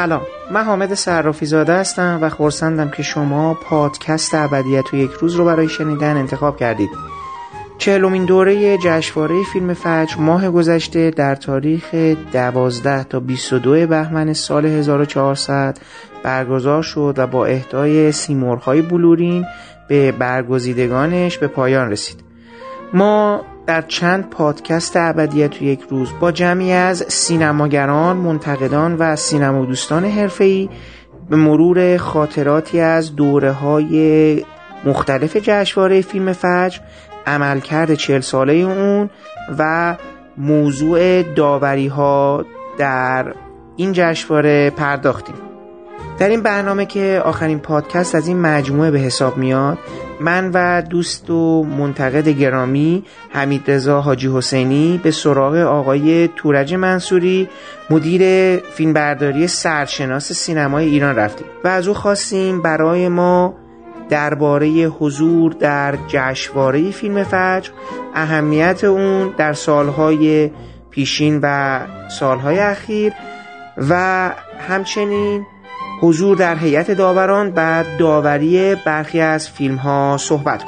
سلام. من حامد صرافی زاده هستم و خورسندم که شما پادکست ابدیت و یک روز رو برای شنیدن انتخاب کردید. چهلمین دوره جشنواره فیلم فجر ماه گذشته در تاریخ 12 تا 22 بهمن سال 1400 برگزار شد و با اهدای سیمرغ‌های بلورین به برگزیدگانش به پایان رسید. ما در چند پادکست ابدیت یک روز با جمعی از سینماگران، منتقدان و سینما دوستان حرفه‌ای به مرور خاطراتی از دوره های مختلف جشنواره فیلم فجر عملکرد چهل ساله اون و موضوع داوری ها در این جشنواره پرداختیم. در این برنامه که آخرین پادکست از این مجموعه به حساب میاد من و دوست و منتقد گرامی حمید رضا حاجی حسینی به سراغ آقای تورج منصوری مدیر فیلمبرداری سرشناس سینمای ایران رفتیم و از او خواستیم برای ما درباره حضور در جشنواره فیلم فجر اهمیت اون در سالهای پیشین و سالهای اخیر و همچنین حضور در هیئت داوران بعد داوری برخی از فیلم ها صحبت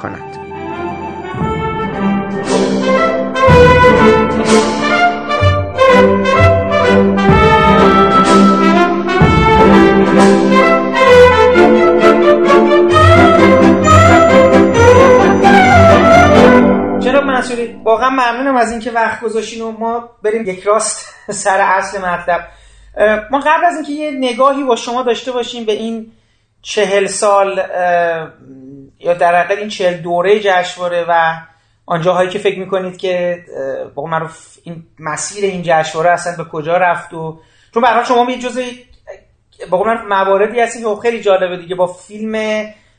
منصوری واقعا ممنونم از اینکه وقت گذاشتین و ما بریم یک راست سر اصل مطلب. ما قبل از اینکه یه نگاهی با شما داشته باشیم به این چهل سال یا در حقیقت این چهل دوره جشنواره و آنجاهایی که فکر می‌کنید که با معروف این مسیر این جشنواره اصلا به کجا رفت و چون به شما یه جزء با من مواردی هستی که خیلی جالبه دیگه با فیلم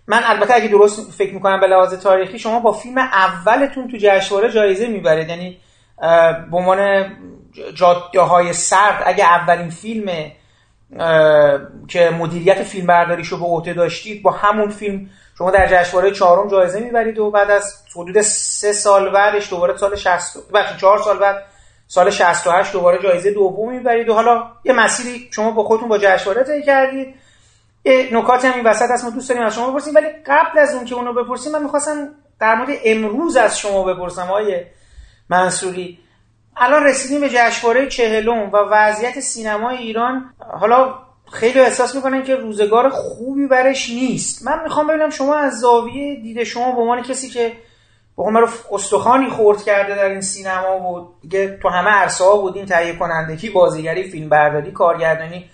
من البته اگه درست فکر می‌کنم به لحاظ تاریخی شما با فیلم اولتون تو جشنواره جایزه می‌برید. یعنی به عنوان جاده های سرد. اگه اولین فیلم که مدیریت فیلم برداریشو به عهده داشتید با همون فیلم شما در جشنواره چهارم جایزه می‌برید و بعد از حدود سه سال بعدش دوباره سال 60 بخشی چهار سال بعد سال 68 دوباره جایزه دوم می‌برید و حالا یه مسیری شما با خودتون با جشنواره طی کردید. یه نکاتی هم این وسط هست ما دوست داریم از شما بپرسیم ولی قبل از اون که اونو بپرسیم من می‌خواستم در مورد امروز از شما بپرسم آقای منصوری. الان رسیدیم به جشنواره چهلم و وضعیت سینمای ایران حالا خیلی احساس می‌کنن که روزگار خوبی برش نیست. من می‌خوام ببینم شما از زاویه دید شما به عنوان کسی که به رو استخوانی خورد کرده در این سینما بود دیگه تو همه عرصه ها بودین تهیه کنندگی بازیگری فیلم برداری کارگردانی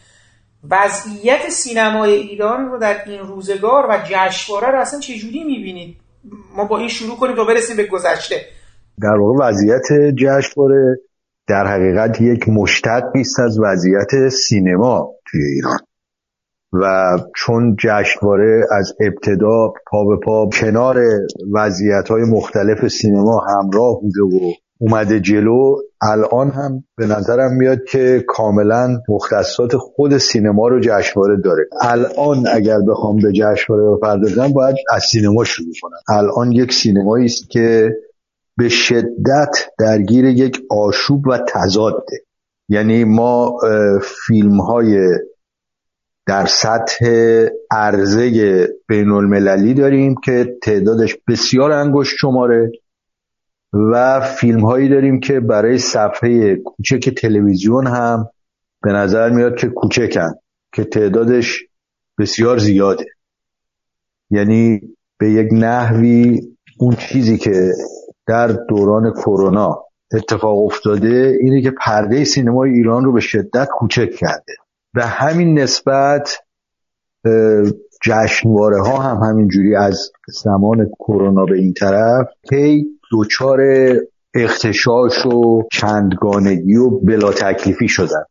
وضعیت سینمای ایران رو در این روزگار و جشنواره رو اصلا چجوری می‌بینید؟ ما با این شروع کنیم تا برسیم به گذشته. در واقع وضعیت جشنواره در حقیقت یک مشتقی است از وضعیت سینما توی ایران. و چون جشنواره از ابتدا پا به پا کنار وضعیت های مختلف سینما همراه بوده و اومده جلو الان هم به نظرم میاد که کاملا مختصات خود سینما رو جشنواره داره. الان اگر بخوام به جشنواره بپردازم باید از سینما شروع کنم. الان یک سینمایی است که به شدت درگیر یک آشوب و تضاده. یعنی ما فیلم های در سطح عرضه بین المللی داریم که تعدادش بسیار انگشت شماره و فیلم هایی داریم که برای صفحه کوچک تلویزیون هم به نظر میاد که کوچکن که تعدادش بسیار زیاده. یعنی به یک نحوی اون چیزی که در دوران کرونا اتفاق افتاده اینه که پرده سینمای ایران رو به شدت کوچک کرده. و همین نسبت جشنواره ها هم همینجوری از زمان کرونا به این طرف هی دوچار اختشاش و چندگانگی و بلا تکلیفی شدن.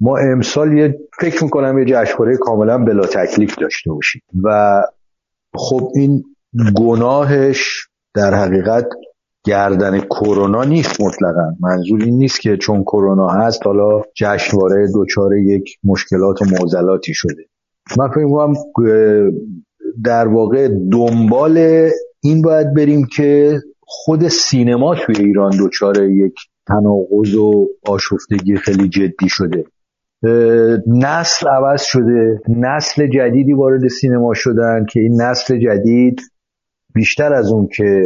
ما امسال یه فکر می‌کنم یه جشنواره کاملا بلا تکلیف داشته باشیم. و خب این گناهش در حقیقت گردن کرونا نیست مطلقا. منظور این نیست که چون کرونا هست حالا جشنواره دچار یک مشکلات و معضلاتی شده. من فکر در واقع دنبال این باید بریم که خود سینما توی ایران دچار یک تناقض و آشفتگی خیلی جدی شده. نسل عوض شده. نسل جدیدی وارد سینما شدن که این نسل جدید بیشتر از اون که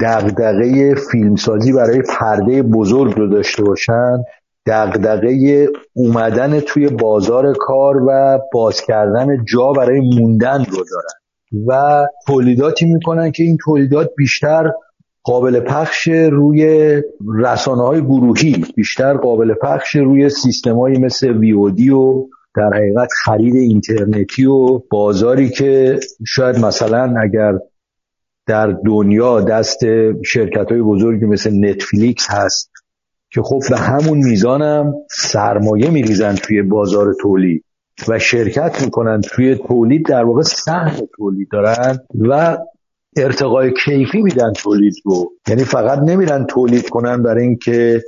دغدغه فیلمسازی برای پرده بزرگ رو داشته باشن دغدغه اومدن توی بازار کار و باز کردن جا برای موندن رو دارن. و تولیداتی می‌کنن که این تولیدات بیشتر قابل پخش روی رسانه های گروهی بیشتر قابل پخش روی سیستم مثل ویودی و در حقیقت خرید اینترنتی و بازاری که شاید مثلا اگر در دنیا دست شرکت های بزرگی مثل نتفلیکس هست که خب به همون میزانم سرمایه میریزن توی بازار تولید و شرکت می‌کنن توی تولید در واقع سهم تولید دارن و ارتقای کیفی میدن تولید رو. یعنی فقط نمیرن تولید کنن برای اینکه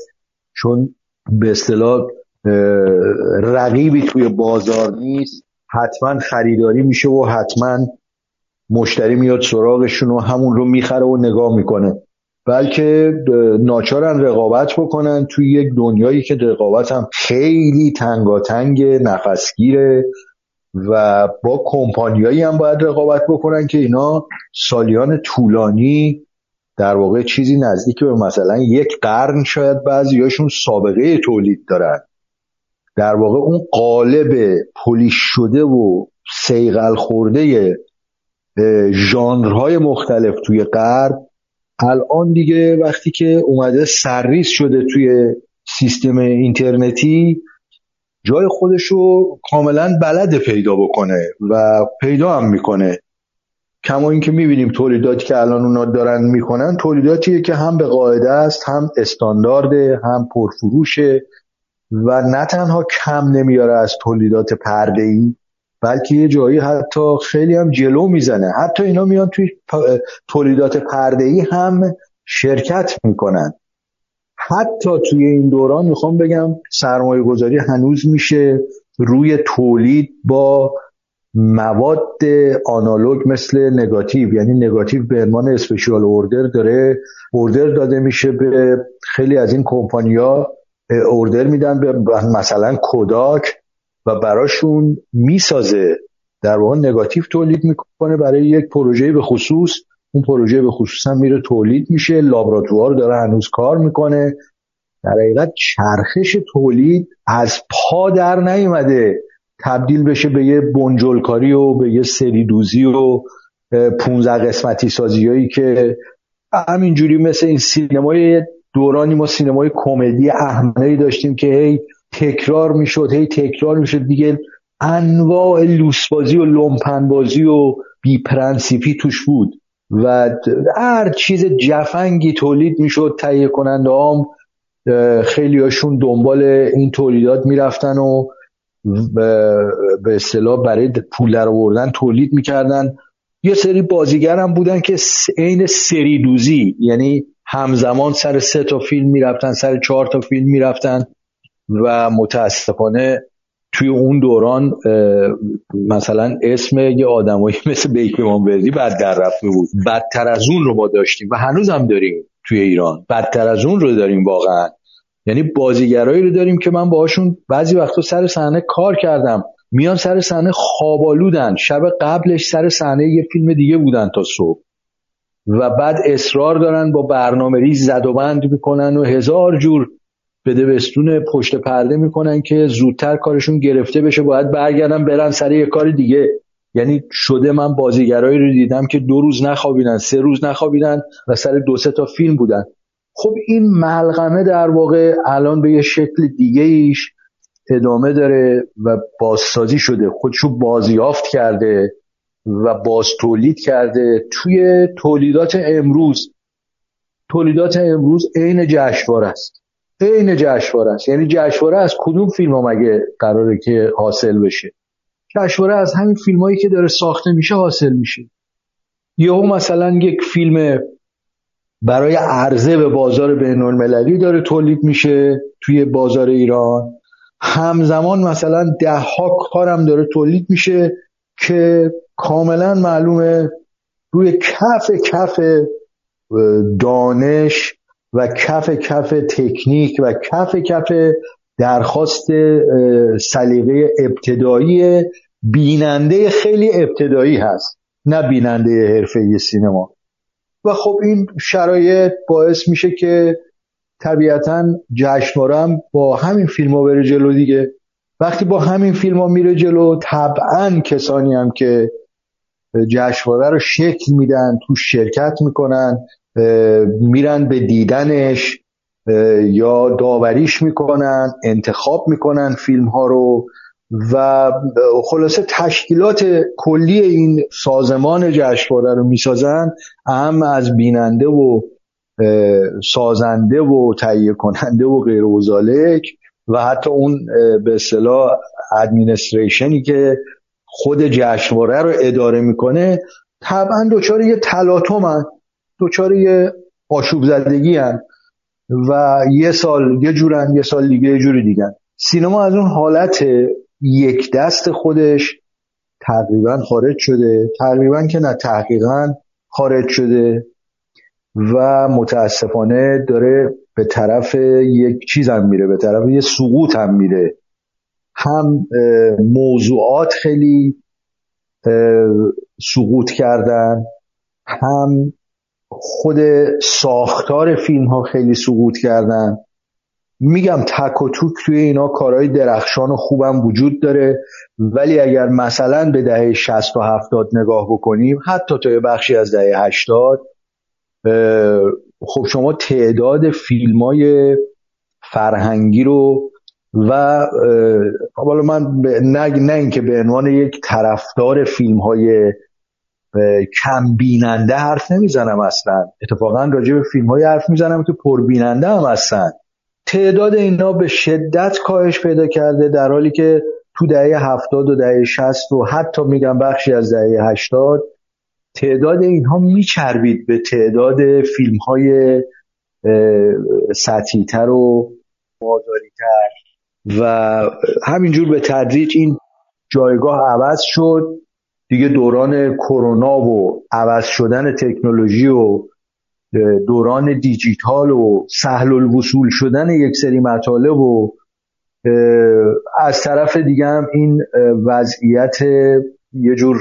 چون به اصطلاح رقیبی توی بازار نیست حتما خریداری میشه و حتما مشتری میاد سراغشون و همون رو می‌خره و نگاه می‌کنه. بلکه ناچارن رقابت بکنن توی یک دنیایی که رقابت هم خیلی تنگاتنگ نفسگیره و با کمپانیایی هم باید رقابت بکنن که اینا سالیان طولانی در واقع چیزی نزدیک به مثلا یک قرن شاید بعضیاشون سابقه تولید دارن. در واقع اون قالب پلیش شده و سیغل خورده ژانرهای مختلف توی غرب. الان دیگه وقتی که اومده سرریز شده توی سیستم اینترنتی جای خودش رو کاملا بلد پیدا بکنه و پیدا هم می‌کنه. کما اینکه می‌بینیم تولیداتی که الان اونا دارن می‌کنن تولیداتیه که هم به قاعده است هم استاندارده هم پرفروشه و نه تنها کم نمیاره از تولیدات پرده ای بلکه یه جایی حتی خیلی هم جلو می‌زنه. حتی اینا میان توی تولیدات پرده ای هم شرکت می‌کنن. حتی توی این دوران می‌خوام بگم سرمایه گذاری هنوز میشه روی تولید با مواد آنالوگ مثل نگاتیو یعنی نگاتیو به عنوان اسپشیال اوردر داره اوردر داده میشه به خیلی از این کمپانیا اوردر میدن به مثلا کوداک. و براشون می‌سازه در واقع نگاتیو تولید می‌کنه برای یک پروژه به خصوص. اون پروژه به خصوص هم میره تولید میشه لابراتوار داره هنوز کار می‌کنه. در حقیقت چرخش تولید از پا در نیومده. تبدیل بشه به یه بنجلکاری و به یه سری دوزی و 15 قسمتی سازی هایی که همینجوری مثل این سینمای دورانی ما سینمای کمدی احمدی داشتیم که هی تکرار می‌شد هی تکرار می‌شد. دیگه انواع لوسبازی و لومپنبازی و بی‌پرنسیپی توش بود. و هر چیز جفنگی تولید می‌شد تهیه کننده هم خیلی هاشون دنبال این تولیدات می‌رفتن و به اصطلاح برای پول در آوردن تولید می‌کردن. یه سری بازیگر هم بودن که عین سری دوزی یعنی همزمان سر سه تا فیلم می‌رفتن سر چهار تا فیلم می‌رفتن. و متاسفانه توی اون دوران مثلا اسم یه آدمایی مثل بیک وردی بعد در رفته بود. بدتر از اون رو ما داشتیم و هنوز هم داریم توی ایران. بدتر از اون رو داریم واقعا. یعنی بازیگرایی رو داریم که من باهاشون بعضی وقتا سر صحنه کار کردم. میان سر صحنه خوابالودن شب قبلش سر صحنه یه فیلم دیگه بودن تا صبح. و بعد اصرار دارن با برنامه ریز زد و بند می‌کنن و هزار جور بدبستون پشت پرده می‌کنن که زودتر کارشون گرفته بشه باید برگردن برن سر یه کار دیگه. یعنی شده من بازیگرایی رو دیدم که دو روز نخوابیدن سه روز نخوابیدن و سر دو سه تا فیلم بودن. خب این ملغمه در واقع الان به یه شکل دیگه ایش ادامه داره و بازسازی شده. خودشو بازیافت کرده و باز تولید کرده. توی تولیدات امروز تولیدات امروز عین جشنواره است. عین جشنواره است. یعنی جشنواره از کدوم فیلم ها مگه قراره که حاصل بشه؟ جشنواره از همین فیلم هایی که داره ساخته میشه حاصل میشه. یهو مثلا یک فیلم برای عرضه به بازار بین المللی داره تولید میشه توی بازار ایران. همزمان مثلا ده ها کارم داره تولید میشه که کاملا معلومه روی کف کف دانش و کف کف تکنیک و کف کف درخواست سلیقه ابتدایی بیننده خیلی ابتدایی هست نه بیننده حرفه سینما. و خب این شرایط باعث میشه که طبیعتا جشنواره با همین فیلم ها بره جلو دیگه. وقتی با همین فیلم ها میره جلو طبعا کسانی هم که جشنواره رو شکل میدن تو شرکت می‌کنن. میرن به دیدنش یا داوریش می‌کنن انتخاب می‌کنن فیلم ها رو و خلاصه تشکیلات کلی این سازمان جشنواره رو می‌سازن اهم از بیننده و سازنده و تهیه کننده و غیر و و حتی اون به اصطلاح ادمینستریشنی که خود جشنواره رو اداره می‌کنه طبعا دوچار یه تلاطمن. دوچار یه آشوب زدگی هن و یه سال یه جورن یه سال دیگه یه جوری دیگن سینما از اون حالت یک دست خودش تقریبا خارج شده. تقریبا که نه تحقیقا خارج شده و متاسفانه داره به طرف یک چیز هم میره به طرف یه سقوط هم میره. هم موضوعات خیلی سقوط کردن هم خود ساختار فیلم ها خیلی سقوط کردن. میگم تک و توک توی اینا کارهای درخشان و خوبم وجود داره. ولی اگر مثلا به دهه 60 و 70 نگاه بکنیم حتی تا یه بخشی از دهه 80 خب شما تعداد فیلم های فرهنگی رو و حالا من نه, نه اینکه به عنوان یک طرفدار فیلم های کم بیننده حرف نمی‌زنم اصلا. اتفاقا راجع به فیلم های حرف می‌زنم که پربیننده هم هستن. تعداد اینا به شدت کاهش پیدا کرده در حالی که تو دهه هفتاد و دهه شست و حتی میگم بخشی از دهه هشتاد تعداد اینها میچربید به تعداد فیلم های سطحیتر و بازاریتر و همینجور به تدریج این جایگاه عوض شد. دیگه دوران کرونا و عوض شدن تکنولوژی و دوران دیجیتال و سهل الوصول شدن یک سری مطالب و از طرف دیگه هم این وضعیت یه جور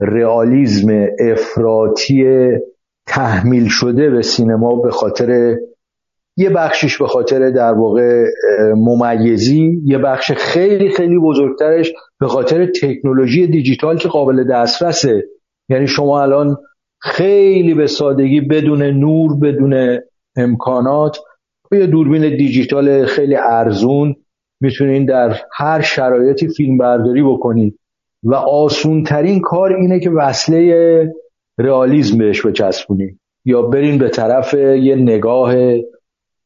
رئالیزم افراطی تحمیل شده به سینما به خاطر یه بخشش به خاطر در واقع ممیزی یه بخش خیلی خیلی بزرگترش به خاطر تکنولوژی دیجیتال که قابل دسترسه. یعنی شما الان خیلی به سادگی بدون نور بدون امکانات یه دوربین دیجیتال خیلی ارزون می‌تونین در هر شرایطی فیلم برداری بکنید و آسون ترین کار اینه که وصله رئالیسم بهش بچسبونید یا برین به طرف یه نگاه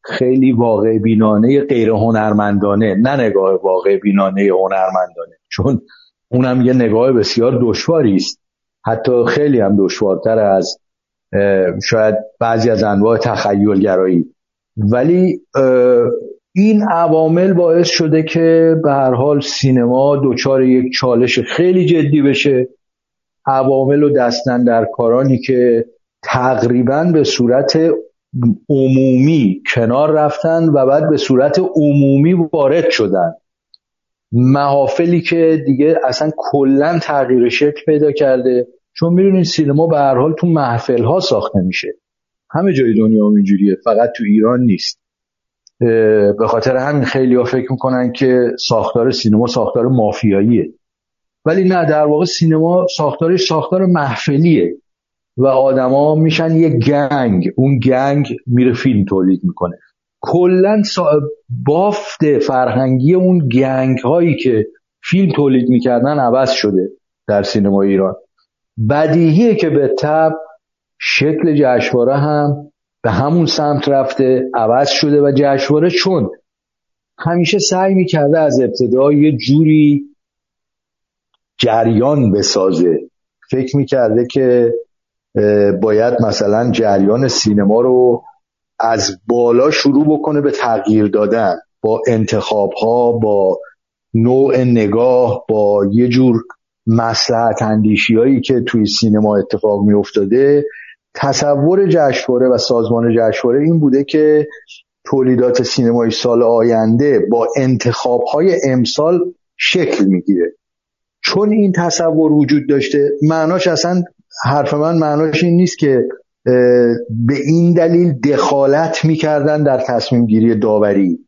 خیلی واقع بینانه غیر هنرمندانه نه نگاه واقع بینانه هنرمندانه چون اونم یه نگاه بسیار دشواری است. حتی خیلی هم دشوارتر از شاید بعضی از انواع تخیلگرایی. ولی این عوامل باعث شده که به هر حال سینما دچار یک چالش خیلی جدی بشه. عوامل و دستن در کارانی که تقریبا به صورت عمومی کنار رفتن و بعد به صورت عمومی وارد شدن. محافلی که دیگه اصلا کلا تغییر شکل پیدا کرده. چون می‌دونید سینما به هر حال تو محفل ها ساخته میشه. همه جای دنیا اینجوریه فقط تو ایران نیست. به خاطر همین خیلی ها فکر می‌کنن که ساختار سینما ساختار مافیاییه. ولی نه در واقع سینما ساختارش ساختار محفلیه. و آدما میشن یه گنگ. اون گنگ میره فیلم تولید می‌کنه. کلا بافت فرهنگی اون گنگ هایی که فیلم تولید می‌کردن عوض شده در سینما ایران. بدیهیه که به تب شکل جشنواره هم به همون سمت رفته عوض شده و جشنواره چون همیشه سعی می‌کرده از ابتدا یه جوری جریان بسازه. فکر می‌کرده که باید مثلا جریان سینما رو از بالا شروع بکنه به تغییر دادن. با انتخاب ها با نوع نگاه با یه جور مسلحت اندیشی هایی که توی سینما اتفاق می افتاده تصور جشنواره و سازمان جشنواره این بوده که تولیدات سینمای سال آینده با انتخاب های امسال شکل می‌گیره. چون این تصور وجود داشته معناش اصلا حرف من معناش این نیست که به این دلیل دخالت می‌کردن در تصمیم گیری داوری.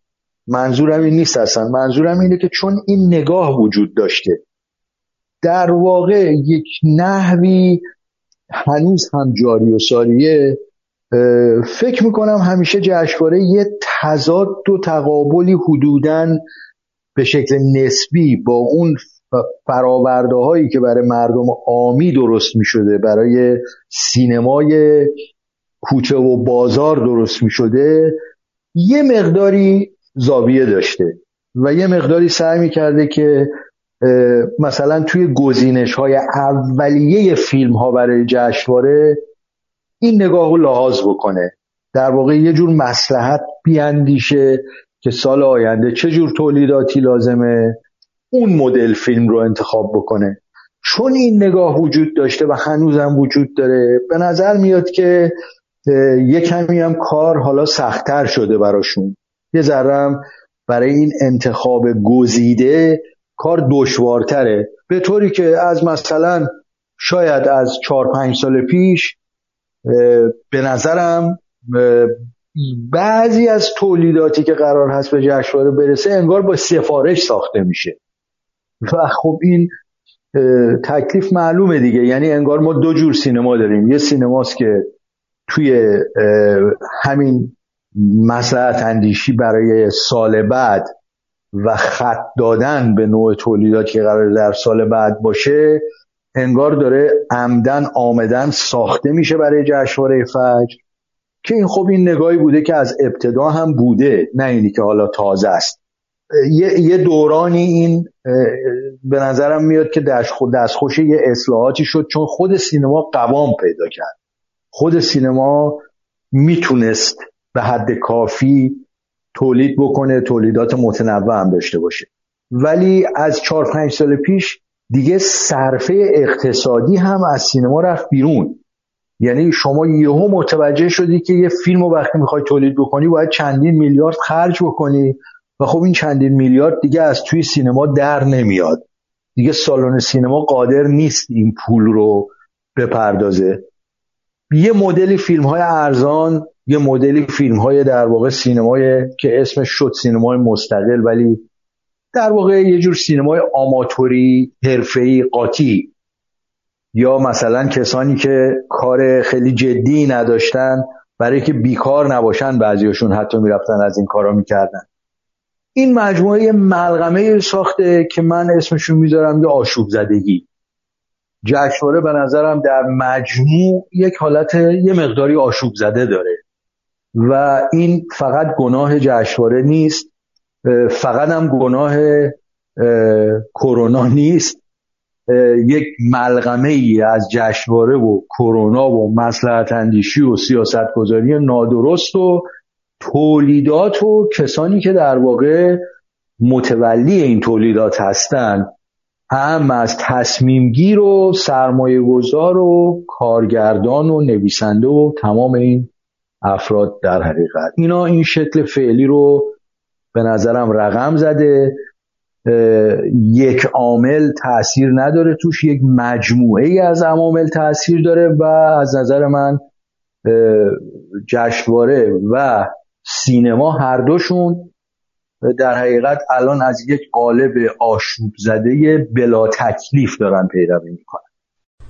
منظورم این نیست اصلا. منظورم اینه که چون این نگاه وجود داشته در واقع یک نحوی هنوز هم جاری و ساریه فکر می‌کنم همیشه جشنواره یه تضاد و تقابلی حدوداً به شکل نسبی با اون فراورده هایی که برای مردم آمی درست می شده برای سینمای کوچه و بازار درست می شده یه مقداری زاویه داشته و یه مقداری سعی می کرده که مثلا توی گزینش های اولیه فیلم ها برای جشنواره این نگاه رو لحاظ بکنه. در واقع یه جور مسلحت بیاندیشه که سال آینده چه جور تولیداتی لازمه. اون مدل فیلم رو انتخاب بکنه. چون این نگاه وجود داشته و هنوزم وجود داره به نظر میاد که یه کمی هم کار حالا سختتر شده براشون. یه ذرم برای این انتخاب گزیده کار دشوارتره. به طوری که از مثلا شاید از چهار پنج سال پیش به نظرم بعضی از تولیداتی که قرار هست به جشنواره برسه انگار با سفارش ساخته میشه. و خب این تکلیف معلومه دیگه. یعنی انگار ما دو جور سینما داریم. یه سینماست که توی همین مسلحت اندیشی برای سال بعد و خط دادن به نوع تولیداتی که قرار در سال بعد باشه انگار داره عمدن آمدن ساخته میشه برای جشنواره فجر. که این خب این نگاهی بوده که از ابتدا هم بوده نه اینی که حالا تازه است. یه, یه دورانی این به نظرم میاد که دستخوش یه اصلاحاتی شد چون خود سینما قوام پیدا کرد. خود سینما می‌تونست به حد کافی تولید بکنه تولیدات متنوع هم داشته باشه. ولی از چهار پنج سال پیش دیگه صرفه اقتصادی هم از سینما رفت بیرون. یعنی شما یهو متوجه شدی که یه فیلم رو وقتی می‌خوای تولید بکنی باید چندین میلیارد خرج بکنی. و خب این چندین میلیارد دیگه از توی سینما در نمیاد. دیگه سالن سینما قادر نیست این پول رو بپردازه. یه مدلی فیلم های ارزان یه مدلی فیلم های در واقع سینمای که اسمش شد سینمای مستقل ولی در واقع یه جور سینمای آماتوری حرفه‌ای قاطی. یا مثلا کسانی که کار خیلی جدی نداشتن برای که بیکار نباشن بعضیاشون حتی می‌رفتن از این کارا می‌کردن. این مجموعه ملغمه ساخته که من اسمشون می‌ذارم یه آشوب زدگی. جشنواره به نظرم در مجموع یک حالت یه مقداری آشوب زده داره. و این فقط گناه جشنواره نیست فقط هم گناه کرونا نیست. یک ملغمه ای از جشنواره و کرونا و مسلحت اندیشی و سیاست گذاری نادرست و تولیدات و کسانی که در واقع متولی این تولیدات هستند هم از تصمیم گیر و سرمایه گذار و کارگردان و نویسنده و تمام این افراد در حقیقت. اینا این شکل فعلی رو به نظرم رقم زده. یک عامل تاثیر نداره توش یک مجموعه از عوامل تاثیر داره و از نظر من جشنواره و سینما هر دوشون. در حقیقت الان از یک قالب آشوب زده بلا تکلیف دارن پیروی می‌کنن.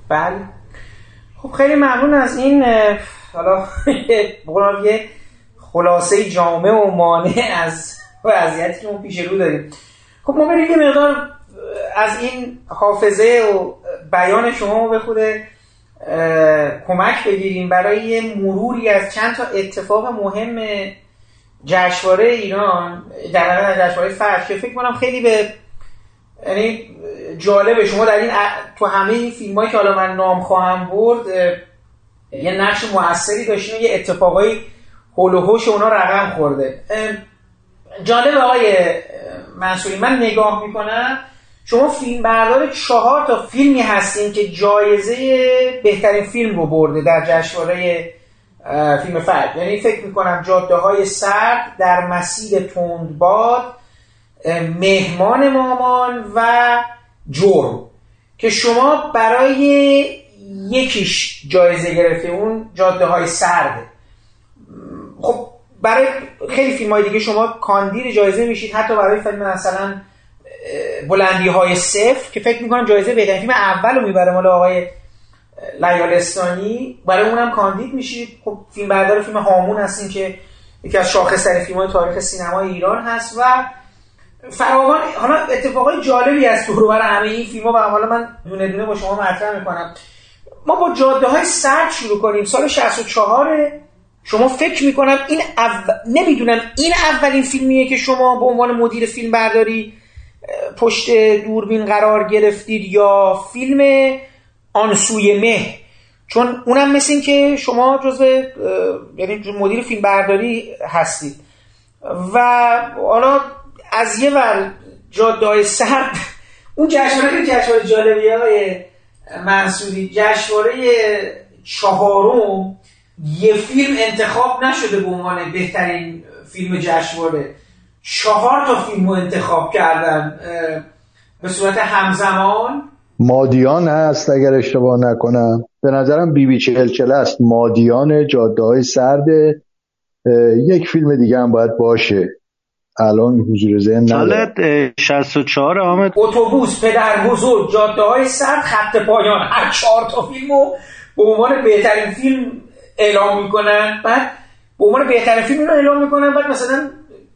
بله. خب خیلی ممنون از این حالا یه خلاصه جامع و مانع از وضعیتی که ما پیش رو داریم. خب ما بریم یه مقدار از این حافظه و بیان شما به خود کمک بگیریم برای مروری از چند تا اتفاق مهم جشنواره ایران در جشنواره فرش که فکر کنم خیلی به یعنی جالبه. شما در این تو همه این فیلم که حالا من نام خواهم برد یه نقش موثری داشتین یه اتفاقایی هول و اونا رقم خورده. جالب آقای منصوری من نگاه می‌کنم. شما فیلم بردار چهار تا فیلمی هستین که جایزه بهترین فیلم رو برده در جشنواره فیلم فرد. یعنی فکر می‌کنم جاده های سرد در مسیر تندباد مهمان مامان و جرم. که شما برای یکیش جایزه گرفته اون جاده های سرده خب برای خیلی فیلم های دیگه شما کاندید جایزه میشید حتی برای فیلم مثلا بلندی های صفر که فکر می‌کنم جایزه بهترین فیلم اول رو می‌بره مال آقای لیالستانی برای اونم کاندید میشید خب فیلم بردار فیلم هامون هستین که یکی از شاخصترین فیلم های تاریخ سینمای ایران هست و فراوان حالا اتفاقای جالبی از دور بر همه این فیلم ها و حالا من دونه دونه با شما مطرح می‌کنم. ما با جاده های سرد شروع کنیم. سال 64 شما فکر می‌کنم این او... نمی‌دونم این اولین فیلمیه که شما به عنوان مدیر فیلم برداری پشت دوربین قرار گرفتید یا فیلم آنسوی مه. چون اونم مثل این که شما جزء یعنی مدیر فیلم برداری هستید. و حالا از یه ور جاده سرد اون جشنواره جشنواره جالبی های منصوری جشنواره چهارم یه فیلم انتخاب نشده به عنوان بهترین فیلم جشنواره. چهار تا فیلم رو انتخاب کردن به صورت همزمان. مادیان هست اگر اشتباه نکنم. به نظرم بی بی چهل چل است. مادیان جاده های سرد. یک فیلم دیگه هم باید باشه. الان حضور ذهن سال 64 آمد. اتوبوس پدر بزرگ جاده های سرد خط پایان. هر چهار تا فیلم رو به عنوان بهترین فیلم اعلام می‌کنن. بعد به عنوان بهترین فیلم رو اعلام می‌کنن. بعد مثلا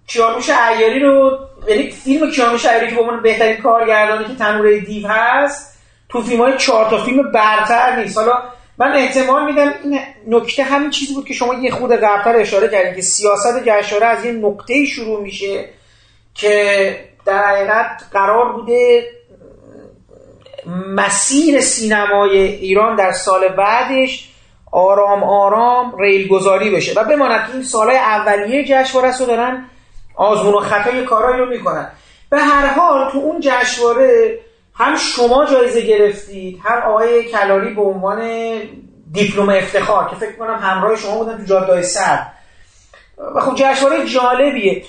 کیانوش عیاری رو یعنی فیلم کیانوش عیاری که به عنوان بهترین کارگردانی که تنوره دیو هست تو فیلم های چهار تا فیلم برتر نیست. حالا من احتمال میدم این نکته همین چیزی بود که شما یه خود قبلتر اشاره کردین که سیاست جشنواره از یه نقطه شروع میشه که در حقیقت قرار بوده مسیر سینمای ایران در سال بعدش آرام آرام ریل گذاری بشه و بماند این سالهای اولیه جشنواره رو دارن آزمون و خطای کارایی رو می‌کنن. به هر حال تو اون جشنواره هم شما جایزه گرفتید هم آقای کلاری به عنوان دیپلم افتخار که فکر کنم همراه شما بودن تو جاده سر و خب جشنواره جالبیه.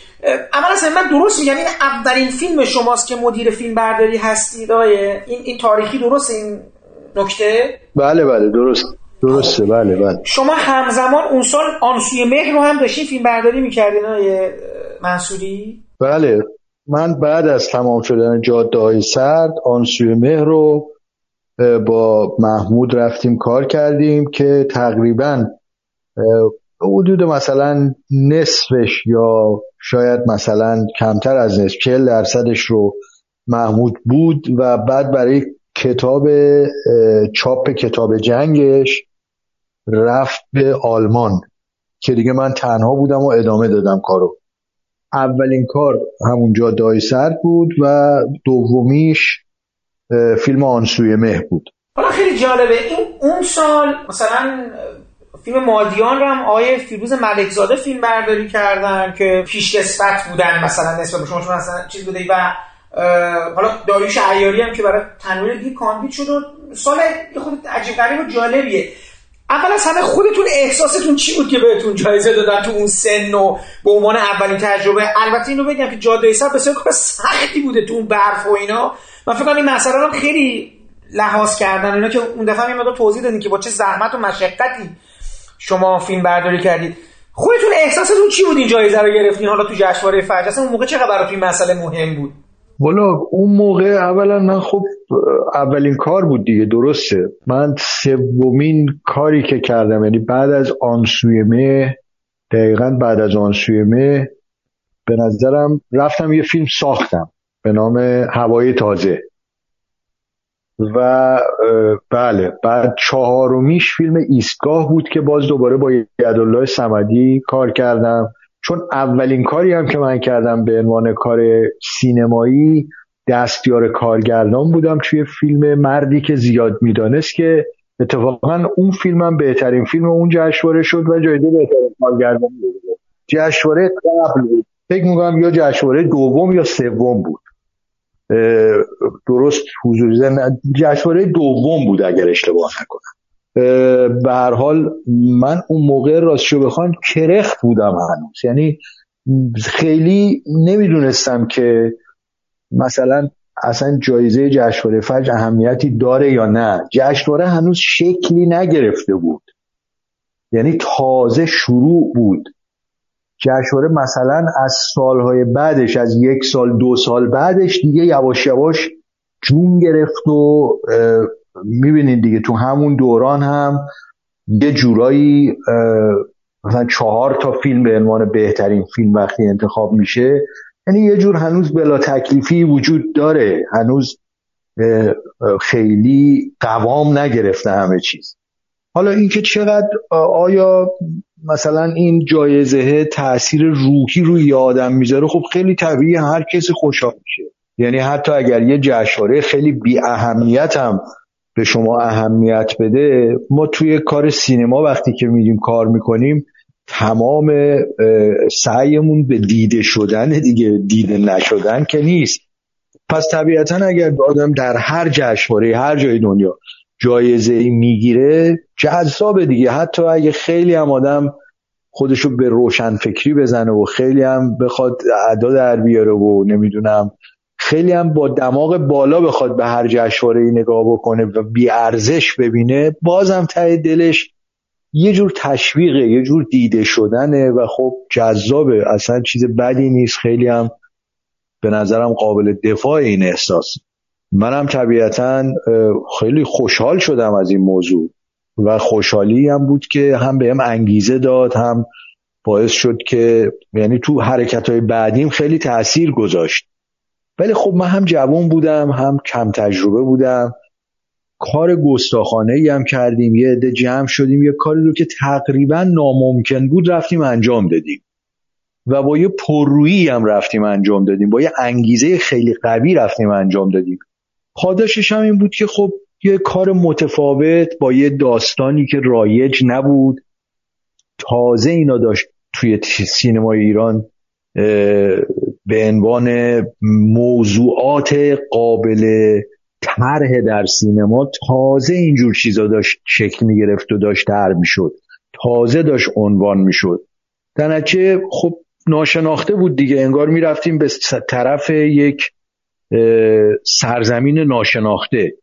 اما اصلا من درست میگم این اولین فیلم شماست که مدیر فیلم برداری هستید این این تاریخی درست این نکته؟ بله بله درست. درسته بله بله. شما همزمان اون سال آنسوی مهر رو هم داشتین فیلم برداری می‌کردین آقای منصوری؟ بله. من بعد از تمام شدن جاده های سرد آنسوی مهر رو با محمود رفتیم کار کردیم که تقریبا حدود مثلا نصفش یا شاید مثلا کمتر از نصف چهل درصدش رو محمود بود و بعد برای کتاب چاپ کتاب جنگش رفت به آلمان که دیگه من تنها بودم و ادامه دادم کارو. اولین کار همون جاده سرد بود و دومیش فیلم آنسوی مه بود. حالا خیلی جالبه. این اون سال مثلا فیلم مادیان رو هم آیه فیروز ملکزاده فیلم برداری کردن که پیشکسوت بودن مثلا نسبت به شما مثلا چیز بوده و حالا داریوش عیاری هم که برای تنویر دی کاندید شد و سال خود عجیب غریب و جالبیه. اول از همه خودتون احساستون چی بود که بهتون جایزه دادن تو اون سن و به عنوان اولین تجربه؟ البته اینو بگم که جاده سر بسیار کار سختی بوده تو اون برف و اینا. من فکر کنم این مسئله رو خیلی لحاظ کردن. اینا که اون دفعه یه توضیح دادین که با چه زحمت و مشقتی شما فیلم برداری کردید. خودتون احساستون چی بود این جایزه رو گرفتین؟ حالا تو جشنواره فجر اصلا اون موقع چقدر براتون این مسئله مهم بود؟ والا اون موقع اولا من خب اولین کار بود دیگه درسته. من سومین کاری که کردم یعنی بعد از آنسوی مه دقیقا بعد از آنسوی مه به نظرم رفتم یه فیلم ساختم به نام هوای تازه. و بله بعد چهارمیش فیلم ایستگاه بود که باز دوباره با یدالله سمدی کار کردم. چون اولین کاری هم که من کردم به عنوان کار سینمایی دستیار کارگردان بودم توی فیلم مردی که زیاد می‌دانست که اتفاقا اون فیلم هم بهترین فیلم اون جشنواره شد و جایزه بهترین کارگردان جشنواره قبل بود. فکر می‌کنم یا جشنواره دوم یا سوم بود. درست حضور زن جشنواره دوم بود اگر اشتباه نکنم. به هر حال من اون موقع راستشو بخوان کرخت بودم هنوز. یعنی خیلی نمی‌دونستم که مثلا اصلا جایزه جشنواره فجر اهمیتی داره یا نه. جشنواره هنوز شکلی نگرفته بود. یعنی تازه شروع بود. جشنواره مثلا از سالهای بعدش از یک سال دو سال بعدش دیگه یواش یواش جون گرفت و می‌بینید دیگه تو همون دوران هم یه جورایی مثلا چهار تا فیلم به عنوان بهترین فیلم وقتی انتخاب میشه یعنی یه جور هنوز بلا تکلیفی وجود داره. هنوز خیلی قوام نگرفته همه چیز. حالا اینکه چقدر آیا مثلا این جایزه تاثیر روحی روی آدم می‌ذاره خب خیلی طبیعی هر کسی خوشحال میشه. یعنی حتی اگر یه جشنواره خیلی بی اهمیت هم به شما اهمیت بده ما توی کار سینما وقتی که میریم کار می‌کنیم تمام سعیمون به دیده شدن دیگه دیده نشدن که نیست. پس طبیعتا اگر آدم در هر جشنواره هر جای دنیا جایزه ای می‌گیره جذابه دیگه. حتی اگه خیلی هم آدم خودشو به روشن فکری بزنه و خیلی هم بخواد ادا در بیاره و نمی‌دونم خیلی هم با دماغ بالا بخواد به هر جشنواره ای نگاه بکنه و بی ارزش ببینه بازم ته دلش یه جور تشویقه یه جور دیده شدنه و خب جذابه. اصلا چیز بدی نیست خیلی هم به نظرم قابل دفاع این احساس. منم طبیعتا خیلی خوشحال شدم از این موضوع و خوشحالی هم بود که هم بهم انگیزه داد هم باعث شد که یعنی تو حرکت های بعدیم خیلی تاثیر گذاشت. ولی خب من هم جوان بودم هم کم تجربه بودم. کار گستاخانه ای هم کردیم یه عده جمع شدیم یه کاری رو که تقریبا ناممکن بود رفتیم انجام دادیم. و با یه پررویی هم رفتیم انجام دادیم. با یه انگیزه خیلی قوی رفتیم انجام دادیم. پاداشش هم این بود که خب یه کار متفاوت با یه داستانی که رایج نبود. تازه اینا داشت توی سینمای ایران به عنوان موضوعات قابل طرح در سینما تازه اینجور چیزا داشت شکل می‌گرفت و داشت در می‌شد. تازه داشت عنوان می‌شد. در نتیجه خب ناشناخته بود دیگه انگار می‌رفتیم به طرف یک سرزمین ناشناخته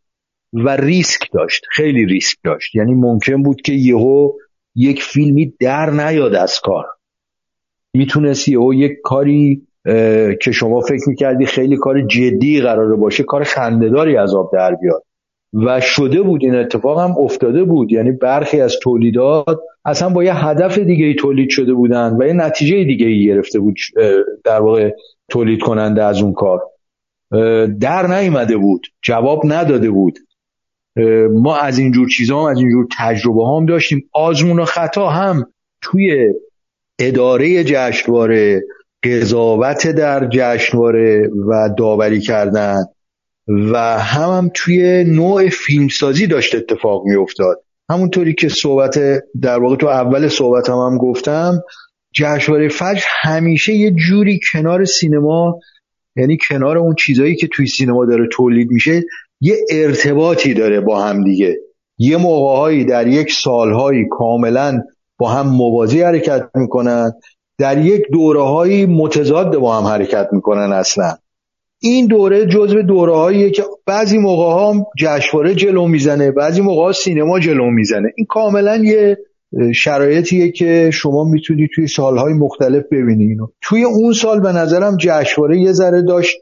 و ریسک داشت خیلی ریسک داشت. یعنی ممکن بود که یهو یک فیلمی در نیاد از کار. می‌تونست یهو یک کاری که شما فکر می‌کردی خیلی کار جدی قراره باشه کار خندهداری از آب در بیاد. و شده بود این اتفاق هم افتاده بود. یعنی برخی از تولیدات اصلا با یه هدف دیگه ای تولید شده بودن و یه نتیجه دیگه ای گرفته بود در واقع تولید کننده از اون کار. در نیامده بود جواب نداده بود. ما از اینجور چیزها هم از اینجور تجربه هم داشتیم. آزمون و خطا هم توی اداره جشنواره قضاوت در جشنواره و داوری کردن و هم, هم توی نوع فیلمسازی داشت اتفاق می افتاد همونطوری که صحبت در واقع تو اول صحبت هم, هم گفتم جشنواره فجر همیشه یه جوری کنار سینما یعنی کنار اون چیزایی که توی سینما داره تولید میشه یه ارتباطی داره با هم دیگه. یه موقعهایی در یک سالهایی کاملا با هم موازی حرکت می‌کنن. در یک دوره هایی متضاد با هم حرکت می‌کنن اصلا. این دوره جزو دوره هاییه که بعضی موقع ها جشنواره جلو می‌زنه بعضی موقع ها سینما جلو می‌زنه. این کاملا یه شرایطیه که شما می‌تونید توی سالهای مختلف ببینید توی اون سال به نظرم جشنواره یه ذره داشت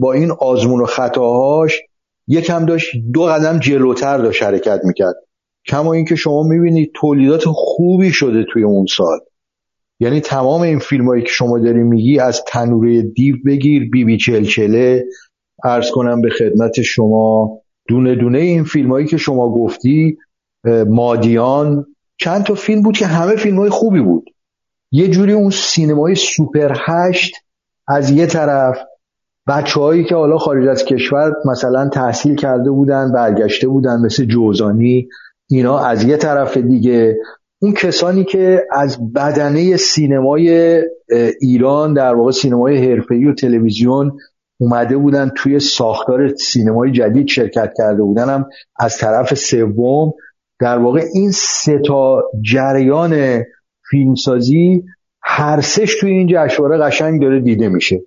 با این آزمون و خطاهاش یکم داشت دو قدم جلوتر داشت حرکت می‌کرد. کما اینکه شما می‌بینید تولیدات خوبی شده توی اون سال. یعنی تمام این فیلم هایی که شما داری میگی از تنوره دیو بگیر بی بی چلچله. ارز کنم به خدمت شما دونه دونه این فیلم هایی که شما گفتی مادیان. چند تا فیلم بود که همه فیلم های خوبی بود. یه جوری اون سینمای سوپر هشت از یه طرف بچه هایی که حالا خارج از کشور مثلا تحصیل کرده بودن برگشته بودن مثل جوزانی اینا از یه طرف دیگه. اون کسانی که از بدنه سینمای ایران در واقع سینمای حرفه‌ای و تلویزیون اومده بودن توی ساختار سینمای جدید شرکت کرده بودن هم از طرف سوم. در واقع این سه تا جریان فیلمسازی هر سش توی این جشنواره قشنگ داره دیده میشه.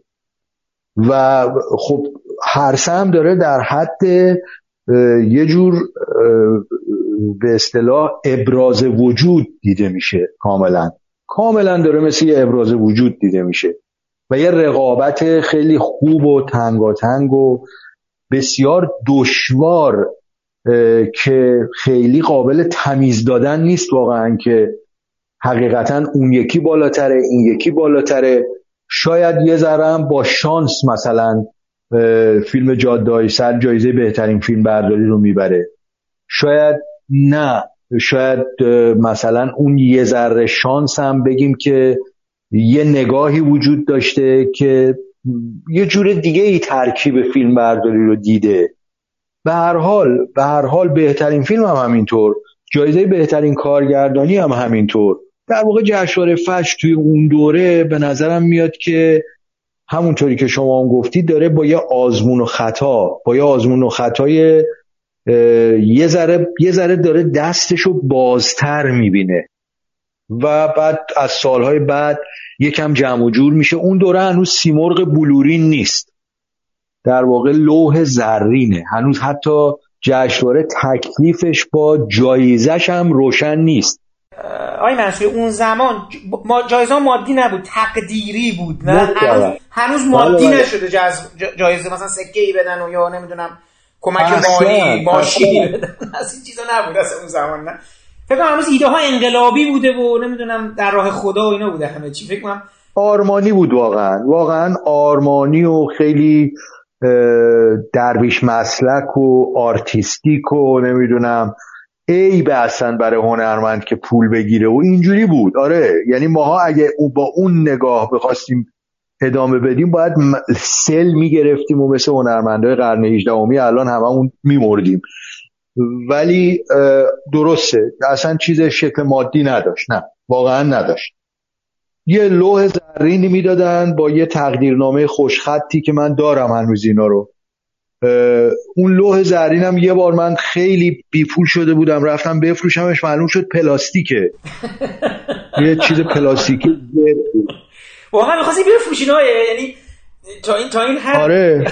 و خب هر هم داره در حد یه جور به اصطلاح ابراز وجود دیده میشه کاملا. کاملا داره مثل یه ابراز وجود دیده میشه. و یه رقابت خیلی خوب و تنگاتنگ و بسیار دشوار که خیلی قابل تمیز دادن نیست واقعا که حقیقتا اون یکی بالاتره این یکی بالاتره. شاید یه ذرم با شانس مثلا فیلم جاده سر جایزه بهترین فیلم برداری رو می‌بره. شاید نه. شاید مثلا اون یه ذره شانس هم بگیم که یه نگاهی وجود داشته که یه جور دیگه ای ترکیب فیلم برداری رو دیده. به هر حال به هر حال بهترین فیلم هم همینطور. جایزه بهترین کارگردانی هم همینطور. در واقع جشنواره فش توی اون دوره به نظرم میاد که همونطوری که شما هم گفتید داره با یه آزمون و خطا با یه آزمون و خطای یه ذره یه ذره داره دستشو بازتر می‌بینه. و بعد از سالهای بعد یکم جمع و جور میشه. اون دوره هنوز سیمرغ بلورین نیست. در واقع لوح زرینه. هنوز حتی جشنواره تکلیفش با جایزش هم روشن نیست. آقای منصوری اون زمان ما جایزه مادی نبود تقدیری بود نه؟ هنوز, هنوز مادی. نشده جایزه مثلا سکه ای بدن و یا نمی‌دونم کمک مالی ماشینی بدن از این چیزا نبود اصلا اون زمان نه. فکر کنم هنوز ایده ها انقلابی بوده و نمی‌دونم در راه خدا و اینا بوده همه چی. فکر کنم آرمانی بود واقعا. واقعا آرمانی و خیلی درویش مسلک و artistic و نمی‌دونم. ای به اصلا برای هنرمند که پول بگیره و اینجوری بود. آره یعنی ماها اگه با اون نگاه بخواستیم ادامه بدیم باید سل می‌گرفتیم و مثل هنرمندهای قرن 18 الان هممون میمردیم. ولی درسته اصلا چیز شکل مادی نداشت نه واقعا نداشت. یه لوح زرینی می‌دادن با یه تقدیرنامه خوشخطی که من دارم هنوز اینا رو. اون لوح زرینم یه بار من خیلی بیپول شده بودم رفتم بفروشمش معلوم شد پلاستیکه. یه چیز پلاستیکی واقعا می‌خواستی بفروشی یعنی تا این تا این آره.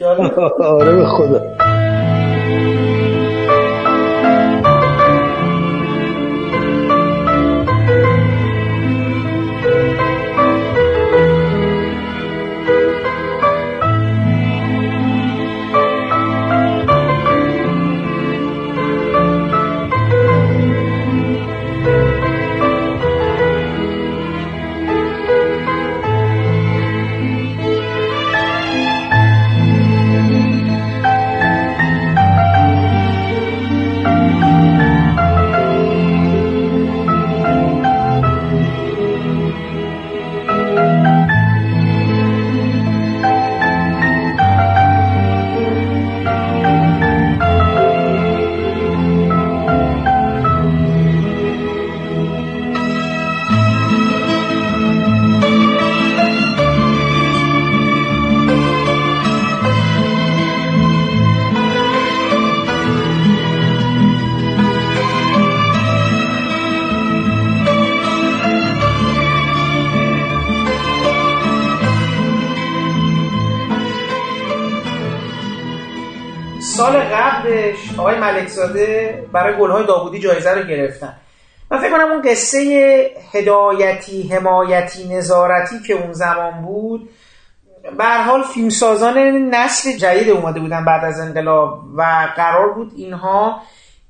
آره به خدا. آقای ملکزاده برای گلهای داوودی جایزه رو گرفتن. من فکر کنم اون قصه هدایتی حمایتی نظارتی که اون زمان بود به حال فیلمسازان نسل جدید اومده بودن بعد از انقلاب و قرار بود اینها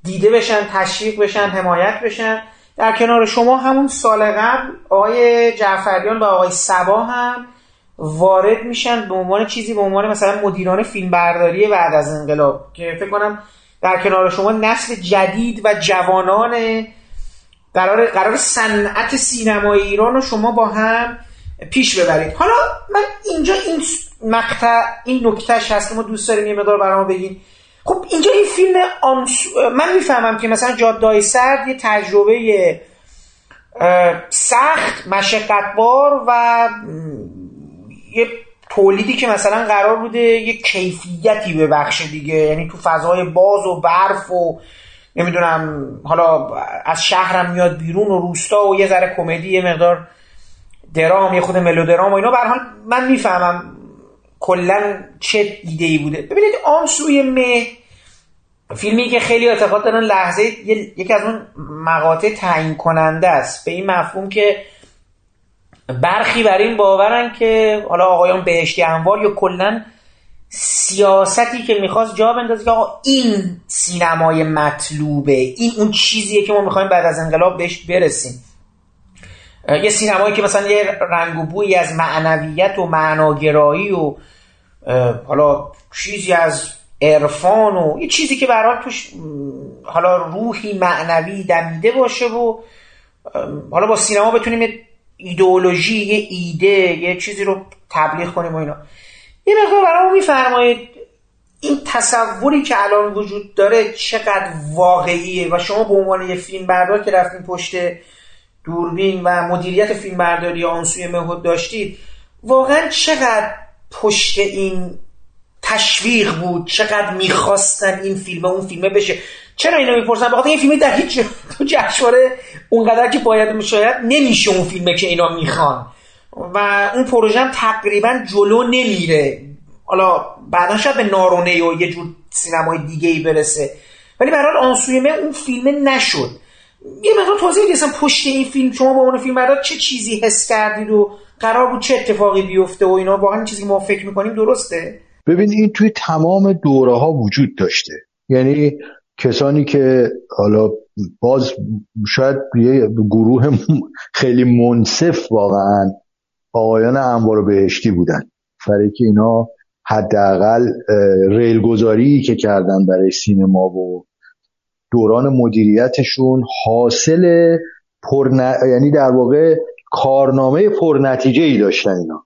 دیده بشن تشویق بشن حمایت بشن. در کنار شما همون سال قبل آقای جعفریان و آقای سبا هم وارد میشن به عنوان چیزی به عنوان مثلا مدیران فیلم برداری بعد از انقلاب که فکر کنم در کنار شما نسل جدید و جوانان قرار قرار صنعت سینمای ایران رو شما با هم پیش ببرید. حالا من اینجا این مقطع این نکتهش هست ما دوست داریم یه مقدار برام بگین. خب اینجا این فیلم من می‌فهمم که مثلا جادای سرد یه تجربه سخت مشقتبار و یه تولیدی که مثلا قرار بوده یه کیفیتی به بخش دیگه. یعنی تو فضای باز و برف و نمی‌دونم حالا از شهرم میاد بیرون و روستا و یه ذره کمدی یه مقدار درام یه خود ملودرام و اینا. حال من می‌فهمم کلا چه ایده ای بوده. ببینید آن سوی مه فیلمی که خیلی اعتقاد دارن لحظه یکی از اون مقاطع تعیین کننده است. به این مفهوم که برخی بر این باورن که حالا آقایان بهشتی انوار یا کلا سیاستی که می‌خواست جا بندازه که آقا این سینمای مطلوبه این اون چیزیه که ما می‌خوایم بعد از انقلاب بهش برسیم. یه سینمایی که مثلا یه رنگ و بویی از معنویت و معناگرایی و حالا چیزی از عرفان و یه چیزی که برای توش حالا روحی معنوی دمیده باشه و حالا با سینما بتونیم ایدئولوژی یه ایده یه چیزی رو تبلیغ کنیم و اینا. یه مقدار برای میفرمایید این تصوری که الان وجود داره چقدر واقعیه و شما به عنوان یه فیلم بردار که رفتین پشت دوربین و مدیریت فیلم برداری آنسوی مهود داشتید واقعا چقدر پشت این تشویق بود؟ چقدر می‌خواستن این فیلم اون فیلمه بشه؟ چرا اینو می‌پرسن؟ بخاطر این فیلم در هیچ تو جشنواره اونقدر که باید میشاید نمیشه اون فیلمه که اینا می‌خوان. و اون پروژه هم تقریبا جلو نمیره. حالا بعدا شاید به نارونه و یه جور سینمای دیگه ای برسه. ولی برحال آنسوی من اون فیلم نشد. یه مقدار توضیح دیدم پشت این فیلم شما با اون فیلم بردار چه چیزی حس کردید و قرار بود چه اتفاقی بیفته و اینا؟ واقعا چیزی که ما فکر می‌کنیم درسته؟ ببین این توی تمام دوره ها وجود داشته. یعنی کسانی که حالا باز شاید یه گروه خیلی منصف واقعا آقایان انوار بهشتی بودن. برای که اینا حداقل ریلگذاری که کردن برای سینما و دوران مدیریتشون حاصل پر یعنی در واقع کارنامه پرنتیجه ای داشتن اینا.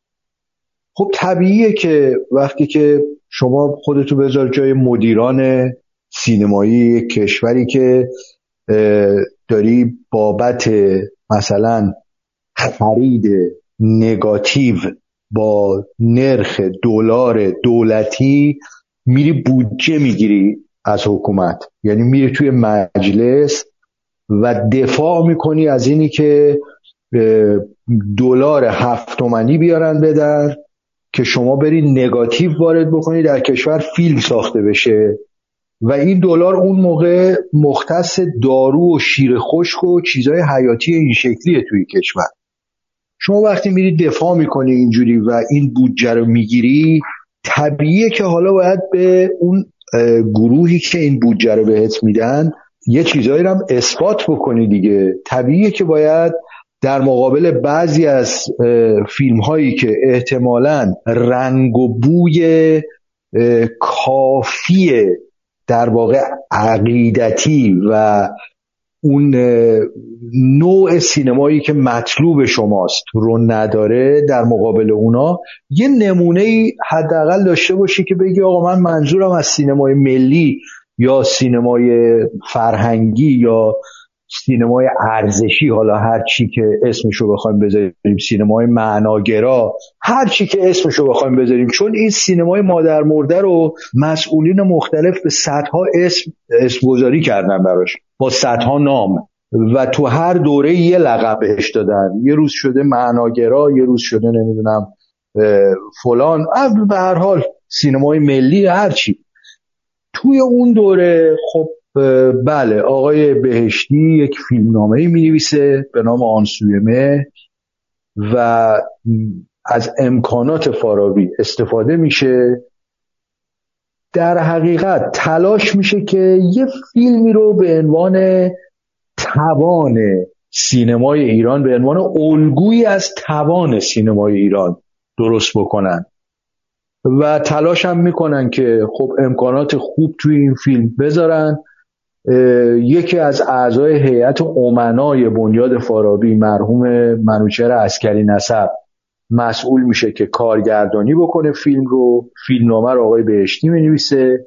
خب طبیعیه که وقتی که شما خودتو بذار جای مدیران سینمایی کشوری که داری بابت مثلا خرید نگاتیو با نرخ دلار دولتی میری بودجه می‌گیری از حکومت. یعنی میری توی مجلس و دفاع می‌کنی از اینی که دلار هفت تومنی بیارن بدن که شما بری نگاتیو وارد بکنی در کشور فیلم ساخته بشه. و این دلار اون موقع مختص دارو و شیر خشک و چیزهای حیاتی این شکلیه توی کشور. شما وقتی میری دفاع می‌کنی اینجوری و این بودجه رو می‌گیری طبیعیه که حالا باید به اون گروهی که این بودجه رو بهت میدن یه چیزایی رو هم اثبات بکنی دیگه. طبیعیه که باید در مقابل بعضی از فیلم هایی که احتمالا رنگ و بوی کافی در واقع عقیدتی و اون نوع سینمایی که مطلوب شماست رو نداره در مقابل اونا یه نمونه حداقل داشته باشی که بگی آقا من منظورم از سینمای ملی یا سینمای فرهنگی یا سینمای ارزشی حالا هر چی که اسمشو بخوایم بذاریم سینمای معناگرا هر چی که اسمشو بخوایم بذاریم چون این سینمای مادر مرده رو مسئولین مختلف به صدها اسم اسم گذاری کردن براش با صدها نام. و تو هر دوره یه لقب بهش دادن. یه روز شده معناگرا یه روز شده نمی‌دونم فلان. به هر حال سینمای ملی هر چی. توی اون دوره خب بله آقای بهشتی یک فیلمنامه می نویسه به نام آنسویمه و از امکانات فارابی استفاده میشه. در حقیقت تلاش میشه که یه فیلمی رو به عنوان توان سینمای ایران به عنوان الگویی از توان سینمای ایران درست بکنن. و تلاش هم می‌کنن که خب امکانات خوب توی این فیلم بذارن. یکی از اعضای هیئت امنای بنیاد فارابی مرحوم منوچهر اسکری نسب مسئول میشه که کارگردانی بکنه فیلم رو. فیلمنامه رو آقای بهشتی می‌نویسه.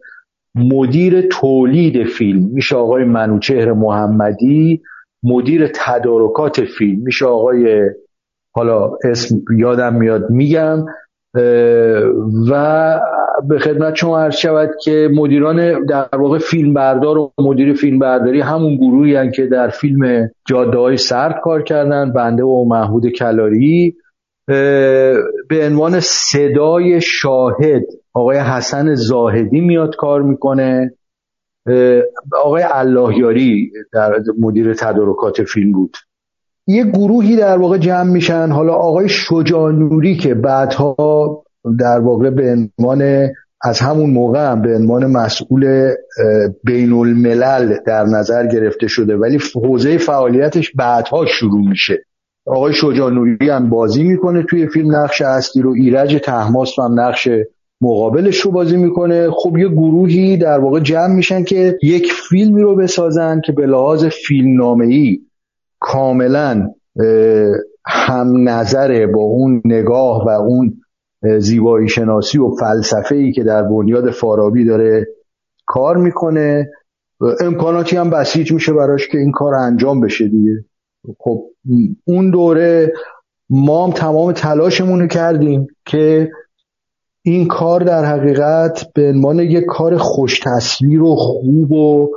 مدیر تولید فیلم میشه آقای منوچهر محمدی. مدیر تدارکات فیلم میشه آقای حالا اسم یادم میاد میگم. و به خدمت شما عرض شود که مدیران در واقع فیلم بردار و مدیر فیلم برداری همون گروهی هن که در فیلم جاده های سرد کار کردن بنده و محمود کلاری. به عنوان صدای شاهد آقای حسن زاهدی میاد کار می‌کنه. آقای اللهیاری در مدیر تدارکات فیلم بود. یه گروهی در واقع جمع میشن. حالا آقای شجاع نوری که بعدها در واقع به عنوان از همون موقع هم به عنوان مسئول بین الملل در نظر گرفته شده ولی حوزه فعالیتش بعدها شروع میشه. آقای شجاع نوری هم بازی می‌کنه توی فیلم نقش اصلی رو ایرج تحماس هم نقش مقابلش رو بازی می‌کنه. خب یه گروهی در واقع جمع میشن که یک فیلمی رو بسازن که به لحاظ فیلم ای کاملا هم نظره با اون نگاه و اون زیبایی شناسی و فلسفه ای که در بنیاد فارابی داره کار می‌کنه. امکاناتی هم بسیج میشه براش که این کار انجام بشه دیگه. خب اون دوره ما هم تمام تلاشمون رو کردیم که این کار در حقیقت به عنوان یک کار خوش تصویر و خوب و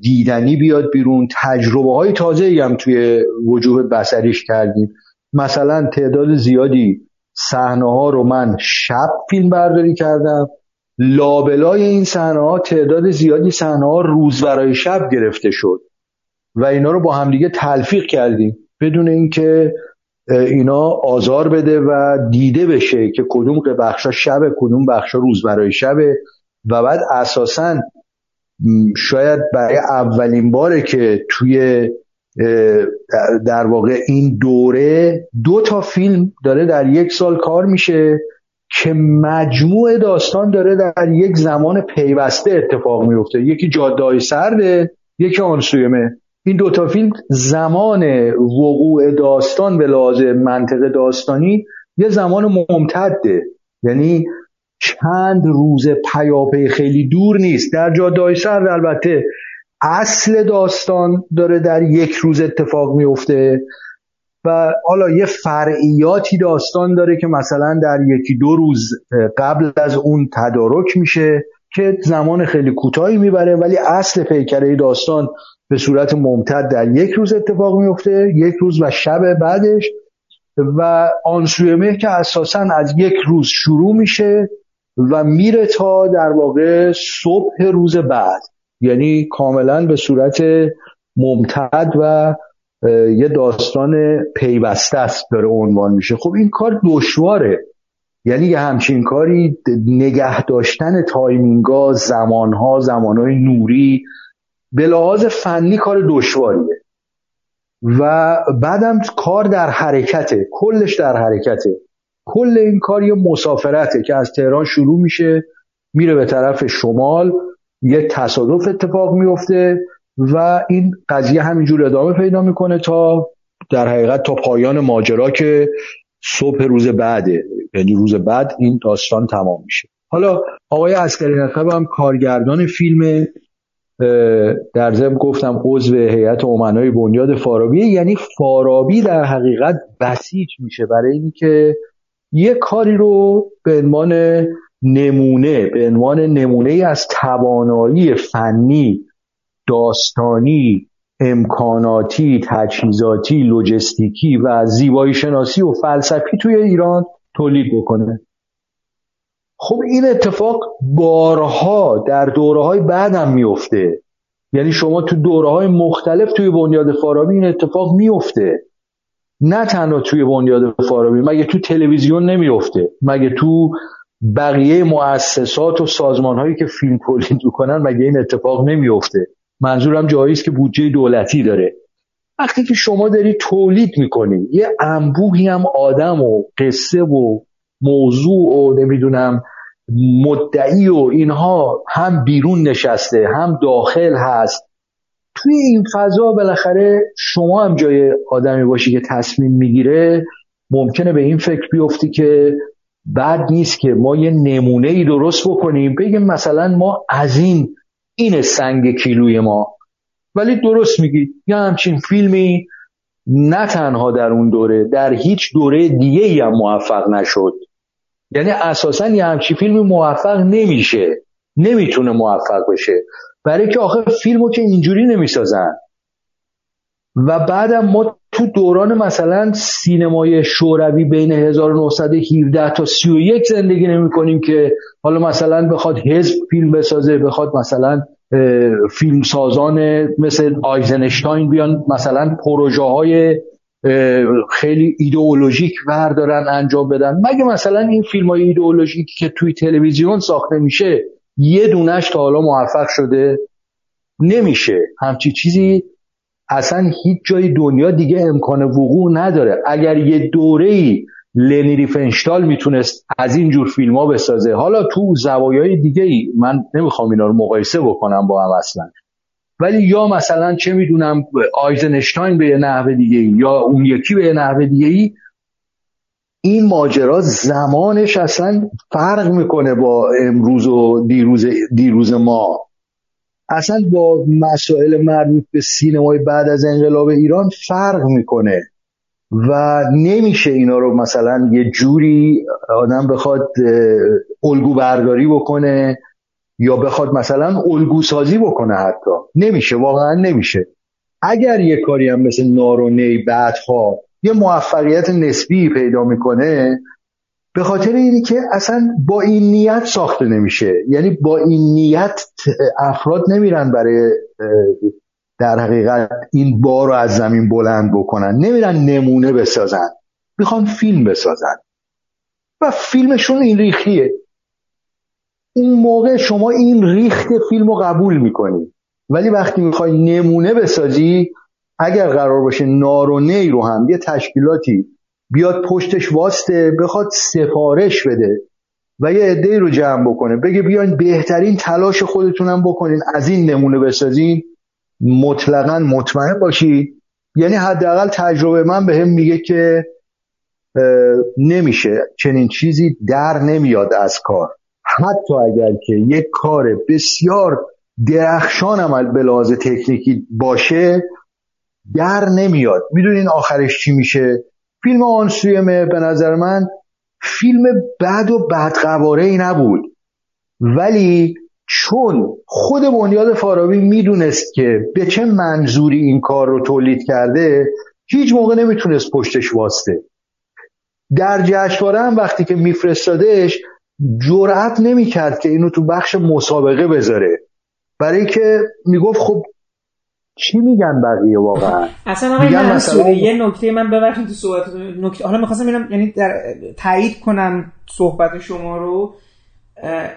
دیدنی بیاد بیرون. تجربه های تازه هم توی وجوه بسریش کردیم. مثلا تعداد زیادی صحنه ها رو من شب فیلم برداری کردم. لابلای این صحنه ها تعداد زیادی صحنه ها روز برای شب گرفته شد. و اینا رو با همدیگه تلفیق کردیم. بدون اینکه اینا آزار بده و دیده بشه که کدوم بخشا شب کدوم بخشا روز برای شبه. و بعد اساسا شاید برای اولین باره که توی در واقع این دوره دو تا فیلم داره در یک سال کار میشه که مجموع داستان داره در یک زمان پیوسته اتفاق میفته. یکی جاده سرده یکی آنسویمه. این دوتا فیلم زمان وقوع داستان به لحاظ منطق داستانی یه زمان ممتده. یعنی چند روز پیاپی خیلی دور نیست. در جاده سر البته اصل داستان داره در یک روز اتفاق میفته و حالا یه فرعیاتی داستان داره که مثلا در یکی دو روز قبل از اون تدارک میشه که زمان خیلی کوتاهی می‌بره ولی اصل پیکره داستان به صورت ممتد در یک روز اتفاق میفته یک روز و شب بعدش و آنسوی مه که اساسا از یک روز شروع میشه و میره تا در واقع صبح روز بعد. یعنی کاملا به صورت ممتد و یه داستان پیوسته است داره عنوان میشه. خب این کار دشواره. یعنی یه همچین کاری نگه داشتن تایمینگا زمانها زمانهای نوری به لحاظ فنی کار دشواریه. و بعدم کار در حرکته کلش در حرکته. کل این کار یه مسافرته که از تهران شروع میشه میره به طرف شمال یه تصادف اتفاق میفته و این قضیه همینجور ادامه پیدا می‌کنه تا در حقیقت تا پایان ماجرا که صبح روز بعده یعنی روز بعد این داستان تمام میشه. حالا آقای اسکری نقب هم کارگردان فیلم در ضمن گفتم عضو هیئت امنای بنیاد فارابی یعنی فارابی در حقیقت بسیج میشه برای اینکه یه کاری رو به عنوان نمونه به عنوان نمونه از توانایی فنی داستانی امکاناتی تجهیزاتی لوجستیکی و زیبایی شناسی و فلسفی توی ایران تولید بکنه. خب این اتفاق بارها در دوره های بعدم میفته یعنی شما تو دوره های مختلف توی بنیاد فارابی این اتفاق میفته نه تنها توی بنیاد فارابی مگه تو تلویزیون نمیفته مگه تو بقیه مؤسسات و سازمان هایی که فیلم تولید می‌کنن مگه این اتفاق نمیفته منظورم جایی است که بودجه دولتی داره. وقتی که شما داری تولید می‌کنی یه انبوهی هم آدم و قصه و موضوع و نمی‌دونم مدعی و اینها هم بیرون نشسته هم داخل هست. توی این فضا بالاخره شما هم جای آدمی باشی که تصمیم می‌گیره ممکنه به این فکر بیفتی که بعد نیست که ما یه نمونه ای درست بکنیم بگیم مثلا ما از این این سنگ کیلوی ما. ولی درست میگی یه همچین فیلمی نه تنها در اون دوره در هیچ دوره دیگه ای هم موفق نشد. یعنی اساسا یه همچین فیلمی موفق نمیشه نمی‌تونه موفق بشه. برای که آخر فیلمو که اینجوری نمی‌سازن. و بعدم ما تو دوران مثلا سینمای شوروی بین 1917 تا 31 زندگی نمی کنیم که حالا مثلا بخواد حزب فیلم بسازه بخواد مثلا فیلم سازان مثل آیزنشتاین بیان مثلا پروژه های خیلی ایدئولوژیک بردارن انجام بدن. مگه مثلا این فیلم های ایدئولوژیکی که توی تلویزیون ساخته میشه یه دونش تا حالا موفق شده نمیشه؟ همچی چیزی اصلا هیچ جای دنیا دیگه امکان وقوع نداره. اگر یه دوره ای لنی ریفنشتال می‌تونست از این جور فیلم ها بسازه. حالا تو زوایای دیگه ای من نمی‌خوام اینا رو مقایسه بکنم با هم اصلا. ولی یا مثلا چه می‌دونم آیزنشتاین به یه نحوه دیگه ای یا اون یکی به یه نحوه دیگه ای این ماجرا زمانش اصلا فرق می‌کنه با امروز و دیروز, دیروز ما. اصلا با مسائل مربوط به سینمای بعد از انقلاب ایران فرق می‌کنه. و نمیشه اینا رو مثلا یه جوری آدم بخواد الگو برداری بکنه یا بخواد مثلا الگو سازی بکنه حتی. نمیشه واقعا نمیشه. اگر یه کاری هم مثل نارونی بعدها یه موفقیت نسبی پیدا می‌کنه به خاطر اینی که اصلا با این نیت ساخته نمیشه. یعنی با این نیت افراد نمیرن برای در حقیقت این بار رو از زمین بلند بکنن. نمیرن نمونه بسازن. می‌خوان فیلم بسازن. و فیلمشون این ریختیه. اون موقع شما این ریخت فیلم رو قبول می‌کنی. ولی وقتی می‌خوای نمونه بسازی اگر قرار باشه نارونه رو هم یه تشکیلاتی بیاد پشتش واسطه بخواد سفارش بده و یه عده رو جمع بکنه. بگه بیاین بهترین تلاش خودتونم بکنین از این نمونه بسازین. مطلقا مطمئن باشید یعنی حداقل تجربه من به هم میگه که نمیشه چنین چیزی در نمیاد از کار. حتی اگر که یک کار بسیار درخشان عمل به لحاظ تکنیکی باشه در نمیاد. می‌دونین آخرش چی میشه؟ فیلم آن سوی به نظر من فیلم بد و بدقواره ای نبود. ولی چون خود بنیاد فارابی می‌دونست که به چه منظوری این کار رو تولید کرده هیچ موقع نمی‌تونست پشتش واسطه. در جشنواره هم وقتی که میفرستادش جرأت نمی‌کرد که اینو تو بخش مسابقه بذاره. برای که می‌گفت خب چی میگن بقیه واقعا؟ اصلا آقای مثلا یه نکته من ببخشید تو صحبت نکته حالا می‌خواستم ببینم یعنی در تایید کنم صحبت شما رو.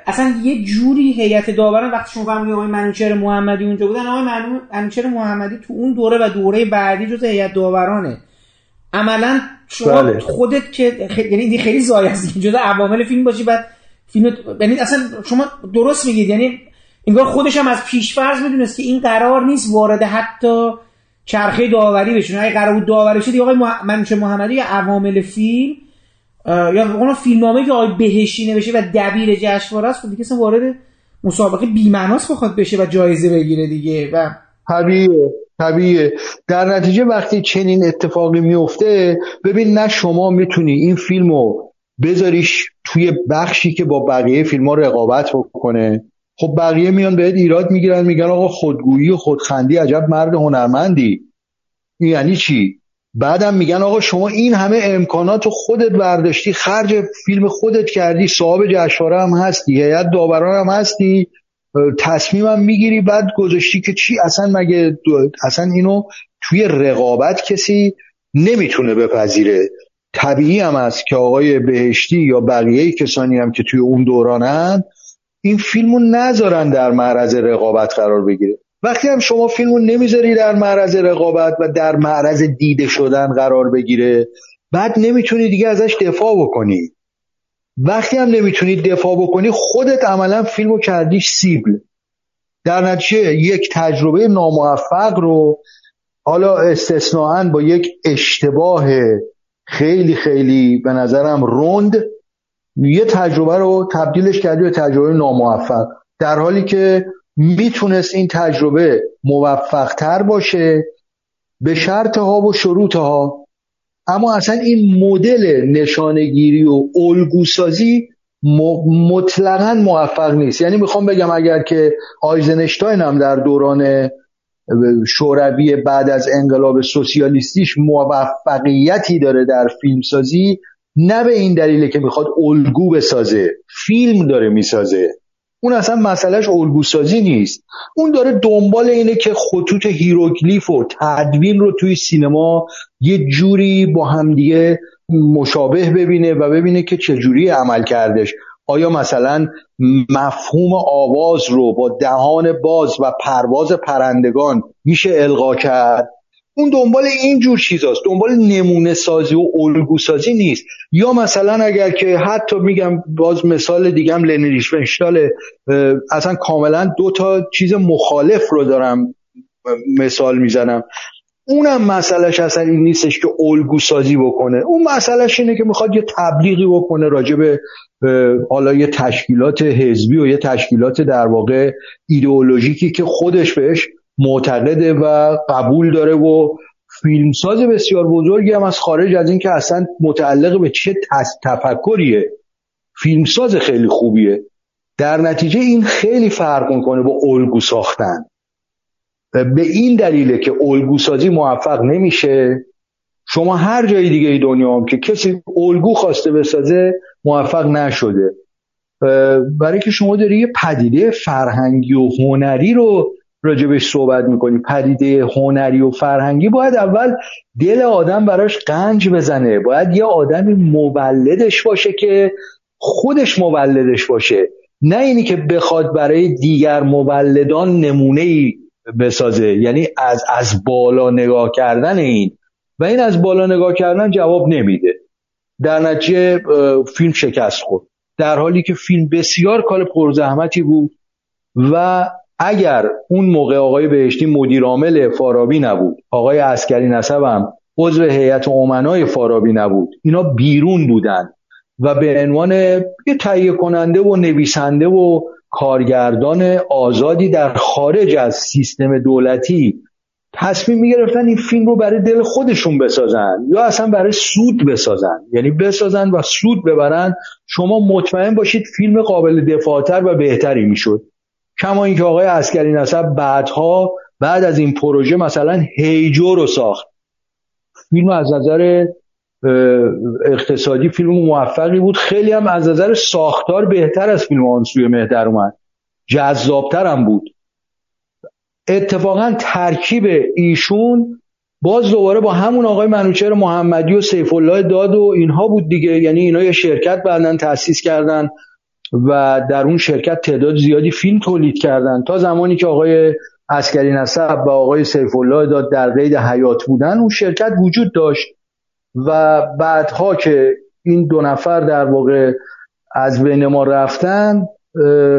اصلا یه جوری هیئت داوران وقتی شما فرمودید آقای منوچهر محمدی اونجا بودن آقای منوچهر محمدی تو اون دوره و دوره بعدی جز هیئت داورانه. عملا شما بله. خودت که خیلی یعنی خیلی زای هستی جدا عوامل فیلم باشی بعد فیلم یعنی اصلا شما درست میگید یعنی انگار خودش هم از پیشفرض می‌دونست که این قرار نیست وارد حتی چرخه داوری بشونه اگه قرار بود داوری شد آقای منوچهر محمدی یا عوامل فیلم یا اون فیلمنامه که آقای بهشی نوشته و دبیر جشنواره است خب دیگه وارد مسابقه بی‌معناست بخواد بشه و جایزه بگیره دیگه و طبیعیه طبیعیه. در نتیجه وقتی چنین اتفاقی میفته ببین نه شما می‌تونی این فیلمو بذاریش توی بخشی که با بقیه فیلم ها رقابت بکنه. خب بقیه میان بهت ایراد می‌گیرن میگن آقا خودگویی و خودخندی عجب مرد هنرمندی. یعنی چی؟ بعدم میگن آقا شما این همه امکانات رو خودت برداشتی خرج فیلم خودت کردی صاحب جشنواره هم هستی هیئت داوران هم هستی تصمیمم می‌گیری بعد گذاشتی که چی؟ اصلا مگه اصلا اینو توی رقابت کسی نمی‌تونه بپذیره. طبیعی هم است که آقای بهشتی یا بقیه کسانی هم که توی اون دورانن این فیلمو نذارن در معرض رقابت قرار بگیره. وقتی هم شما فیلمو نمی‌ذاری در معرض رقابت و در معرض دیده شدن قرار بگیره بعد نمی‌تونی دیگه ازش دفاع بکنی. وقتی هم نمی‌تونی دفاع بکنی خودت عملا فیلمو کردیش سیبل. در نتیجه یک تجربه ناموفق رو حالا استثناا با یک اشتباه خیلی خیلی به نظرم روند یه تجربه رو تبدیلش کرده به تجربه ناموفق. در حالی که می‌تونست این تجربه موفقتر باشه به شرط ها و شروط ها. اما اصلا این مدل نشانگیری و الگوسازی مطلقا موفق نیست. یعنی می‌خوام بگم اگر که آیزنشتاین هم در دوران شوروی بعد از انقلاب سوسیالیستیش موفقیتی داره در فیلمسازی نه به این دلیله که می‌خواد الگو بسازه فیلم داره می‌سازه. اون اصلا مسئلهش الگو سازی نیست. اون داره دنبال اینه که خطوط هیروگلیف و تدوین رو توی سینما یه جوری با همدیگه مشابه ببینه و ببینه که چجوری عمل کردش. آیا مثلا مفهوم آواز رو با دهان باز و پرواز پرندگان میشه القا کرد؟ اون دنبال این جور چیزاست. دنبال نمونه سازی و الگو سازی نیست. یا مثلا اگر که حتی میگم باز مثال دیگم لنی اصلا کاملا دو تا چیز مخالف رو دارم مثال می‌زنم. اونم مسئلهش اصلا این نیستش که الگو سازی بکنه. اون مسئلهش اینه که می‌خواد یه تبلیغی بکنه راجع به حالا یه تشکیلات حزبی و یه تشکیلات در واقع ایدئولوژیکی که خودش بهش معتقده و قبول داره و فیلمساز بسیار بزرگی هم از خارج از اینکه اصلا متعلق به چه تفکریه. فیلمساز خیلی خوبیه. در نتیجه این خیلی فرق می‌کنه با الگو ساختن. به این دلیله که الگو سازی موفق نمیشه. شما هر جای دیگه ای دنیا هم که کسی الگو خواسته بسازه موفق نشده. برای که شما داری یه پدیده فرهنگی و هنری رو راجبش صحبت می‌کنی. پدیده هنری و فرهنگی. باید اول دل آدم براش قنج بزنه. باید یه آدمی مولدش باشه که خودش مولدش باشه. نه اینی که بخواد برای دیگر مولدان نمونه ای بسازه. یعنی از از بالا نگاه کردن این. و این از بالا نگاه کردن جواب نمیده. در نتیجه فیلم شکست خورد. در حالی که فیلم بسیار کار پرزحمتی بود و اگر اون موقع آقای بهشتی مدیر عامل فارابی نبود آقای عسکری نسب هم عضو هیئت امنای فارابی نبود اینا بیرون بودن و به عنوان یه تهیه کننده و نویسنده و کارگردان آزادی در خارج از سیستم دولتی تصمیم می‌گرفتن این فیلم رو برای دل خودشون بسازن یا اصلا برای سود بسازن. یعنی بسازن و سود ببرن. شما مطمئن باشید فیلم قابل دفاعتر و بهتری می‌شد. کما اینکه آقای عسکری نسب بعدها بعد از این پروژه مثلا هیجو رو ساخت. فیلم از نظر اقتصادی فیلم موفقی بود. خیلی هم از نظر ساختار بهتر از فیلم آنسوی مهدر اومد. جذابتر هم بود. اتفاقا ترکیب ایشون باز دوباره با همون آقای منوچهر محمدی و سیف الله داد و اینها بود دیگه. یعنی اینا یه شرکت بعدا تأسیس کردن. و در اون شرکت تعداد زیادی فیلم تولید کردن. تا زمانی که آقای اسکری نسب و آقای سیف الله داد در قید حیات بودن اون شرکت وجود داشت. و بعدها که این دو نفر در واقع از بین ما رفتن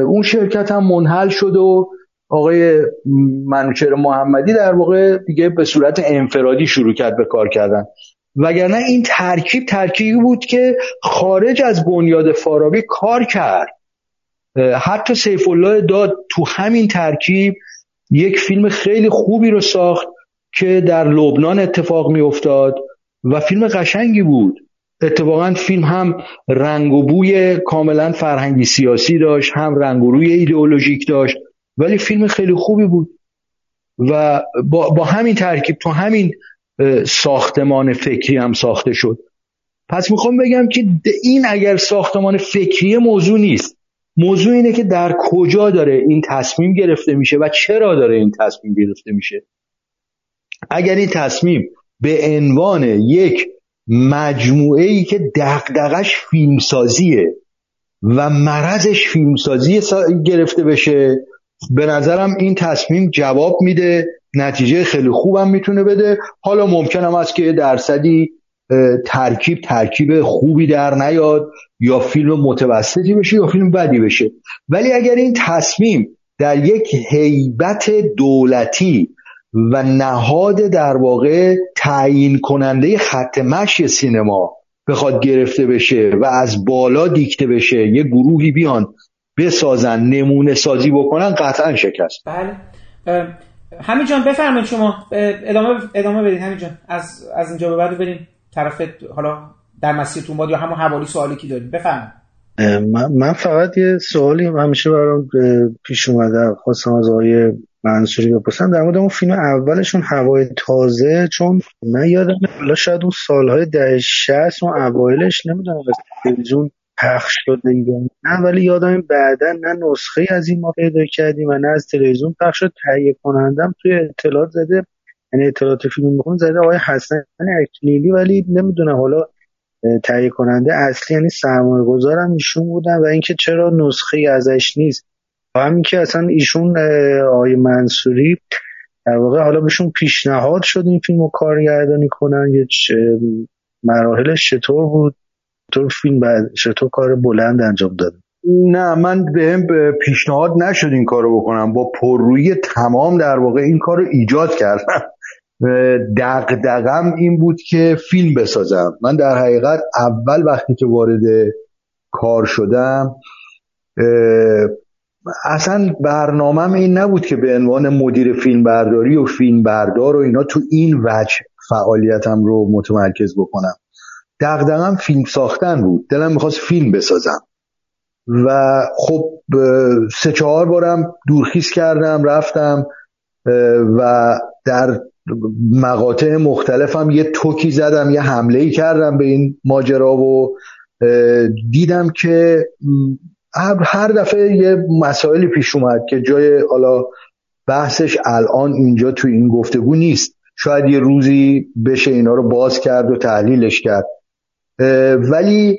اون شرکت هم منحل شد و آقای منوچهر محمدی در واقع دیگه به صورت انفرادی شروع کرد به کار کردن. وگرنه این ترکیب ترکیبی بود که خارج از بنیاد فارابی کار کرد. حتی سیف الله داد تو همین ترکیب یک فیلم خیلی خوبی رو ساخت که در لبنان اتفاق می افتاد و فیلم قشنگی بود. اتفاقا فیلم هم رنگ و بوی کاملا فرهنگی سیاسی داشت هم رنگ و روی ایدئولوژیک داشت ولی فیلم خیلی خوبی بود. و با, با همین ترکیب تو همین ساختمان فکری هم ساخته شد. پس می‌خوام بگم که این اگر ساختمان فکری موضوع نیست موضوع اینه که در کجا داره این تصمیم گرفته میشه و چرا داره این تصمیم گرفته میشه. اگر این تصمیم به عنوان یک مجموعه ای که دقدقش فیلمسازیه و مرضش فیلمسازی گرفته بشه به نظرم این تصمیم جواب میده. نتیجه خیلی خوبم می‌تونه بده. حالا ممکنم است که درصدی ترکیب ترکیب خوبی در نیاد یا فیلم متوسطی بشه یا فیلم بدی بشه. ولی اگر این تصمیم در یک هیبت دولتی و نهاد در واقع تعیین کننده خط مشی سینما بخواد گرفته بشه و از بالا دیکته بشه یه گروهی بیان بسازن نمونه سازی بکنن قطعا شکست. بله. همین جان بفرمایید شما. ادامه ادامه بدید همین جان از از اینجا به بعد بریم. طرف حالا در مسیرتون باد یا همون حوالی سوالی که داریم. بفرمایید. من فقط یه سوالی همیشه برام پیش اومده. خواستم از آقای منصوری بپرسم. در مورد اون فیلم اولشون هوای تازه چون من یادم حالا شاید اون سالهای ده شست اون اوایلش نمی‌دونم از تلویزیون پخش شده نه ولی یادم بعدا نه نسخه از این ما پیدا کردیم و نه از تلویزیون پخش شد. تهیه کنندم توی اطلاعات زده یعنی اطلاعات فیلم میخون زده آقای حسن اکلیلی ولی نمی‌دونم حالا تهیه کننده اصلی یعنی سرمایه گذارم ایشون بودن و اینکه چرا نسخه ازش نیست. و همین که اصلا ایشون آقای منصوری در واقع حالا بهشون پیشنهاد شد این فیلم رو کارگردانی کنن یه مراحلش چطور بود؟ چطور فیلم بعد چطور کار بلند انجام داد نه من به هم پیشنهاد نشد این کارو بکنم. با پررویی تمام در واقع این کارو ایجاد کردم. دقدقم این بود که فیلم بسازم. من در حقیقت اول وقتی که وارد کار شدم اصلا برنامهم این نبود که به عنوان مدیر فیلم برداری و فیلم بردار و اینا تو این وجه فعالیتم رو متمرکز بکنم. دقدقم فیلم ساختن بود. دلم می‌خواست فیلم بسازم. و خب سه چهار بارم دورخیز کردم رفتم و در مقاطع مختلفم یه توکی زدم یه حمله ای کردم به این ماجرا و دیدم که هر دفعه یه مسائلی پیش اومد که جای حالا بحثش الان اینجا تو این گفتگو نیست. شاید یه روزی بشه اینا رو باز کرد و تحلیلش کرد. ولی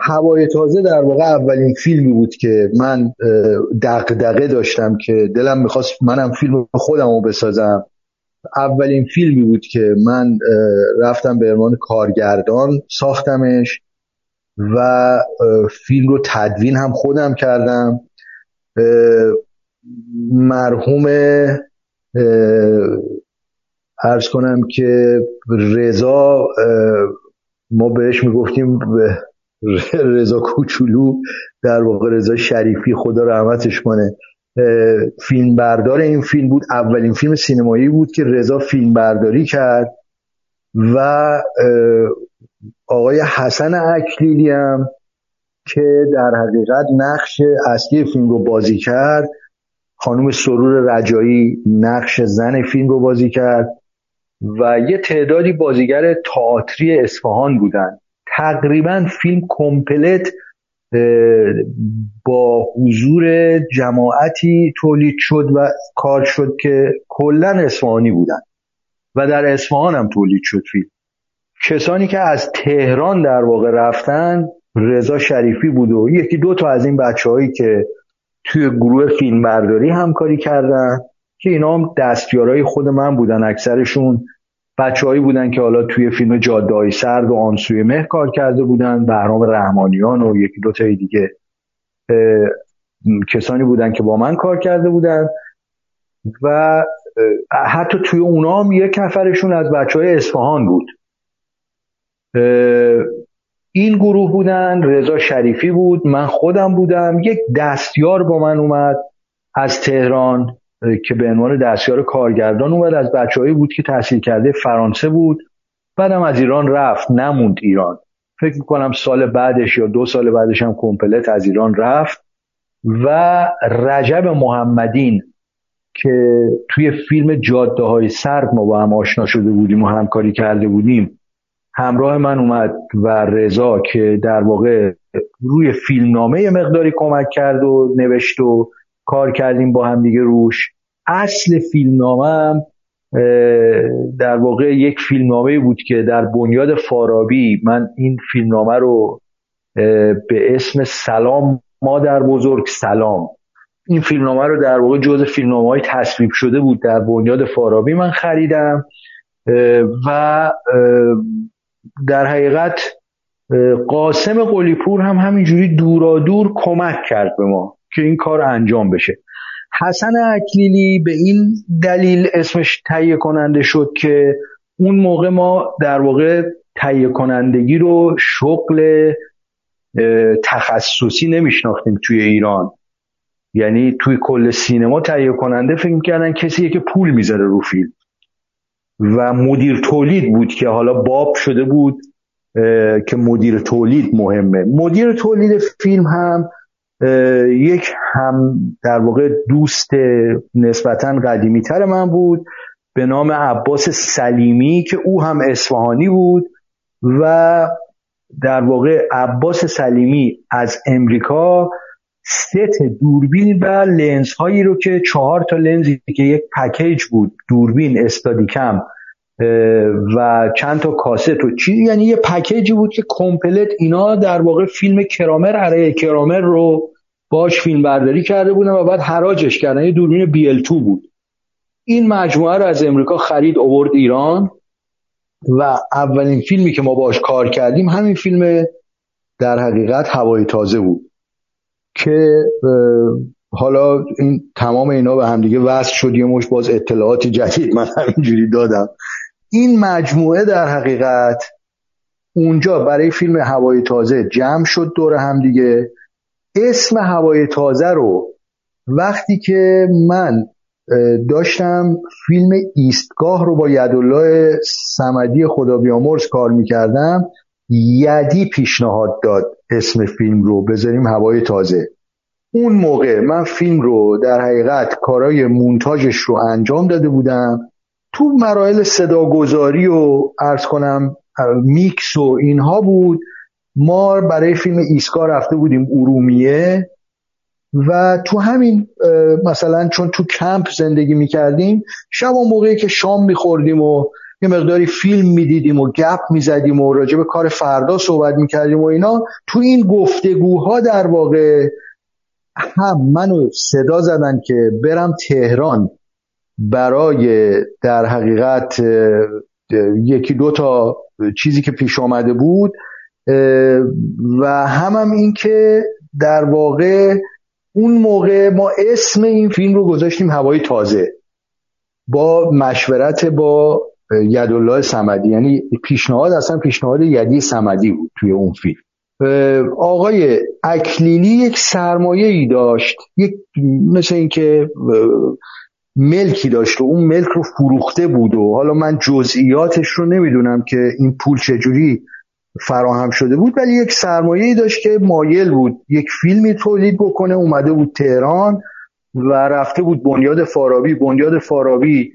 هوای تازه در واقع اولین فیلمی بود که من دقدقه داشتم که دلم می‌خواست منم فیلم خودم رو بسازم. اولین فیلمی بود که من رفتم به عنوان کارگردان ساختمش و فیلم رو تدوین هم خودم کردم. مرحوم ارز کنم که رضا ما بهش می‌گفتیم رضا کوچولو در واقع رضا شریفی خدا رحمتش کنه. فیلم بردار این فیلم بود. اولین فیلم سینمایی بود که رضا فیلم برداری کرد و آقای حسن اکلیلی هم که در حقیقت نقش اصلی فیلم رو بازی کرد خانم سرور رجایی نقش زن فیلم رو بازی کرد. و یه تعدادی بازیگر تئاتری اصفهان بودن. تقریبا فیلم کمپلت با حضور جماعتی تولید شد و کار شد که کلا اصفهانی بودن. و در اصفهان هم تولید شد فیلم. کسانی که از تهران در واقع رفتن رضا شریفی بود و یکی دو تا از این بچه هایی که توی گروه فیلم برداری همکاری کردن. که اینا هم دستیارای خود من بودن اکثرشون. بچههایی بودن که حالا توی فیلم جاده سرد و آنسوی مه کار کرده بودن. برنامه رحمانیان و یکی دو تای دیگه کسانی بودن که با من کار کرده بودن. و حتی توی اونا هم یک نفرشون از بچه های اصفهان بود. این گروه بودن رضا شریفی بود من خودم بودم. یک دستیار با من اومد از تهران. که به عنوان دستیار کارگردان اومد از بچههایی بود که تحصیل کرده فرانسه بود. بعدم از ایران رفت نموند ایران. فکر می‌کنم سال بعدش یا دو سال بعدش هم کمپلت از ایران رفت و رجب محمدین که توی فیلم جاده های سرد ما با هم آشنا شده بودیم و همکاری کرده بودیم همراه من اومد و رضا که در واقع روی فیلمنامه مقداری کمک کرد و نوشت و کار کردیم با هم دیگه روش. اصل فیلمنامه در واقع یک فیلمنامه بود که در بنیاد فارابی من این فیلمنامه رو به اسم سلام مادر بزرگ سلام. این فیلمنامه رو در واقع جز فیلمنامه های تصویب شده بود در بنیاد فارابی من خریدم. و در حقیقت قاسم قلیپور هم همینجوری دورا دور کمک کرد به ما. که این کار انجام بشه. حسن اکلیلی به این دلیل اسمش تهیه کننده شد که اون موقع ما در واقع تهیه کنندگی رو شغل تخصصی نمیشناختیم توی ایران. یعنی توی کل سینما تهیه کننده فکر می‌کردن کسیه که پول می‌ذاره رو فیلم. و مدیر تولید بود که حالا باب شده بود که مدیر تولید مهمه. مدیر تولید فیلم هم یک هم در واقع دوست نسبتا قدیمی تر من بود به نام عباس سلیمی که او هم اصفهانی بود و در واقع عباس سلیمی از امریکا ست دوربین و لنز هایی رو که چهار تا لنزی که یک پکیج بود دوربین استادیکم و چند تا کاست و چی یعنی یه پکیجی بود که کمپلت اینا در واقع فیلم کرامر علیه کرامر رو باش فیلم برداری کرده بودن و بعد حراجش کردن. یه دوربین بیل تو بود. این مجموعه رو از امریکا خرید آورد ایران و اولین فیلمی که ما باش کار کردیم همین فیلم در حقیقت هوای تازه بود که حالا این تمام اینا به همدیگه وصل شد. یه مش باز اطلاعات جدید من همینجوری دادم. این مجموعه در حقیقت اونجا برای فیلم هوای تازه جمع شد دور همدیگه اسم هوای تازه رو وقتی که من داشتم فیلم ایستگاه رو با یدالله سمدی خدا بیامرز کار می‌کردم یدی پیشنهاد داد اسم فیلم رو بذاریم هوای تازه. اون موقع من فیلم رو در حقیقت کارای مونتاژش رو انجام داده بودم. تو مراحل صداگذاری و عرض کنم میکس و اینها بود. ما برای فیلم ایستگاه رفته بودیم ارومیه و تو همین مثلا چون تو کمپ زندگی می‌کردیم شب و موقعی که شام میخوردیم و یه مقداری فیلم می‌دیدیم و گپ می‌زدیم و راجع به کار فردا صحبت می‌کردیم و اینا تو این گفتگوها در واقع هم منو صدا زدن که برم تهران. برای در حقیقت یکی دو تا چیزی که پیش آمده بود و هم هم این که در واقع اون موقع ما اسم این فیلم رو گذاشتیم هوای تازه با مشورت با یدالله سمدی یعنی پیشنهاد اصلا پیشنهاد یدی سمدی بود توی اون فیلم. آقای اکلیلی یک سرمایه ای داشت یک مثل اینکه ملکی داشت و اون ملک رو فروخته بود و حالا من جزئیاتش رو نمی‌دونم که این پول چجوری فراهم شده بود ولی یک سرمایه ای داشت که مایل بود یک فیلمی تولید بکنه اومده بود تهران و رفته بود بنیاد فارابی. بنیاد فارابی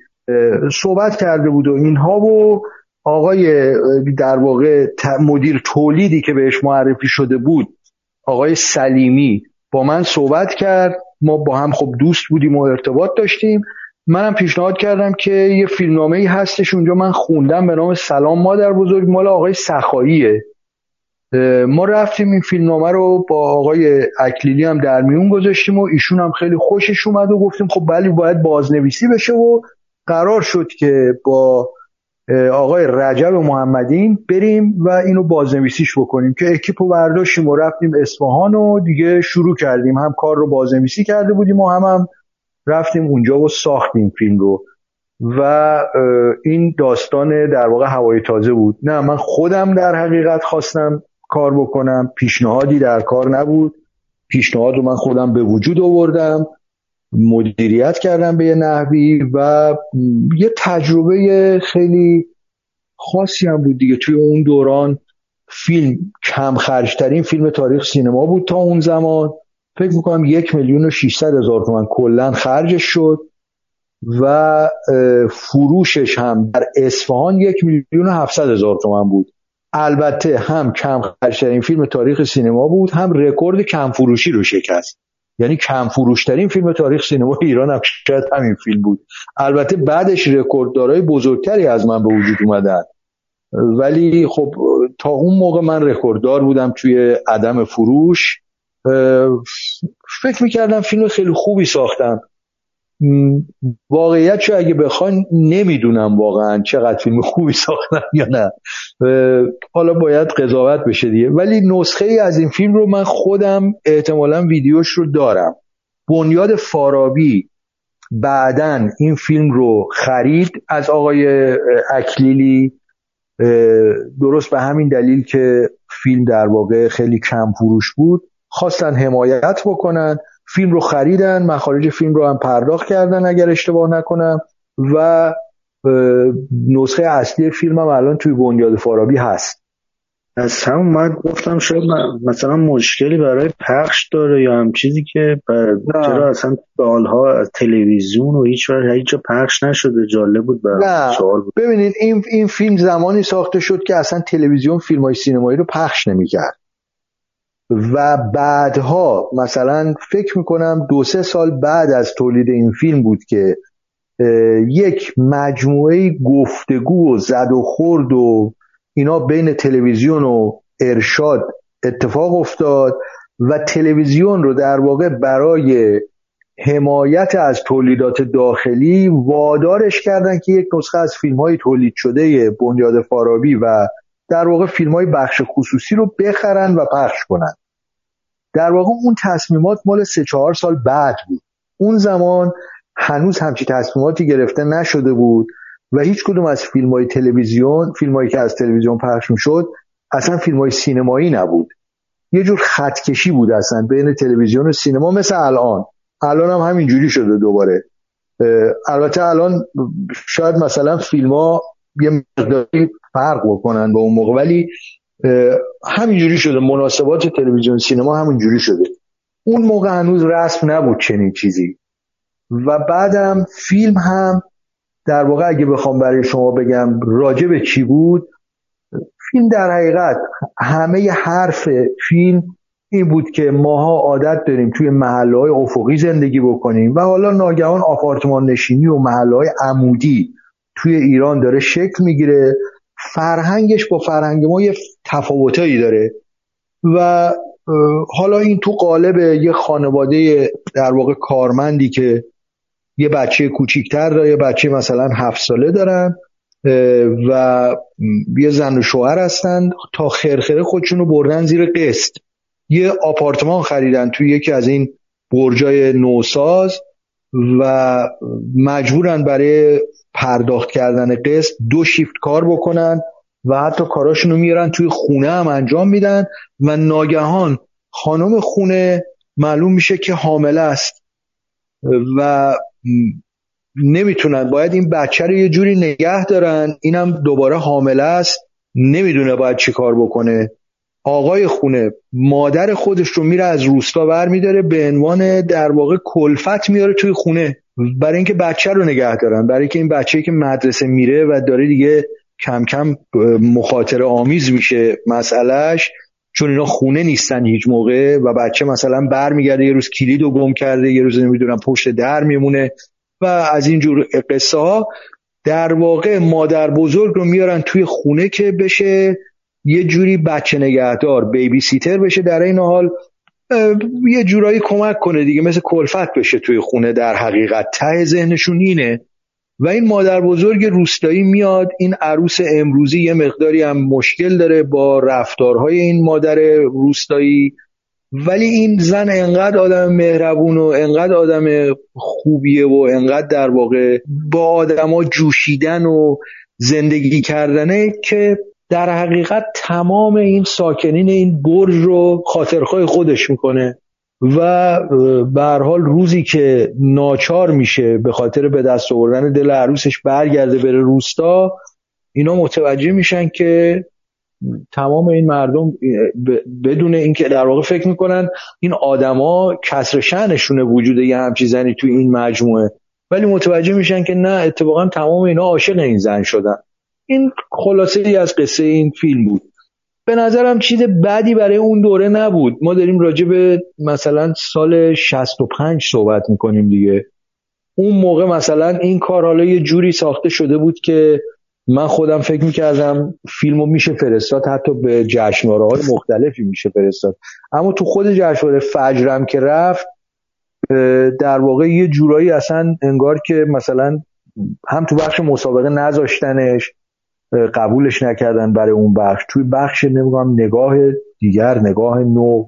صحبت کرده بود و اینها و آقای در واقع مدیر تولیدی که بهش معرفی شده بود آقای سلیمی با من صحبت کرد. ما با هم خب دوست بودیم و ارتباط داشتیم. منم پیشنهاد کردم که یه فیلمنامه ای هستش. اونجا من خوندم. به نام سلام مادر بزرگ. مال آقای سخاییه. ما رفتیم این فیلمنامه رو با آقای اکلیلی هم در میون گذاشتیم و ایشون هم خیلی خوشش اومد و گفتیم خب بلی باید بازنویسی بشه و قرار شد که با آقای رجب محمدین بریم و اینو بازنویسیش بکنیم که اکیپ رو برداشتیم و رفتیم اصفهان و دیگه شروع کردیم. هم کار رو بازنویسی کرده بودیم و هم هم رفتیم اونجا و ساختیم فیلم رو. و این داستان در واقع هوای تازه بود. نه من خودم در حقیقت خواستم کار بکنم. پیشنهادی در کار نبود. پیشنهاد رو من خودم به وجود آوردم. مدیریت کردم به یه نحوی و یه تجربه خیلی خاصی هم بود دیگه. توی اون دوران فیلم کم خرجترین فیلم تاریخ سینما بود تا اون زمان. فکر می‌کنم یک میلیون و شیستد هزار تومن کلا خرجش شد و فروشش هم در اصفهان یک میلیون و هفتصد هزار تومن بود. البته هم کم خرجترین فیلم تاریخ سینما بود هم رکورد کم فروشی رو شکست. یعنی کم فروشترین فیلم تاریخ سینما ایران هم شاید همین فیلم بود. البته بعدش رکورددارای بزرگتری از من به وجود اومدن. ولی خب تا اون موقع من رکورددار بودم توی عدم فروش فکر می‌کردم فیلم خیلی خوبی ساختم. واقعیتش اگه بخوان نمی‌دونم واقعا چقدر فیلم خوبی ساختم یا نه. حالا باید قضاوت بشه دیگه. ولی نسخه ای از این فیلم رو من خودم احتمالا ویدیوش رو دارم. بنیاد فارابی بعدا این فیلم رو خرید از آقای اکلیلی. درست به همین دلیل که فیلم در واقع خیلی کم فروش بود. خواستن حمایت بکنن. فیلم رو خریدن مخارج فیلم رو هم پرداخت کردن اگر اشتباه نکنم. و نسخه اصلی فیلم هم الان توی بنیاد فارابی هست. از همون من گفتم شاید مثلا مشکلی برای پخش داره یا هم چیزی که چرا اصلا سالها از تلویزیون و هیچ هیچ پخش نشده جالب بود برای سوال بود. ببینید این این فیلم زمانی ساخته شد که اصلا تلویزیون فیلم های سینمایی رو پخش نمی‌کرد. و بعدها مثلا فکر می‌کنم دو سه سال بعد از تولید این فیلم بود که یک مجموعه گفتگو و زد و خورد و اینا بین تلویزیون و ارشاد اتفاق افتاد و تلویزیون رو در واقع برای حمایت از تولیدات داخلی وادارش کردن که یک نسخه از فیلم های تولید شده بنیاد فارابی و در واقع فیلم های بخش خصوصی رو بخرن و پخش کنن. در واقع اون تصمیمات مال سه چهار سال بعد بود. اون زمان هنوز همچی تصمیماتی گرفته نشده بود و هیچ کدوم از فیلم های تلویزیون فیلم هایی که از تلویزیون پخش شد اصلا فیلم های سینمایی نبود. یه جور خطکشی بود اصلا بین تلویزیون و سینما مثل الان. الان هم همینجوری شده دوباره. البته الان شاید مثلا فیلم ها یه مقداری فرق بکنن با اون موقع. ولی همینجوری شده. مناسبات تلویزیون سینما همینجوری شده. اون موقع هنوز رسم نبود چنین چیزی. و بعدم فیلم هم در واقع اگه بخوام برای شما بگم راجع به چی بود فیلم در حقیقت همه حرف فیلم این بود که ماها عادت داریم توی محله های افقی زندگی بکنیم. و حالا ناگهان آپارتمان نشینی و محله های عمودی توی ایران داره شکل می‌گیره. فرهنگش با فرهنگ ما یه تفاوتایی داره. و حالا این تو قالب یه خانواده در واقع کارمندی که یه بچه کوچیکتر داره یه بچه مثلا هفت ساله دارن و یه زن و شوهر هستن. تا خرخره خودشون رو بردن زیر قسط. یه آپارتمان خریدن توی یکی از این برجای نوساز. و مجبورن برای پرداخت کردن قسط دو شیفت کار بکنن و حتی کاراشون رو میارن توی خونه هم انجام میدن و ناگهان خانم خونه معلوم میشه که حامله است. و نمی‌تونن باید این بچه رو یه جوری نگه دارن. اینم دوباره حامله است. نمی‌دونه باید چی کار بکنه. آقای خونه مادر خودش رو میره از روستا بر میداره به عنوان در واقع کلفت میاره توی خونه برای اینکه بچه رو نگه دارن برای اینکه این بچه که مدرسه میره و داره دیگه کم کم مخاطر آمیز میشه مسئلهش چون اینا خونه نیستن هیچ موقع و بچه مثلا برمیگرده یه روز کلید رو گم کرده یه روز نمی‌دونم پشت در میمونه و از این جور قصه ها در واقع مادر بزرگ رو میارن توی خونه که بشه یه جوری بچه نگهدار بیبی سیتر بشه در این حال یه جورایی کمک کنه دیگه مثل کلفت بشه توی خونه در حقیقت. ته ذهنشون اینه. و این مادر بزرگ روستایی میاد این عروس امروزی یه مقداری هم مشکل داره با رفتارهای این مادر روستایی. ولی این زن انقدر آدم مهربون و انقدر آدم خوبیه و انقدر در واقع با آدما جوشیدن و زندگی کردنه که در حقیقت تمام این ساکنین این برج رو خاطرخواه خودش می‌کنه و به حال روزی که ناچار میشه به خاطر به دست آوردن دل عروسش برگرده بره روستا اینا متوجه میشن که تمام این مردم بدون اینکه در واقع فکر می‌کنن این آدما کسر شنشونه وجود یه همچی زنی توی این مجموعه. ولی متوجه میشن که نه اتفاقا تمام اینا عاشق این زن شدن. این خلاصه ای از قصه این فیلم بود. به نظرم چیز بدی برای اون دوره نبود. ما داریم راجع به مثلا سال 65 صحبت می‌کنیم دیگه. اون موقع مثلا این کار حالا یه جوری ساخته شده بود که من خودم فکر می‌کردم فیلمو میشه فرستاد حتی به جشنواره های مختلفی میشه فرستاد. اما تو خود جشنواره فجرم که رفت در واقع یه جورایی اصلا انگار که مثلا هم تو بخش مسابقه نذاشتنش قبولش نکردن برای اون بخش. توی بخش نمی‌دونم نگاه دیگر نگاه نو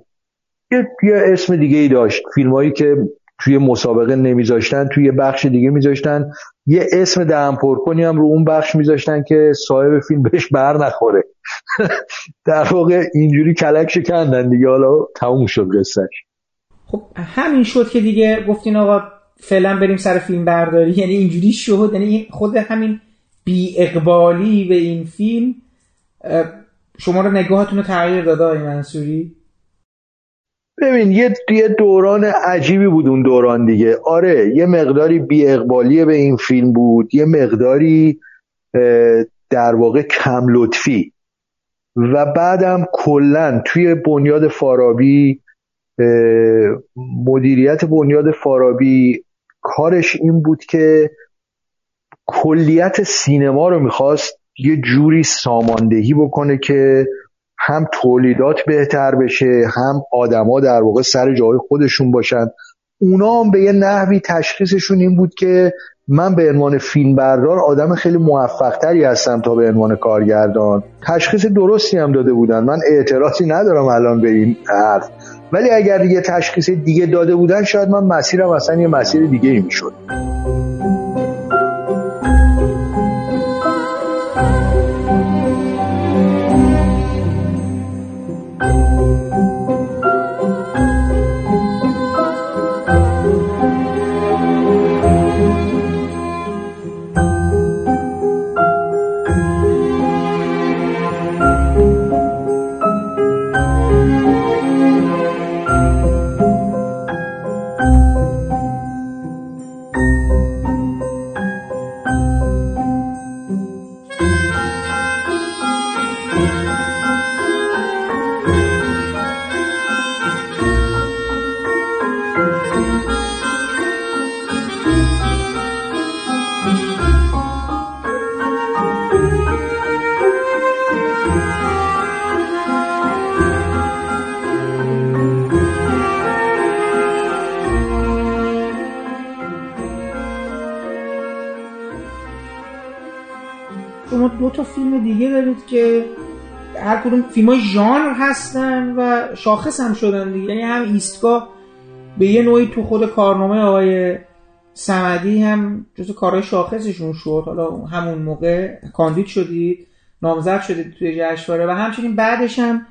یه, یه اسم دیگه ای داشت. فیلم هایی که توی مسابقه نمیذاشتن توی بخش دیگه میذاشتن. یه اسم دهن پرکنی هم رو اون بخش میذاشتن که صاحب فیلم بهش بر نخوره. در واقع اینجوری کلک شکندن دیگه. حالا تموم شد قصهش. خب همین شد که دیگه گفتین آقا فعلا بریم سر فیلم برداری. یعنی اینجوری شد. یعنی خود همین بی اقبالی به این فیلم شما رو نگاهتون رو تغییر داده آقای منصوری؟ ببین یه یه دوران عجیبی بود اون دوران دیگه. آره یه مقداری بی اقبالی به این فیلم بود یه مقداری در واقع کم لطفی. و بعدم کلا توی بنیاد فارابی مدیریت بنیاد فارابی کارش این بود که کلیت سینما رو می‌خواست یه جوری ساماندهی بکنه که هم تولیدات بهتر بشه هم آدما در واقع سر جای خودشون باشن. اونا هم به یه نحوی تشخیصشون این بود که من به عنوان فیلمبردار آدم خیلی موفق تری هستم تا به عنوان کارگردان. تشخیص درستی هم داده بودن. من اعتراضی ندارم الان به این حرف. ولی اگر یه تشخیص دیگه داده بودن شاید من مسیرم اصلا یه مسیر دیگه ای می‌شد. فیلم های ژانر هستن و شاخص هم شدن دیگه. یعنی هم ایستگاه به یه نوعی تو خود کارنامه آقای سمدی هم جزو کارهای شاخصشون شد. حالا همون موقع کاندید شدید نامزد شدید توی جشنواره و همچنین بعدش هم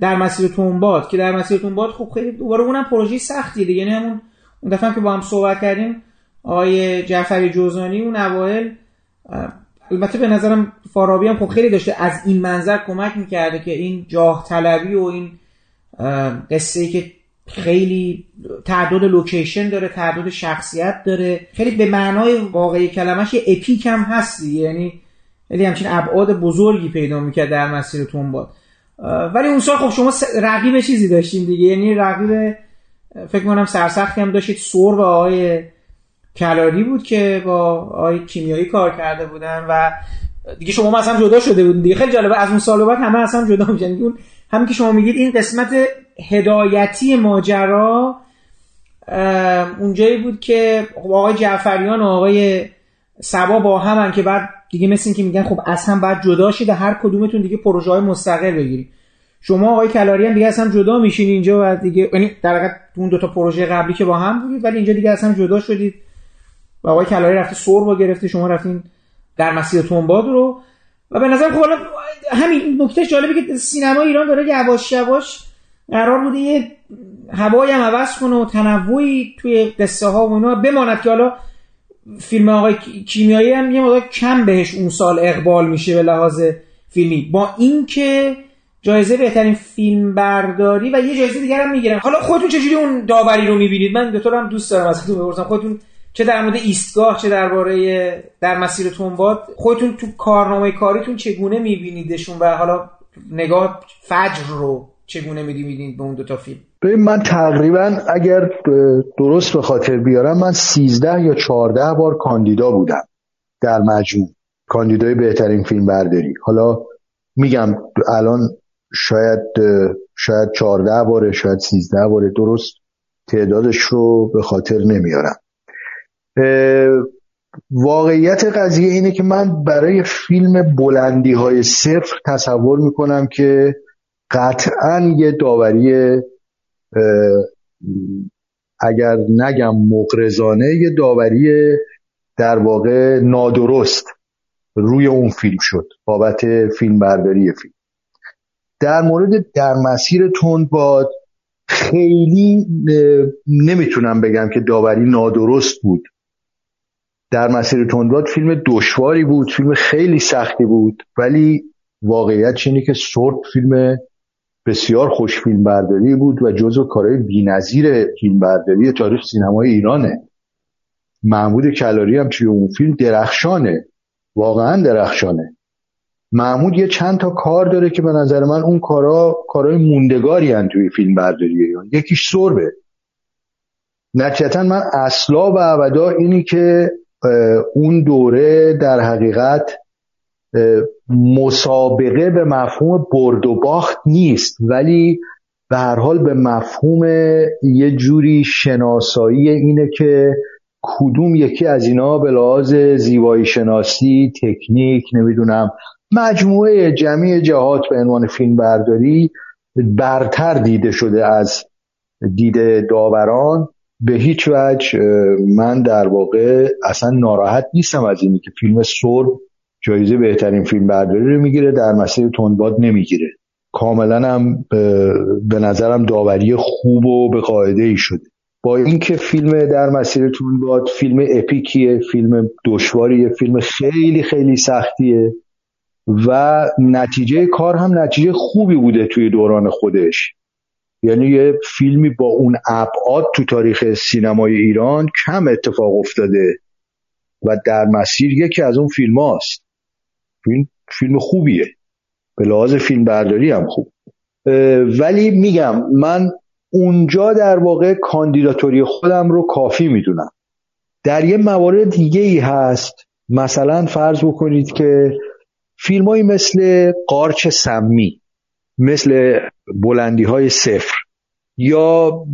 در مسیر تونباد که در مسیر تونباد خب خیلی دوباره اونم پروژه سختی دیگه. یعنی همون اون دفعه که با هم صحبت کردیم آقای جعفری جوزانی اون اوایل البته به نظرم فارابی هم خب خیلی داشته. از این منظر کمک می‌کرده که این جاه طلبی و این قصه ای که خیلی تعداد لوکیشن داره تعداد شخصیت داره. خیلی به معنای واقعی کلمش یه اپیک هم هست یعنی خیلی همچین ابعاد بزرگی پیدا می‌کرد در مسیر تونباد ولی اون سال خب شما رقیب چیزی داشتیم دیگه. یعنی رقیب فکر کنم سرسختی هم داشتید. سور و آقای کلاری بود که با آی کیمیایی کار کرده بودن و دیگه شما اصلا جدا شده بودین دیگه. خیلی جالبه از اون سال بعد همه اصلا جدا میشن اون همین که شما میگید این قسمت هدایتی ماجرا اونجایی بود که آقای جعفریان و آقای سبا با همن که بعد دیگه مثل این که میگن خب اصلا بعد جدا شده هر کدومتون دیگه پروژه های مستقل بگیرید. شما آقای کلاری هم دیگه اصلا جدا میشین اینجا و دیگه یعنی در واقع اون دو تا پروژه قبلی که با هم بودید ولی اینجا دیگه اصلا جدا شدید. و آقای کلاری رفته سور با گرفته شما رفتین در مسیر تنباد رو. و به نظر خب همین نکته جالبه که سینما ایران داره یواش یواش قرار بوده یه هوایی هم عوض کنه و تنوعی توی قصه ها و اینا بماند که حالا فیلم آقای کیمیایی هم یه مقدار کم بهش اون سال اقبال میشه به لحاظ فیلمی. با اینکه جایزه بهترین فیلم برداری و یه جایزه دیگر هم می‌گیرن. حالا خودتون چجوری اون داوری رو می‌بینید؟ من به هم دوست دارم از بپرسم. خودتون چه در مورد ایستگاه چه درباره در مسیر تنباد خودتون تو کارنامه کاریتون چگونه میبینیدشون و حالا نگاه فجر رو چگونه می‌بینید به اون دو تا فیلم؟ ببین من تقریبا اگر درست به خاطر بیارم من 13 یا 14 بار کاندیدا بودم در مجموع. کاندیدای بهترین فیلم برداری حالا میگم الان شاید شاید 14 باره شاید 13 باره. درست تعدادش رو به خاطر نمیارم. واقعیت قضیه اینه که من برای فیلم بلندی های صفر تصور می‌کنم که قطعا یه داوری اگر نگم مقرزانه یه داوری در واقع نادرست روی اون فیلم شد بابت فیلم برداری فیلم. در مورد در مسیر باد خیلی نمی‌تونم بگم که داوری نادرست بود. در مسیر تندباد فیلم دشواری بود فیلم خیلی سختی بود ولی واقعیت اینه که سورت فیلم بسیار خوش فیلم برداری بود و جزو کارهای بی‌نظیر فیلم برداری تاریخ سینمای ایرانه. محمود کلاری هم توی اون فیلم درخشانه واقعا درخشانه. محمود یه چند تا کار داره که به نظر من اون کارا کارهای موندگاری هن توی فیلم برداری ایران. یکیش سربه. نتیجتا من اصلا و ابدا اینی که اون دوره در حقیقت مسابقه به مفهوم برد و باخت نیست. ولی به هر حال به مفهوم یه جوری شناسایی اینه که کدوم یکی از اینا به لحاظ زیبایی شناسی تکنیک نمی‌دونم مجموعه جمعی جهات به عنوان فیلم برداری برتر دیده شده از دید داوران. به هیچ وجه من در واقع اصلا ناراحت نیستم از اینی که فیلم سرب جایزه بهترین فیلم برداری رو می‌گیره در مسیر تندباد نمی‌گیره. کاملا هم به نظرم داوری خوب و به قاعده ای شده. با اینکه فیلم در مسیر تندباد فیلم اپیکیه فیلم دشواریه فیلم خیلی خیلی سختیه و نتیجه کار هم نتیجه خوبی بوده توی دوران خودش. یعنی یه فیلمی با اون ابعاد تو تاریخ سینمای ایران کم اتفاق افتاده و در مسیر یکی از اون فیلم هاست فیلم, فیلم خوبیه. به لحاظ فیلم برداری هم خوب. ولی میگم من اونجا در واقع کاندیداتوری خودم رو کافی می‌دونم. در یه موارد دیگه ای هست. مثلا فرض بکنید که فیلمایی مثل قارچ سمی مثل بلندی های صفر یا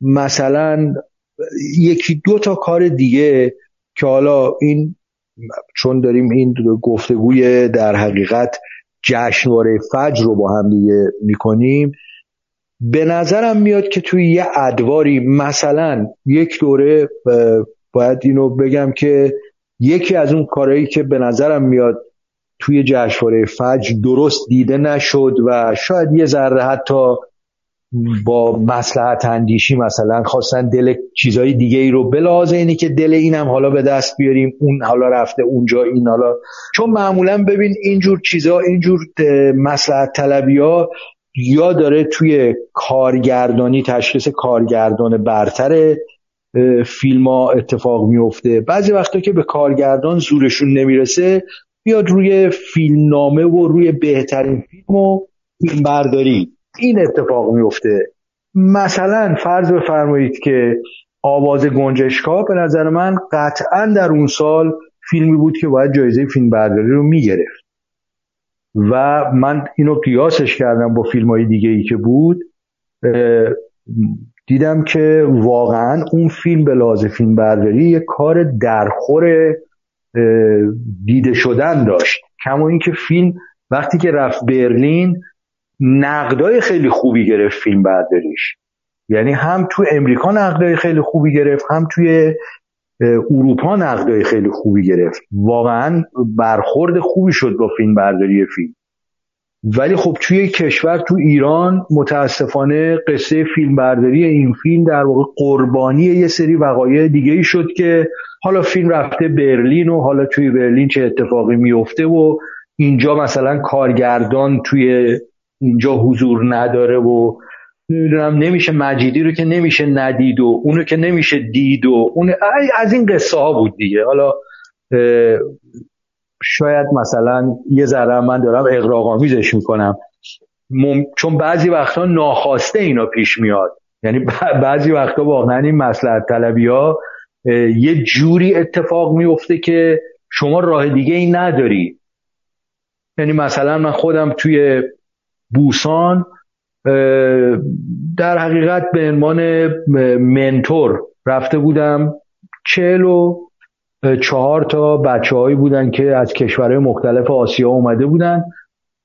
مثلا یکی دو تا کار دیگه که حالا این چون داریم این گفتگوی در حقیقت جشنواره فجر رو با هم دیگه می‌کنیم به نظرم میاد که توی یه ادواری مثلا یک دوره باید اینو بگم که یکی از اون کارهایی که به نظرم میاد توی جشنواره فجر درست دیده نشد و شاید یه ذره حتی با مسلحت اندیشی مثلا خواستن دل چیزای دیگه ای رو بلازه اینی که دل اینم حالا به دست بیاریم اون حالا رفته اونجا این حالا. چون معمولا ببین اینجور چیزا اینجور مسلحت طلبی ها یا داره توی کارگردانی تشخیص کارگردان برتر فیلم ها اتفاق میفته بعضی وقتا که به کارگردان زورشون نمی‌رسه بیاد روی فیلمنامه و روی بهترین فیلم و فیلم برداری این اتفاق میفته مثلا فرض بفرمایید که آواز گنجشکا به نظر من قطعا در اون سال فیلمی بود که باید جایزه فیلم برداری رو می‌گرفت. و من اینو قیاسش کردم با فیلم های دیگه ای که بود. دیدم که واقعا اون فیلم به لازم فیلم برداری یه کار درخور دیده شدن داشت. کما اینکه فیلم وقتی که رفت برلین نقدای خیلی خوبی گرفت فیلم برداریش. یعنی هم تو امریکا نقدای خیلی خوبی گرفت هم توی اروپا نقدای خیلی خوبی گرفت. واقعا برخورد خوبی شد با فیلم برداری فیلم. ولی خب توی کشور تو ایران متاسفانه قصه فیلم برداری این فیلم در واقع قربانی یه سری وقایع دیگه ای شد که حالا فیلم رفته برلین و حالا توی برلین چه اتفاقی میفته و اینجا مثلا کارگردان توی اینجا حضور نداره و نمی‌دونم نمیشه مجیدی رو که نمیشه ندید و اونو که نمیشه دید و اون از این قصه ها بود دیگه. حالا شاید مثلا یه ذره من دارم اقراقامیزش می‌کنم. چون بعضی وقتا ناخواسته اینا پیش میاد. یعنی بعضی وقتا واقعا این مسلحت طلبی ها یه جوری اتفاق میفته که شما راه دیگه ای نداری. یعنی مثلا من خودم توی بوسان در حقیقت به عنوان منتور رفته بودم چهل و چهار تا بچه هایی بودن که از کشورهای مختلف آسیا اومده بودن.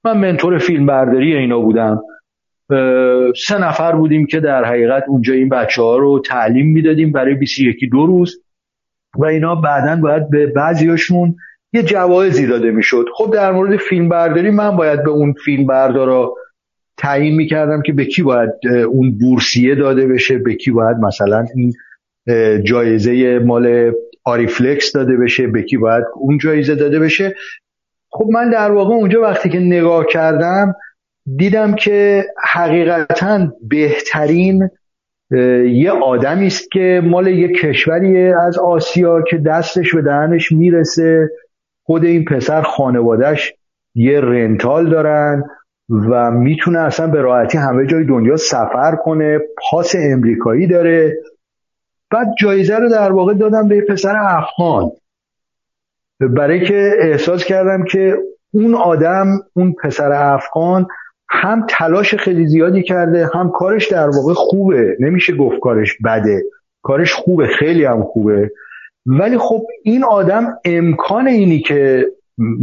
من منتور فیلم برداری اینا بودم. سه نفر بودیم که در حقیقت اونجا این بچه ها رو تعلیم می‌دادیم برای 21 دو روز. و اینا بعدا باید به بعضیاشون یه جوایزی داده می‌شد. خب در مورد فیلم برداری من باید به اون فیلم بردارا تعیین می‌کردم که به کی باید اون بورسیه داده بشه به کی باید مثلا این جایزه مال آریفلکس داده بشه به کی باید اون جایزه داده بشه. خب من در واقع اونجا وقتی که نگاه کردم دیدم که حقیقتا بهترین یه آدمی است که مال یه کشوری از آسیا که دستش به دهنش می‌رسه. خود این پسر خانوادهش یه رنتال دارن و می‌تونه اصلا به راحتی همه جای دنیا سفر کنه. پاس امریکایی داره. بعد جایزه رو در واقع دادم به پسر افغان. برای که احساس کردم که اون آدم اون پسر افغان هم تلاش خیلی زیادی کرده هم کارش در واقع خوبه. نمیشه گفت کارش بده. کارش خوبه خیلی هم خوبه. ولی خب این آدم امکان اینی که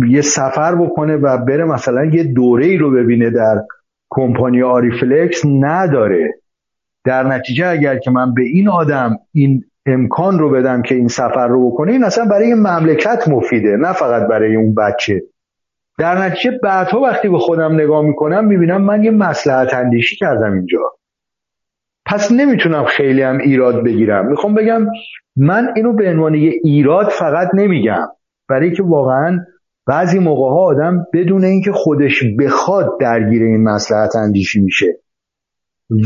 یه سفر بکنه و بره مثلا یه دوره ای رو ببینه در کمپانی آریفلکس نداره. در نتیجه اگر که من به این آدم این امکان رو بدم که این سفر رو بکنه این اصلا برای مملکت مفیده نه فقط برای اون بچه. در نتیجه بعدها وقتی به خودم نگاه می‌کنم می‌بینم من یه مسلحت اندیشی کردم اینجا. پس نمی‌تونم خیلی هم ایراد بگیرم. می‌خوام بگم من اینو به عنوان یه ایراد فقط نمیگم. برای که واقعا بعضی موقع ها آدم بدون اینکه خودش بخواد درگیر این مسلحت اندیشی میشه.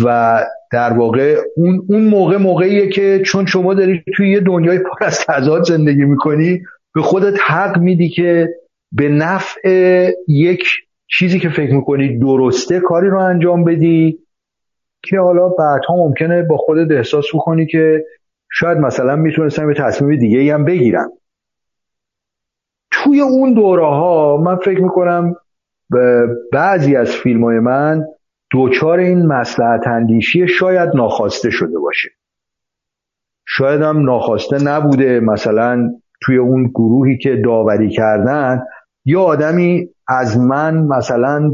و در واقع اون, اون موقع موقعیه که چون شما داری توی یه دنیای پر از تضاد زندگی می‌کنی به خودت حق میدی که به نفع یک چیزی که فکر می‌کنی درسته کاری رو انجام بدی که حالا بعدها ممکنه با خودت احساس بکنی که شاید مثلا می‌تونستم یه تصمیم دیگه هم بگیرم. توی اون دوره ها من فکر می‌کنم بعضی از فیلم های من دوچار این مسلحت اندیشی شاید ناخواسته شده باشه. شاید هم ناخواسته نبوده مثلا توی اون گروهی که داوری کردن یا آدمی از من مثلا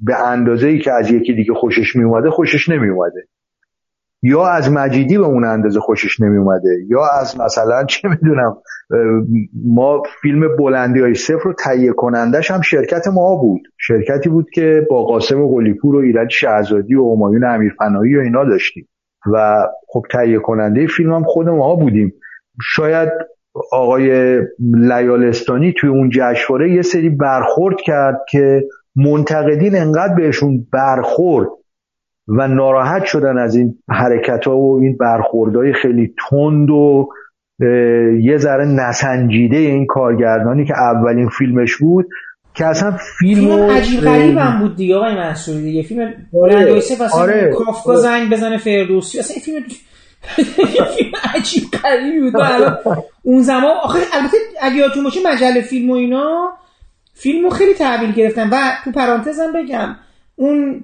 به اندازه ای که از یکی دیگه خوشش می اومده خوشش نمی اومده یا از مجیدی به اون اندازه خوشش نمی اومده یا از مثلا چه می‌دونم ما فیلم بلندی های صفر رو تهیه کنندش هم شرکت ما بود. شرکتی بود که با قاسم قلیپور و ایرج شهزادی و همایون امیرفنایی و اینا داشتیم. و خب تهیه کننده فیلم هم خود ما بودیم. شاید آقای لیالستانی توی اون جشنواره یه سری برخورد کرد که منتقدین انقدر بهشون برخورد و ناراحت شدن از این حرکت ها و این برخوردهای خیلی تند و یه ذره نسنجیده این کارگردانی که اولین فیلمش بود که اصلا فیلم, فیلم عجیب غریب هم بود دیگه آقای منصوری دیگه فیلم آره. آره. کافکا زنگ بزنه فردوسی اصلا این فیلم فیلم عجیب غریبی بود اون زمان آخه البته اگه یادتون باشه مجله فیلم و اینا فیلمو خیلی تحویل گرفتن و تو پرانتزم بگم اون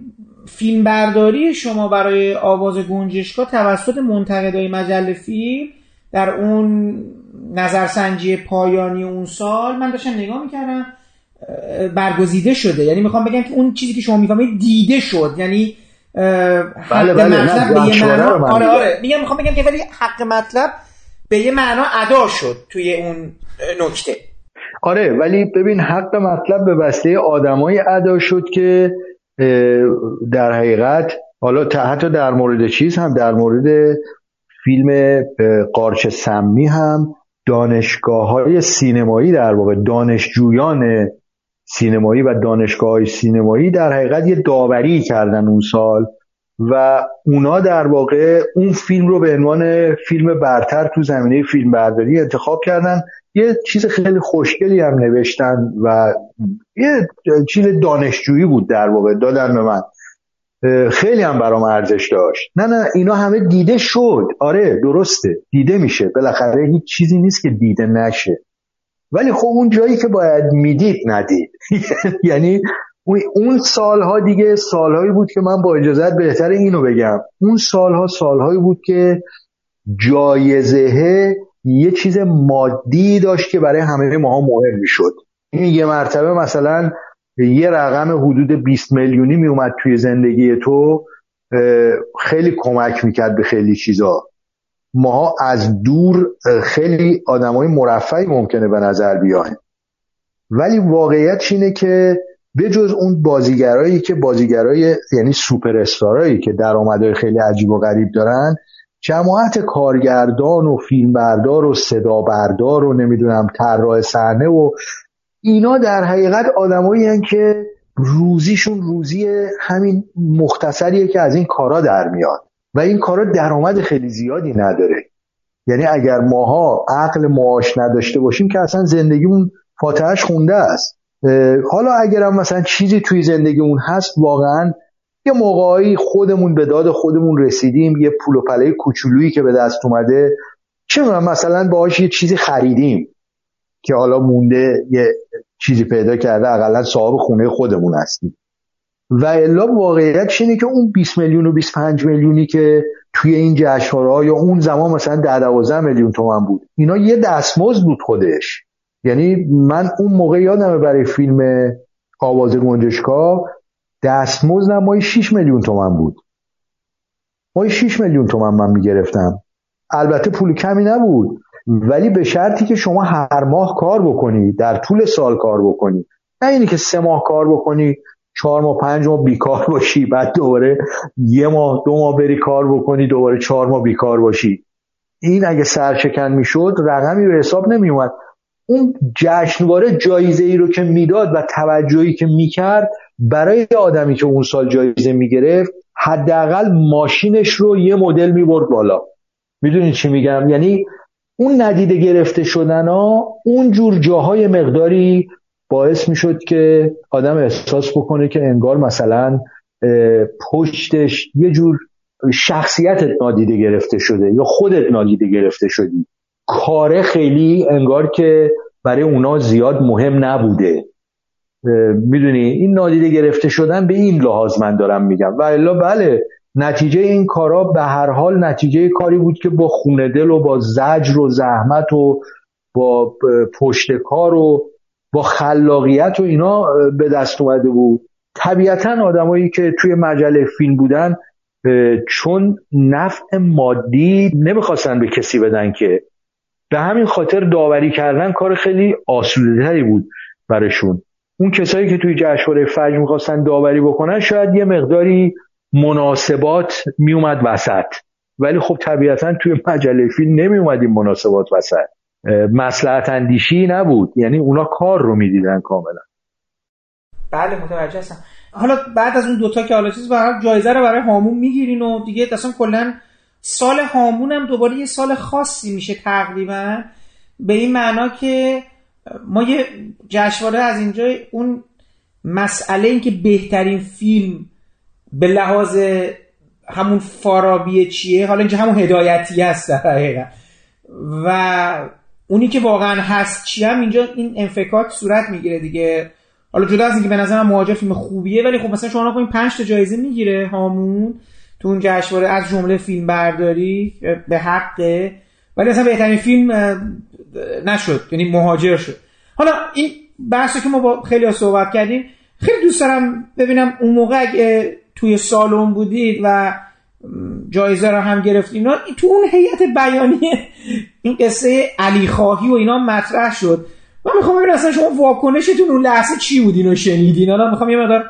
فیلم برداری شما برای آواز گنجشکا توسط منتقدای مجله فیلم در اون نظرسنجی پایانی اون سال من داشتم نگاه می‌کردم برگزیده شده. یعنی می‌خوام بگم که اون چیزی که شما می‌فهمید دیده شد. یعنی بله بله مطلب به یه معنا آره آره میگم می‌خوام بگم که ولی حق مطلب به یه معنا ادا شد توی اون نکته. آره ولی ببین حق مطلب به وسیله آدمای ادا شد که در حقیقت حالا حتی در مورد چیز هم در مورد فیلم قارچ سمی هم دانشگاه های سینمایی در واقع دانشجویان سینمایی و دانشگاه های سینمایی در حقیقت یه داوری کردن اون سال و اونا در واقع اون فیلم رو به عنوان فیلم برتر تو زمینه فیلم برداری انتخاب کردن یه چیز خیلی خوشگلی هم نوشتن و یه چیز دانشجویی بود در واقع دادن به من. خیلی هم برام ارزش داشت. نه نه اینا همه دیده شد. آره درسته. دیده میشه. بالاخره هیچ چیزی نیست که دیده نشه. ولی خب اون جایی که باید می‌دید ندید. یعنی اون سالها دیگه سالهایی بود که من با اجازت بهتر اینو بگم. اون سالها سالهایی بود که جایزه یه چیز مادی داشت که برای همه ماها مهم می‌شد. این یه مرتبه مثلا یه رقم حدود 20 میلیونی میومد توی زندگی تو خیلی کمک می‌کرد به خیلی چیزا. ما از دور خیلی آدمای مرفعی ممکنه به نظر بیایم ولی واقعیت اینه که به جز اون بازیگرایی که بازیگرای یعنی سوپر استارایی که درآمدهای خیلی عجیب و غریب دارن جماعت کارگردان و فیلمبردار و صدا بردار و نمی‌دونم طراح صحنه و اینا در حقیقت آدمایی که روزیشون روزی همین مختصریه که از این کارا در میاد. و این کارا درآمد خیلی زیادی نداره. یعنی اگر ماها عقل معاش نداشته باشیم که اصلا زندگیمون فاتحش خونده است. حالا اگرم مثلا چیزی توی زندگیمون هست واقعا یه موقعی خودمون به داد خودمون رسیدیم یه پول و پله کوچولویی که به دست اومده. چه مثلا باهاش یه چیزی خریدیم که حالا مونده یه چیزی پیدا کرده اقلا صاحب خونه خودمون هستیم. و الا واقعیت اینه که اون 20 میلیون و 25 میلیونی که توی این جشنواره یا اون زمان مثلا 10 12 میلیون تومن بود اینا یه دستمزد بود خودش. یعنی من اون موقع یادمه برای فیلم آواز گنجشکا دستمزدم مای 6 میلیون تومن بود. مای 6 میلیون تومن من می‌گرفتم. البته پول کمی نبود. ولی به شرطی که شما هر ماه کار بکنی در طول سال کار بکنی. نه اینی که سه ماه کار بکنی چهار ماه پنج ماه بیکار باشی بعد دوباره یه ماه دو ماه بری کار بکنی دوباره چهار ماه بیکار باشی. این اگه سرشکن می‌شد رقمی رو حساب نمیومد اون جشنواره جایزه ای رو که می‌داد و توجهی که می‌کرد برای آدمی که اون سال جایزه می‌گرفت حداقل ماشینش رو یه مدل می‌برد بالا. می‌دونید چی میگم؟ یعنی اون ندیده گرفته شدن ها اون جور جاهای مقداری باعث می‌شد که آدم احساس بکنه که انگار مثلا پشتش یه جور شخصیتت نادیده گرفته شده یا خودت نادیده گرفته شدی. کاره خیلی انگار که برای اونا زیاد مهم نبوده. می‌دونی این نادیده گرفته شدن به این لحاظ من دارم میگم. و الا بله نتیجه این کارا به هر حال نتیجه کاری بود که با خونه دل و با زجر و زحمت و با پشت کار و با خلاقیت و اینا به دست اومده بود. طبیعتا آدمایی که توی مجله فیلم بودن چون نفع مادی نمی‌خواستن به کسی بدن که به همین خاطر داوری کردن کار خیلی آسوده بود برشون اون کسایی که توی جشنواره فجر می‌خواستن داوری بکنن شاید یه مقداری مناسبات میومد وسط. ولی خب طبیعتا توی مجله فیلم نمیومد این مناسبات وسط. مسلحت اندیشی نبود. یعنی اونا کار رو می‌دیدن کاملا. بله متوجه هستم. حالا بعد از اون دوتا که حالا چیز جایزه رو برای هامون می‌گیرین و دیگه اصلا کلا سال هامون هم دوباره یه سال خاصی میشه تقریبا. به این معنا که ما یه جشنواره از اینجا اون مسئله این که بهترین فیلم به لحاظ همون فارابی چیه حالا اینجا همون هدایتی هست. در و اونی که واقعا هست چی هم اینجا این انفکاک صورت می‌گیره دیگه. حالا جدا از اینکه به نظر مهاجر فیلم خوبیه ولی خب مثلا شما کنین 5 تا جایزه می‌گیره هامون تو اون جشنواره از جمله فیلم برداری به حقه ولی اصلا بهترین فیلم نشد یعنی مهاجر شد. حالا این بحثی که ما با خیلی صحبت کردیم خیلی دوست دارم ببینم اون موقع اگه توی سالن بودید و جایزه رو هم گرفت اینا تو اون هیئت بیانی این قصه علی خواهی و اینا مطرح شد. من می‌خوام ببینم اصلا شما واکنشتون اون لحظه چی بود اینو شنیدین؟ حالا می‌خوام یه مقدار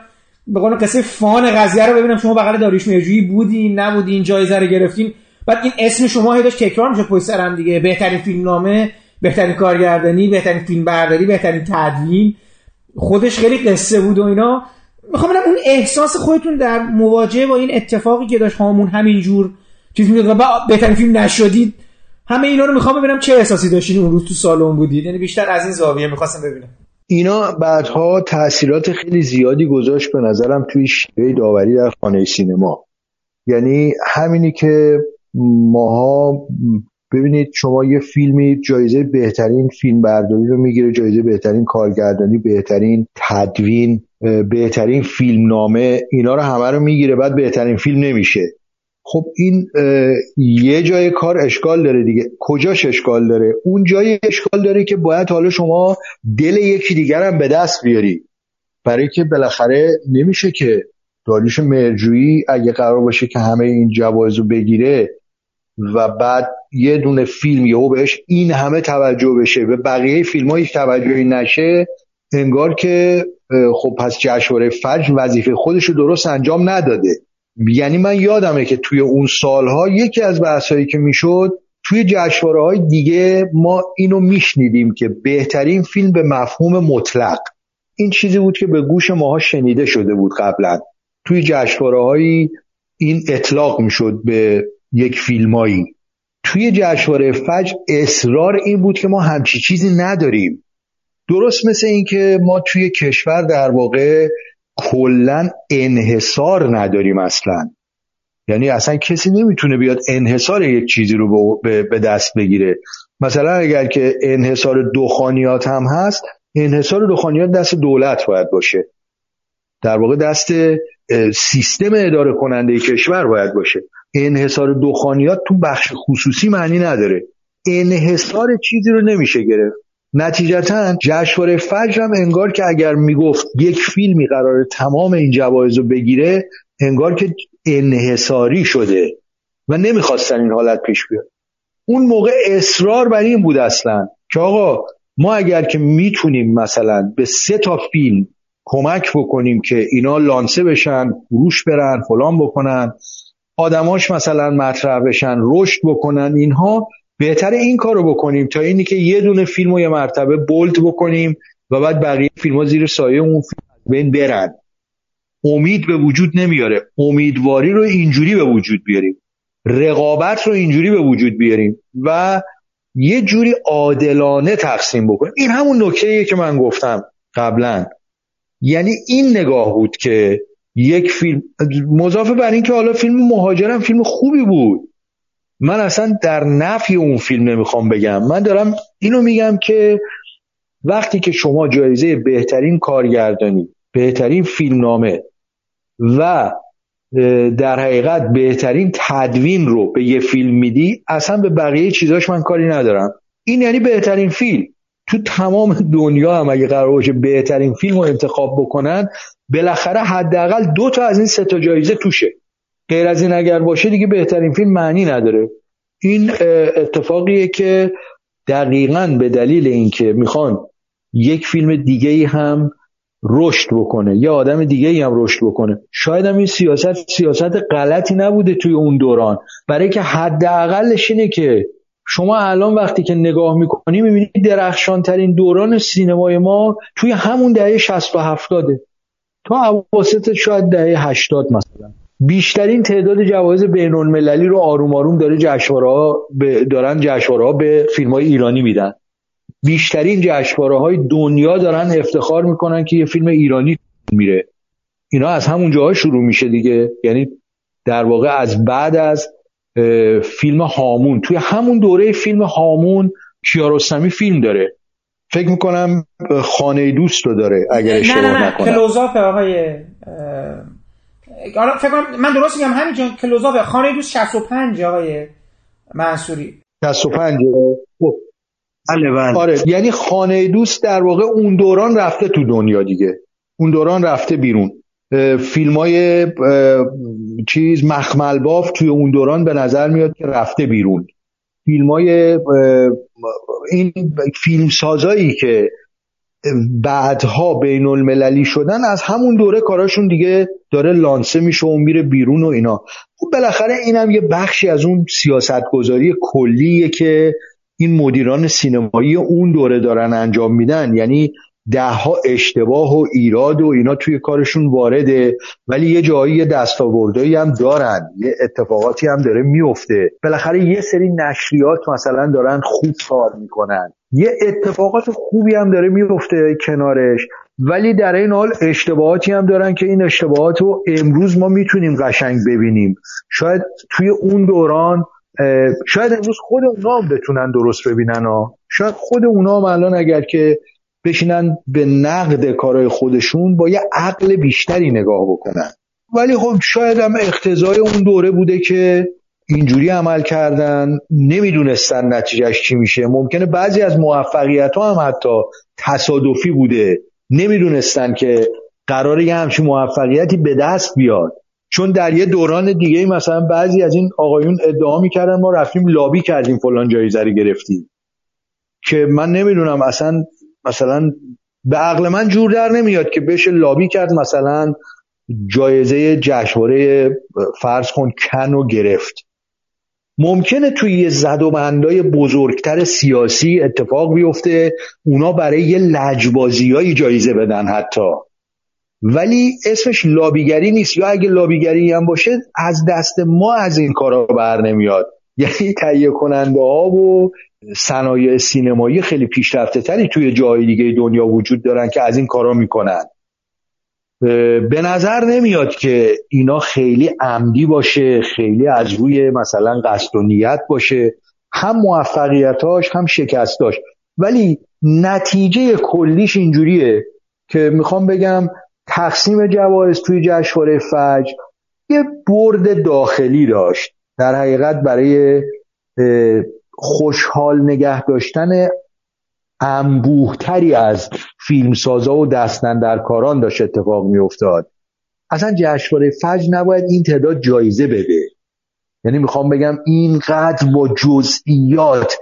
به قول قصه فان قضیه رو ببینم. شما بغل داریوش میرجویی بودین نبودین جایزه رو گرفتین. بعد این اسم شما هی داشت تکرار میشه پشت سرم دیگه. بهترین فیلمنامه بهترین کارگردانی بهترین فیلم برداری بهترین تدوین. خودش خیلی قصه بود و اینا. می‌خوام ببینم اون احساس خودتون در مواجهه با این اتفاقی که داشت هامون همینجور چیز میگه بهترین فیلم نشدید همه اینا رو می‌خوام ببینم چه احساسی داشتین اون روز تو سالن بودید. یعنی بیشتر از این زاویه می‌خواستم ببینم. اینا بعدها تاثیرات خیلی زیادی گذاشت به نظرم توی شیوه داوری در خانه سینما. یعنی همینی که ماها ببینید شما یه فیلمی جایزه بهترین فیلم برداری رو می‌گیره جایزه بهترین کارگردانی بهترین تدوین بهترین فیلم نامه اینا رو همه رو می‌گیره بعد بهترین فیلم نمیشه. خب این یه جای کار اشکال داره دیگه. کجاش اشکال داره؟ اون جای اشکال داره که باید حالا شما دل یکی دیگر هم به دست بیاری. برای که بالاخره نمیشه که داریوش مرجویی اگه قرار باشه که همه این جوایز رو بگیره و بعد یه دونه فیلم یهو بهش این همه توجه بشه به بقیه فیلم هایش توجهی نشه انگار که خب پس جشنواره فجر وظیفه خودش رو درست انجام نداده. یعنی من یادمه که توی اون سالها یکی از بحثایی که می‌شد توی جشنواره های دیگه ما اینو میشنیدیم که بهترین فیلم به مفهوم مطلق. این چیزی بود که به گوش ماها شنیده شده بود قبلا. توی جشنواره این اطلاق می‌شد به یک فیلمایی. توی جشنواره فجر اصرار این بود که ما همچی چیزی نداریم. درست مثل اینکه ما توی کشور در واقع کلا انحصار نداریم اصلا. یعنی اصلا کسی نمی‌تونه بیاد انحصار یک چیزی رو به دست بگیره. مثلا اگر که انحصار دخانیات هم هست انحصار دخانیات دست دولت باید باشه. در واقع دست سیستم اداره کننده کشور باید باشه. انحصار دخانیات تو بخش خصوصی معنی نداره. انحصار چیزی رو نمیشه گرفت. نتیجتا جشنواره فجر هم انگار که اگر می‌گفت یک فیلمی قرار تمام این جوایز رو بگیره انگار که انحصاری شده و نمی‌خواستن این حالت پیش بیاد. اون موقع اصرار بر این بود اصلا که آقا ما اگر که می‌تونیم مثلا به سه تا فیلم کمک بکنیم که اینا لانسه بشن فروش برن فلان بکنن آدماش مثلا مطرح بشن رشد بکنن اینها بهتر این کار رو بکنیم تا اینی که یه دونه فیلم رو یه مرتبه بولد بکنیم و بعد بقیه فیلم ها زیر سایه اون فیلم بین برن. امید به وجود نمیاره. امیدواری رو اینجوری به وجود بیاریم. رقابت رو اینجوری به وجود بیاریم و یه جوری عادلانه تقسیم بکنیم. این همون نکته که من گفتم قبلا. یعنی این نگاه بود که یک فیلم مضافه بر این که حالا فیلم مهاجرم فیلم خوبی بود. من اصلا در نفی اون فیلم نمی‌خوام بگم. من دارم اینو میگم که وقتی که شما جایزه بهترین کارگردانی بهترین فیلمنامه و در حقیقت بهترین تدوین رو به یه فیلم میدی اصلا به بقیه چیزاش من کاری ندارم. این یعنی بهترین فیلم. تو تمام دنیا هم اگه قرار باشه بهترین فیلم رو انتخاب بکنن بالاخره حداقل دو تا از این سه تا جایزه توشه. غیر از این اگر باشه دیگه بهترین فیلم معنی نداره. این اتفاقیه که دقیقا به دلیل اینکه می‌خوان یک فیلم دیگه هم رشد بکنه یا آدم دیگه هم رشد بکنه. شاید هم این سیاست سیاست غلطی نبوده توی اون دوران. برای که حداقلش اینه که شما الان وقتی که نگاه می‌کنی می‌بینید درخشان ترین دوران سینمای ما توی همون دهه 60 و 70 تا اواسط شاید دهه 80 مثلا. بیشترین تعداد جوایز بین المللی رو آروم آروم داره جشنواره به دارن جشنواره به فیلم های ایرانی میدن. بیشترین جشنواره های دنیا دارن افتخار می‌کنن که یه فیلم ایرانی میره. اینا از همون جاها شروع میشه دیگه. یعنی در واقع از بعد از فیلم هامون. توی همون دوره فیلم هامون کیارستمی فیلم داره. فکر می‌کنم خانه دوست رو داره اگر اشتباه نه نه نکنم. کلوزاپ آقای آره فکر کنم من درست میگم همینجا کلوزاپ خانه دوست 65 آقای منصوری. 65 خب. بله بله. آره یعنی خانه دوست در واقع اون دوران رفته تو دنیا دیگه. اون دوران رفته بیرون. فیلم های چیز مخمل باف توی اون دوران به نظر میاد که رفته بیرون. فیلم های این فیلم سازایی که بعدها بین المللی شدن از همون دوره کاراشون دیگه داره لانسه میشه و میره بیرون و اینا. خب بالاخره اینم یه بخشی از اون سیاستگذاری کلیه که این مدیران سینمایی اون دوره دارن انجام میدن. یعنی دهها اشتباه و ایراد و اینا توی کارشون وارده. ولی یه جایی دستاوردهایی هم دارن. یه اتفاقاتی هم داره میفته بالاخره یه سری نشریات مثلا دارن خوب کار می‌کنن. یه اتفاقات خوبی هم داره میفته کنارش. ولی در این حال اشتباهاتی هم دارن که این اشتباهات رو امروز ما می‌تونیم قشنگ ببینیم. شاید توی اون دوران شاید امروز خود اونا هم بتونن درست ببینن ها. شاید خود اونا هم الان اگر که بشینن به نقد کارهای خودشون با یه عقل بیشتری نگاه بکنن. ولی خب شاید هم اقتضای اون دوره بوده که اینجوری عمل کردن نمی‌دونستن نتیجهش چی میشه. ممکنه بعضی از موفقیت ها هم حتی تصادفی بوده. نمی‌دونستن که قراره یه همچین موفقیتی به دست بیاد. چون در یه دوران دیگه مثلا بعضی از این آقایون ادعا می‌کردن ما رفتیم لابی کردیم فلان جایزه رو گرفتیم. که من نمی‌دونم اصلا مثلا به عقل من جور در نمیاد که بشه لابی کرد مثلا جایزه جشنواره فرض کن کن و گرفت. ممکنه توی یه زد و بندای بزرگتر سیاسی اتفاق بیفته اونا برای یه لجبازی جایزه بدن حتی. ولی اسمش لابیگری نیست. یا اگه لابیگری هم باشه از دست ما از این کارا بر نمیاد. یعنی تهیه کننده ها و صنایع سینمایی خیلی پیشرفته تری توی جای دیگه دنیا وجود دارن که از این کارا می‌کنن. به نظر نمیاد که اینا خیلی عمدی باشه خیلی از روی مثلا قصد و نیت باشه. هم موفقیتاش هم شکستاش. ولی نتیجه کلیش اینجوریه که می‌خوام بگم تقسیم جوایز توی جشنواره فجر یه برد داخلی داشت. در حقیقت برای خوشحال نگه داشتن انبوهتری از فیلمسازا و در کاران داشت اتفاق میافتاد. اصلا جشنواره فجر نباید این تعداد جایزه بده. یعنی می‌خوام بگم اینقدر با جزئیات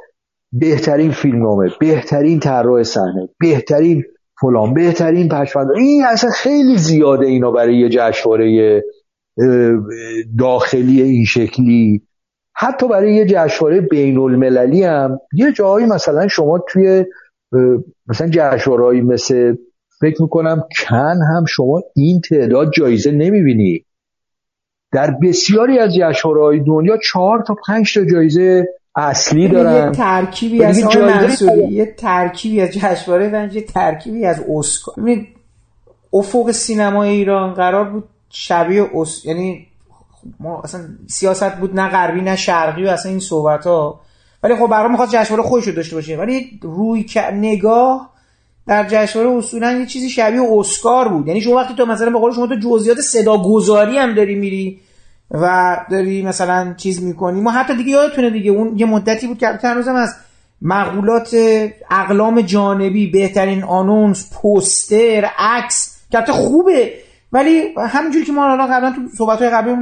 بهترین فیلمنامه بهترین طراح صحنه بهترین فلان بهترین پشمند این اصلا خیلی زیاده اینا برای یه جشنواره داخلی این شکلی. حتی برای یه جشنواره بین المللی هم یه جایی مثلا شما توی مثلا جشنوارهایی مثل فکر می‌کنم کن هم شما این تعداد جایزه نمی‌بینی. در بسیاری از جشنواره‌های دنیا چهار تا پنج تا جایزه اصلی یعنی دارن. یه ترکیبی از یه ترکیبی از جشنواره و یه ترکیبی از اسکار. افق سینمای ایران قرار بود شبیه اس یعنی ما اصلا سیاست بود نه غربی نه شرقی و اصلا این صحبت ها ولی خب برام می‌خواد جشنواره خودش رو داشته باشه. ولی روی نگاه در جشنواره اصولا یه چیزی شبیه اسکار بود. یعنی شما وقتی تو مثلا به قول شما تو جزئیات صدا گذاری هم داری میری و داری مثلا چیز می‌کنی. ما حتی دیگه یادتونه دیگه اون یه مدتی بود که هنوزم از مقولات اقلام جانبی بهترین آنونس پوستر عکس که خوبه. ولی همینجوری که ما حالا قبلا تو صحبت های قبلی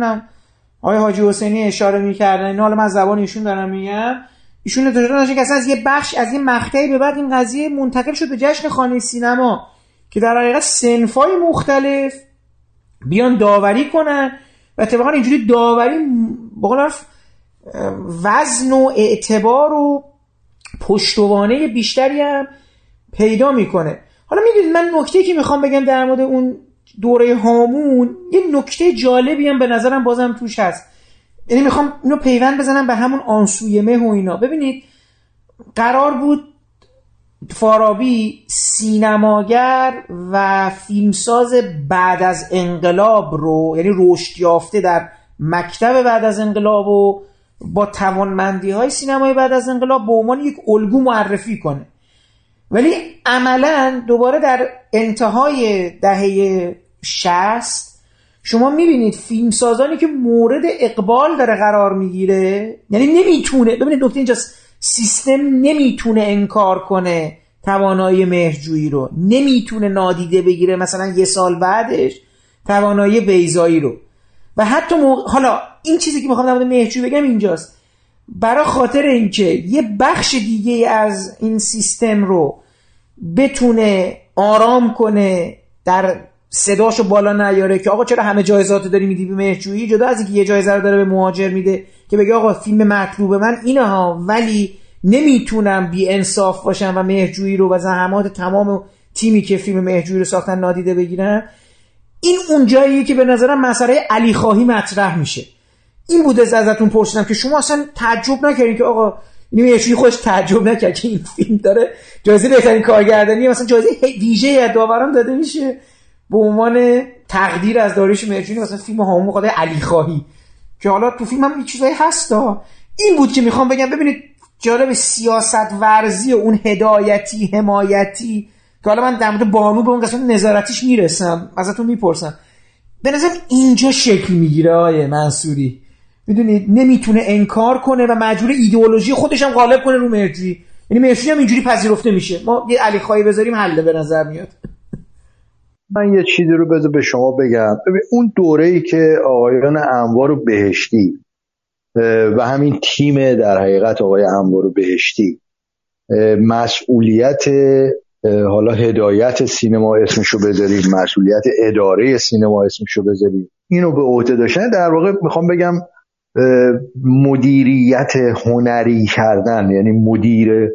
آقای حاجی حسینی اشاره می‌کردن. این حالا من زبان ایشون دارم میگم. ایشون اجازه داشتن که اصلا از یه بخش از یه مقطعی به بعد این قضیه منتقل شد به جشن خانه سینما که در حقیقت سنفای مختلف بیان داوری کنن و اتفاقا اینجوری داوری بقول وزن و اعتبار و پشتوانه بیشتری هم پیدا می‌کنه. حالا می‌دونید من نکته که می‌خوام بگم در مورد اون دوره هامون یه نکته جالبی هم به نظرم بازم توش هست. یعنی می‌خوام اینو پیوند بزنم به همون آنسوی مه و اینا. ببینید قرار بود فارابی سینماگر و فیلمساز بعد از انقلاب رو یعنی رشد یافته در مکتب بعد از انقلاب و با توانمندی های سینمای بعد از انقلاب به عنوان یک الگو معرفی کنه. ولی عملا دوباره در انتهای دهه شست شما می‌بینید فیلمسازانی که مورد اقبال داره قرار می‌گیره یعنی نمی‌تونه ببینید نکته اینجاست سیستم نمی‌تونه انکار کنه توانایی مهرجویی رو. نمی‌تونه نادیده بگیره مثلا یه سال بعدش توانایی بیزایی رو. و حتی حالا این چیزی که می‌خوام در مهرجویی بگم اینجاست. برای خاطر اینکه یه بخش دیگه از این سیستم رو بتونه آرام کنه در صداشو بالا نیاره که آقا چرا همه جایزاتو داری میدی به مهرجویی جدا از اینکه یه جایزه رو داره به مهاجر میده که بگه آقا فیلم مطلوب من اینه ها ولی نمی‌تونم بی انصاف باشم و مهرجویی رو و زحمات تمام تیمی که فیلم مهرجویی رو ساختن نادیده بگیرم این اون جاییه که به نظرم مسئله علی خواهی مطرح میشه. این بوده ازتون پرسیدم که شما اصلا تعجب نکردین که آقا یه خوش تعجب نکرد که این فیلم داره جایزه بهترین کارگردانی مثلا جایزه ویژه از داوران داده میشه. به عنوان تقدیر از داریوش مرجونی مثلا فیلم هامون قاده علی خواهی. که حالا تو فیلم هم چیزایی هستا این بود که می‌خوام بگم ببینید جالب سیاست ورزی و اون هدایتی حمایتی که حالا من در مورد بانو به اون قسمت نظارتیش می‌رسم ازتون می‌پرسم. به نظر اینجا شکل می‌گیره آیه منصوری. می‌دونید نمی‌تونه انکار کنه و مجبور ایدئولوژی خودش هم غالب کنه رو مرجویی یعنی مرجویی هم اینجوری پذیرفته میشه. ما یه علی خواهی بذاریم حله به نظر میاد. من یه چیزی رو بذار به شما بگم. اون دوره ای که آقایان انوار و بهشتی و همین تیم در حقیقت آقای انوار و بهشتی مسئولیت حالا هدایت سینما اسمشو بذاریم مسئولیت اداره سینما اسمشو بذاریم اینو به عهده داشتن. در واقع می‌خوام بگم مدیریت هنری کردن یعنی مدیر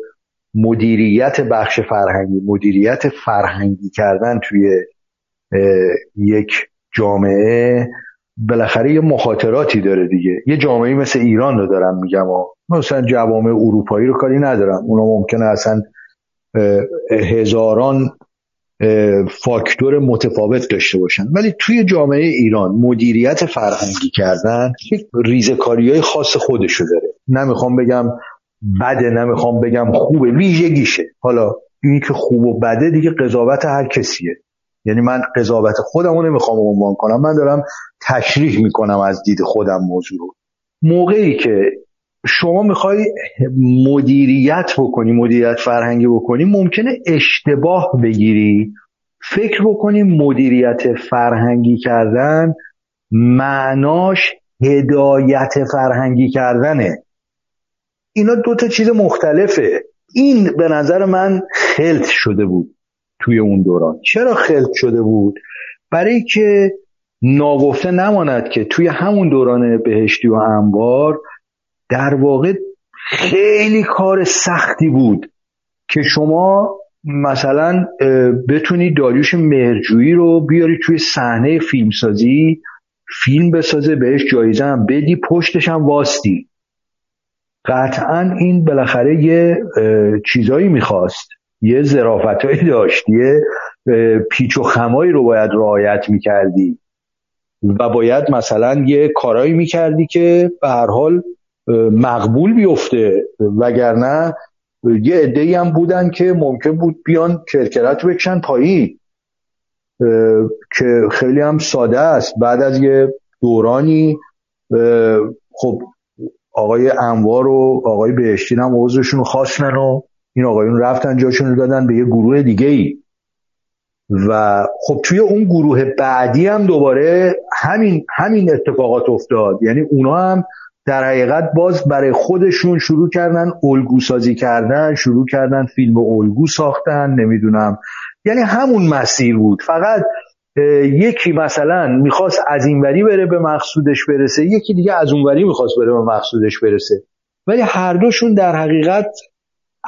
مدیریت بخش فرهنگی مدیریت فرهنگی کردن توی یک جامعه بالاخره یه مخاطراتی داره دیگه. یه جامعه مثل ایران رو دارم میگم مثلا جوامع اروپایی رو کاری ندارم. اونا ممکنه اصلا هزاران فاکتور متفاوت داشته باشن. ولی توی جامعه ایران مدیریت فرهنگی کردن یک ریزکاری های خاص خودشو داره. نمی‌خوام بگم بده نمی‌خوام بگم خوبه ویژگیشه. حالا این که خوب و بده دیگه قضاوت هر کسیه. یعنی من قضاوت خودم رو نمی‌خوام عنوان کنم. من دارم تشریح می‌کنم از دید خودم موضوع رو. موقعی که شما می‌خوای مدیریت بکنی مدیریت فرهنگی بکنی ممکنه اشتباه بگیری فکر بکنی مدیریت فرهنگی کردن معناش هدایت فرهنگی کردنه. اینا دو تا چیز مختلفه. این به نظر من خلط شده بود. توی اون دوران. چرا خلط شده بود؟ برای که ناگفته نماند که توی همون دوران بهشتی و انبار در واقع خیلی کار سختی بود که شما مثلا بتونی داریوش مرجویی رو بیاری توی صحنه فیلمسازی فیلم بسازه بهش جایزه هم بدی پشتش هم واستی. قطعا این بالاخره یه چیزایی می‌خواست. یه زرافتهایی داشت یه پیچ و خمایی رو باید رعایت می‌کردی و باید مثلا یه کارایی می‌کردی که به هر حال مقبول بیفته. وگرنه یه عده هم بودن که ممکن بود بیان کرکرت بکشن پایین که خیلی هم ساده است. بعد از یه دورانی خب آقای انوار و آقای بهشتین هم عضوشون خواستن و این آقایون رفتن جاشون دادن به یه گروه دیگه ای و خب توی اون گروه بعدی هم دوباره همین همین اتفاقات افتاد. یعنی اونا هم در حقیقت باز برای خودشون شروع کردن الگو سازی کردن شروع کردن فیلم الگو ساختن نمی‌دونم. یعنی همون مسیر بود. فقط یکی مثلا می‌خواست از اینوری بره به مقصودش برسه یکی دیگه از اونوری می‌خواست بره به مقصودش برسه. ولی هر دوشون در حقیقت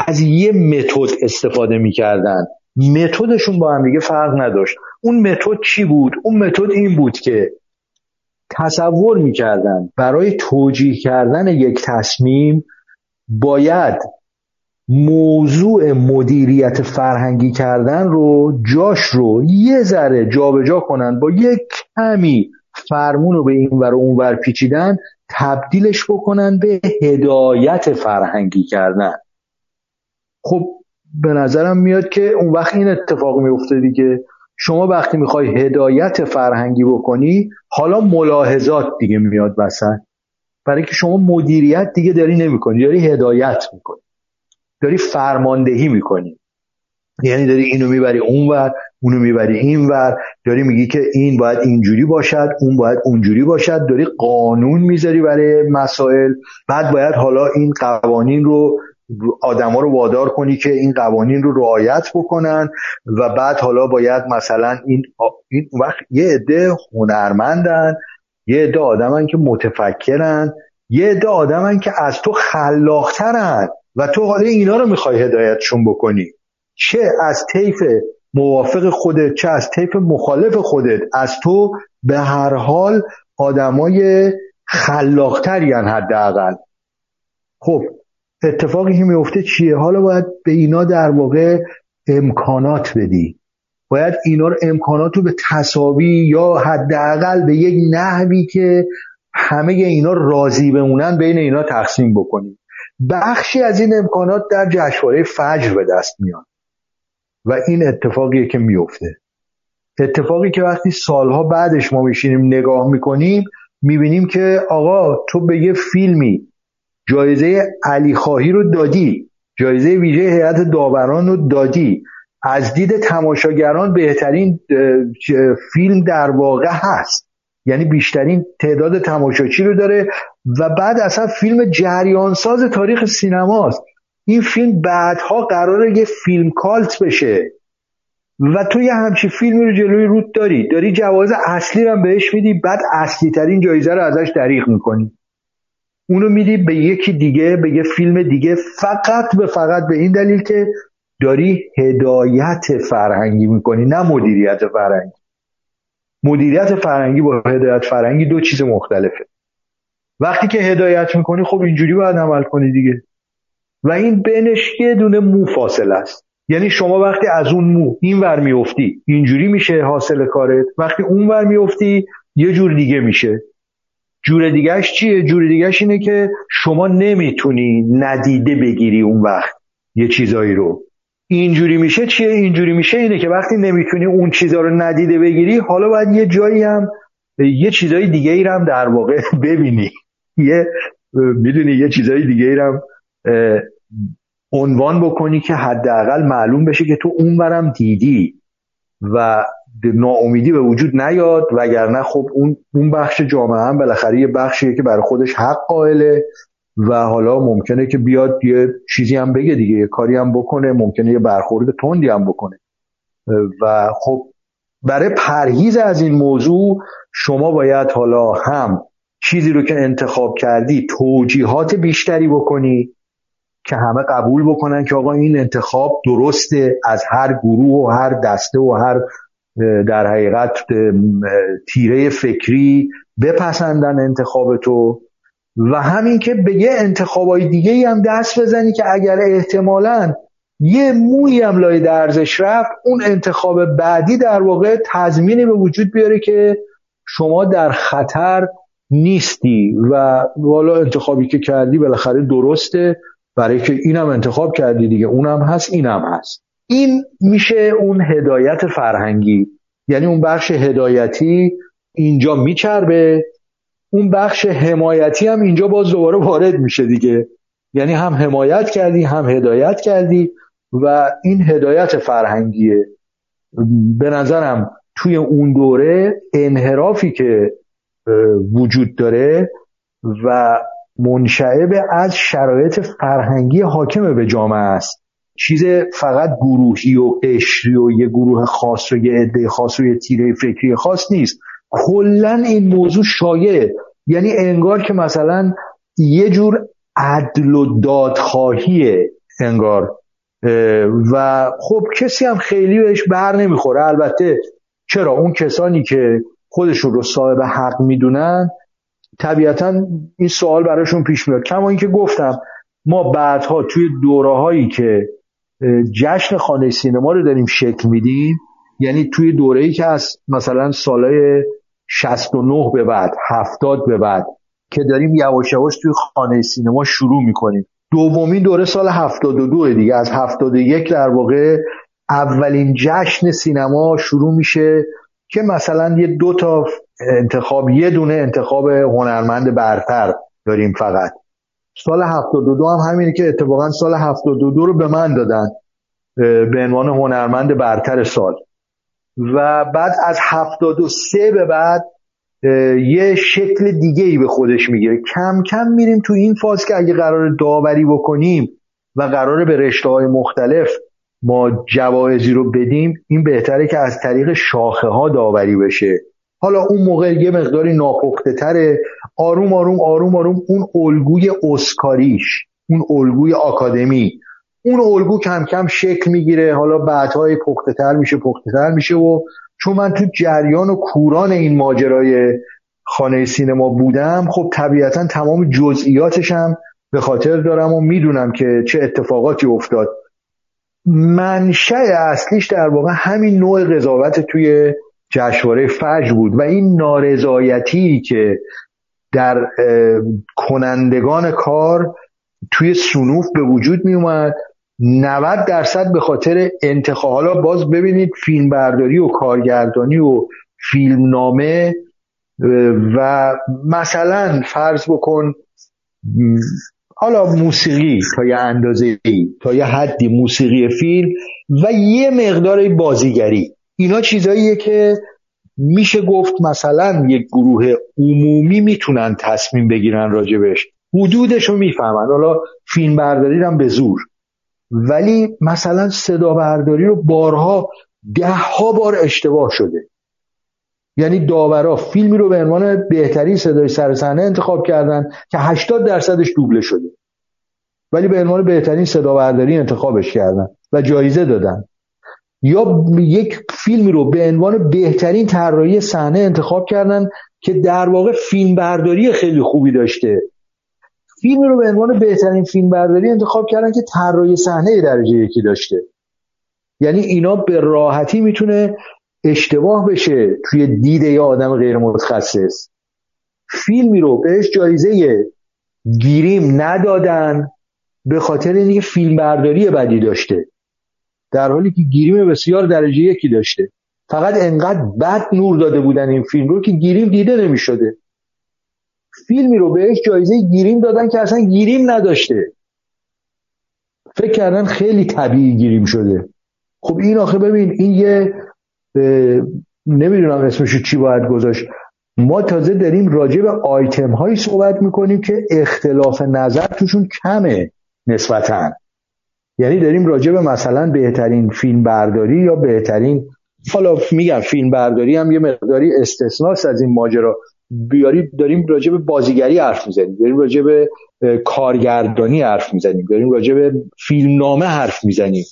از یه متد استفاده می‌کردن. متدشون با هم دیگه فرق نداشت. اون متد چی بود؟ اون متد این بود که تصور می‌کردن برای توجیه کردن یک تصمیم باید موضوع مدیریت فرهنگی کردن رو جاش رو یه ذره جابجا کنن با یک کمی فرمون رو به این ور اون ور پیچیدن تبدیلش بکنن به هدایت فرهنگی کردن. خب به نظرم میاد که اون وقت این اتفاق میفته دیگه. شما وقتی می‌خوای هدایت فرهنگی بکنی حالا ملاحظات دیگه میاد وسط. برای که شما مدیریت دیگه داری نمی‌کنی داری هدایت می‌کنی. داری فرماندهی می‌کنی. یعنی داری اینو می‌بری اونور اونو می‌بری اینور. داری میگی که این باید اینجوری باشد اون باید اونجوری باشد. داری قانون می‌ذاری برای مسائل. بعد باید حالا این قوانین رو آدما رو وادار کنی که این قوانین رو رعایت بکنن و بعد حالا باید مثلا این, این وقت یه عده هنرمندن یه عده آدمن که متفکرن یه عده آدمن که از تو خلاقترن و تو حالا اینا رو می‌خوای هدایتشون بکنی. چه از طیف موافق خودت چه از طیف مخالف خودت. از تو به هر حال آدمای خلاقتری حداقل. خب اتفاقی که میفته چیه؟ حالا باید به اینا در واقع امکانات بدی. باید اینا رو امکانات رو به تصاوی یا حداقل به یک نحوی که همه اینا راضی بمونن بین اینا تقسیم بکنی. بخشی از این امکانات در جشنواره فجر به دست میاد و این اتفاقیه که میفته اتفاقی که وقتی سالها بعدش ما میشینیم نگاه می‌کنیم می‌بینیم که آقا تو به یه فیلمی جایزه علی خواهی رو دادی. جایزه ویژه هیئت داوران رو دادی. از دید تماشاگران بهترین فیلم در واقع هست. یعنی بیشترین تعداد تماشاچی رو داره و بعد اصلا فیلم جریانساز تاریخ سینماست. این فیلم بعدها قراره یه فیلم کالت بشه. و تو یه همچی فیلمی رو جلوی روت داری. داری جواز اصلی رو بهش میدی بعد اصلی ترین جایزه رو ازش دریغ می‌کنی. اونو میدی به یکی دیگه به یه فیلم دیگه فقط به فقط به این دلیل که داری هدایت فرهنگی می‌کنی نه مدیریت فرهنگی. مدیریت فرهنگی با هدایت فرهنگی دو چیز مختلفه. وقتی که هدایت می‌کنی خب اینجوری باید عمل کنی دیگه. و این بینش یه دونه مو فاصله است. یعنی شما وقتی از اون مو این ور میفتی اینجوری میشه حاصل کارت. وقتی اون ور میفتی یه جور دیگه میشه. جور دیگهش چیه؟ جور دیگهش اینه که شما نمی‌تونی ندیده بگیری اون وقت یه چیزایی رو اینجوری میشه چیه؟ اینجوری میشه اینه که وقتی نمی‌تونی اون چیزا رو ندیده بگیری حالا باید یه جایی هم یه چیزای دیگه ای هم در واقع ببینی یه می‌دونی یه چیزای دیگه ای هم عنوان بکنی که حداقل معلوم بشه که تو اون دیدی و ناامیدی به وجود نیاد وگرنه خب اون اون بخش جامعه هم بالاخره یه بخشیه که برای خودش حق قائله و حالا ممکنه که بیاد یه چیزی هم بگه دیگه یه کاری هم بکنه ممکنه یه برخورد تندی هم بکنه. و خب برای پرهیز از این موضوع شما باید حالا هم چیزی رو که انتخاب کردی توجیهات بیشتری بکنی که همه قبول بکنن که آقا این انتخاب درسته از هر گروه و هر دسته و هر در حقیقت تیره فکری بپسندن انتخاب تو و همین که به یه انتخابای دیگه هم دست بزنی که اگر احتمالا یه موی هم لای درزش رفت اون انتخاب بعدی در واقع تضمینی به وجود بیاره که شما در خطر نیستی و والا انتخابی که کردی بالاخره درسته برای که اینم انتخاب کردی دیگه اونم هست اینم هست. این میشه اون هدایت فرهنگی. یعنی اون بخش هدایتی اینجا میچربه اون بخش حمایتی هم اینجا باز دوباره وارد میشه دیگه. یعنی هم حمایت کردی هم هدایت کردی و این هدایت فرهنگیه. به نظرم توی اون دوره انحرافی که وجود داره و منشعب از شرایط فرهنگی حاکم به جامعه است. چیز فقط گروهی و قشری و یه گروه خاص و یه عده خاص و یه تیره فکری خاص نیست. کلا این موضوع شایعه. یعنی انگار که مثلا یه جور عدل و دادخواهیه انگار. و خب کسی هم خیلی بهش بر نمی‌خوره. البته چرا؟ اون کسانی که خودشون رو صاحب حق می‌دونن طبیعتا این سوال براشون پیش میاد. کما اینکه گفتم ما بعدها توی دوره هایی که جشن خانه سینما رو داریم شکل میدیم. یعنی توی دوره ای که از مثلا سالهای 69 به بعد 70 به بعد که داریم یواش یواش توی خانه سینما شروع می‌کنیم. دومین دوره سال 72 دیگه. از 71 در واقع اولین جشن سینما شروع میشه که مثلا یه دو تا انتخاب یه دونه انتخاب هنرمند برتر داریم فقط. سال 72 هم همینه که اتفاقا سال 72 رو به من دادن به عنوان هنرمند برتر سال. و بعد از 73 به بعد یه شکل دیگه ای به خودش می‌گیره. کم کم میریم تو این فاز که اگه قرار داوری بکنیم و قرار به رشته های مختلف ما جوایزی رو بدیم این بهتره که از طریق شاخه ها داوری بشه. حالا اون موقع یه مقداری ناپخته تره. آروم آروم آروم آروم اون الگوی اسکاریش اون الگوی آکادمی. اون الگو کم کم شکل می‌گیره. حالا بعدهای پخته تر میشه پخته تر میشه و چون من تو جریان و کوران این ماجرای خانه سینما بودم خب طبیعتا تمام جزئیاتش هم به خاطر دارم و می‌دونم که چه اتفاقاتی افتاد. منشأ اصلیش در واقع همین نوع قضاوت توی جشنواره فجر بود و این نارضایتی که در کنندگان کار توی سنوف به وجود می اومد 90 درصد به خاطر انتخاب حالا باز ببینید فیلم برداری و کارگردانی و فیلمنامه و مثلا فرض بکن حالا موسیقی تا یه اندازه تا یه حدی موسیقی فیلم و یه مقدار بازیگری. اینا چیزاییه که میشه گفت مثلا یک گروه عمومی می‌تونن تصمیم بگیرن راجبش. حدودش رو می‌فهمن. حالا فیلم برداری هم به زور. ولی مثلا صدا برداری رو بارها ده ها بار اشتباه شده. یعنی داورا فیلمی رو به عنوان بهترین صدای سر صحنه انتخاب کردن که 80 درصدش دوبله شده. ولی به عنوان بهترین صدا برداری انتخابش کردن و جایزه دادن. یا یک فیلمی رو به عنوان بهترین طراحی صحنه انتخاب کردن که در واقع فیلم برداری خیلی خوبی داشته. فیلمی رو به عنوان بهترین فیلم برداری انتخاب کردن که طراحی صحنه درجه یکی داشته. یعنی اینا به راحتی می‌تونه اشتباه بشه توی دید یا آدم غیر متخصص فیلمی رو بهش جایزه گیریم ندادن به خاطر اینکه فیلم برداری بدی داشته. در حالی که گیریم بسیار درجه یکی داشته. فقط انقدر بد نور داده بودن این فیلم رو که گیریم دیده نمی شده فیلمی رو بهش جایزه گیریم دادن که اصلا گیریم نداشته. فکر کردن خیلی طبیعی گیریم شده. خب این آخه ببین این یه نمی‌دونم اسمشو چی باید گذاشت. ما تازه داریم راجع به آیتم هایی صحبت می‌کنیم که اختلاف نظر توشون کمه نسبتا. یعنی داریم راجع به مثلا بهترین فیلم برداری یا بهترین حالا میگم فیلم برداری هم یه مقداری استثناست از این ماجرا. بیاری داریم راجع به بازیگری حرف می‌زنیم. داریم راجع به کارگردانی حرف می‌زنیم. داریم راجع به فیلمنامه حرف می‌زنیم.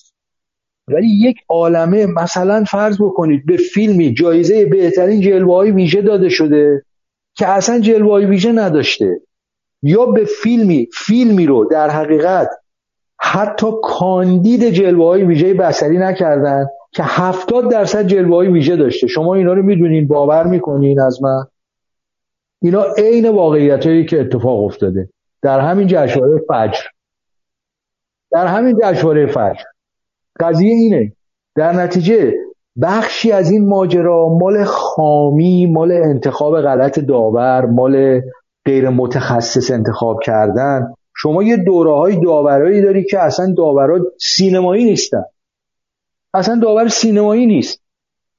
ولی یک عالمه مثلا فرض بکنید به فیلمی جایزه بهترین جلوه ویژه داده شده که اصلا جلوه ویژه نداشته. یا به فیلمی فیلمی رو در حقیقت حتی کاندید جلوه های ویژه بسری نکردن که هفتاد درصد جلوه های ویژه داشته. شما اینا رو می‌دونین باور می‌کنین از من. اینا عین واقعیت هایی که اتفاق افتاده. در همین جشنواره فجر. در همین جشنواره فجر. قضیه اینه. در نتیجه بخشی از این ماجرا مال خامی مال انتخاب غلط داور مال غیر متخصص انتخاب کردن شما یه دوره های داورایی داری که اصلا داورا سینمایی نیستن. اصلا داور سینمایی نیست.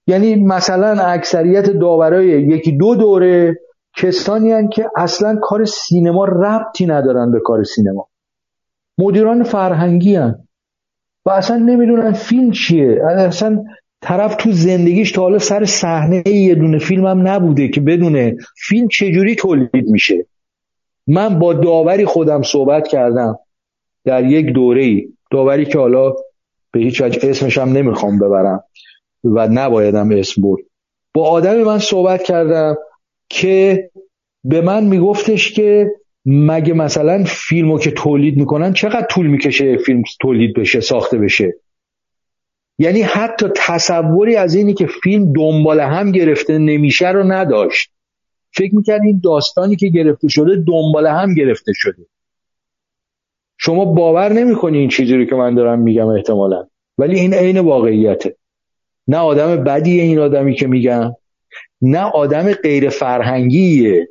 یعنی مثلا اکثریت داورای یکی دو دوره کسانی هن که اصلا کار سینما ربطی ندارن به کار سینما. مدیران فرهنگی هن. و اصلا نمی‌دونن فیلم چیه. اصلا طرف تو زندگیش تا حالا سر صحنه یه دونه فیلم هم نبوده که بدونه فیلم چجوری تولید میشه. من با داوری خودم صحبت کردم در یک دوره ای داوری که حالا به هیچ وجه اسمش هم نمی‌خوام ببرم و نبایدم اسم برد. با آدمی من صحبت کردم که به من میگفتش که مگه مثلا فیلمو که تولید می‌کنن چقدر طول می‌کشه فیلم تولید بشه ساخته بشه؟ یعنی حتی تصوری از اینی که فیلم دنبال هم گرفته نمیشه رو نداشت. فکر می‌کرد این داستانی که گرفته شده دنبال هم گرفته شده. شما باور نمی‌کنی این چیزی رو که من دارم میگم احتمالا. ولی این عین واقعیته. نه آدم بدیه این آدمی که میگم نه آدم غیر فرهنگیه.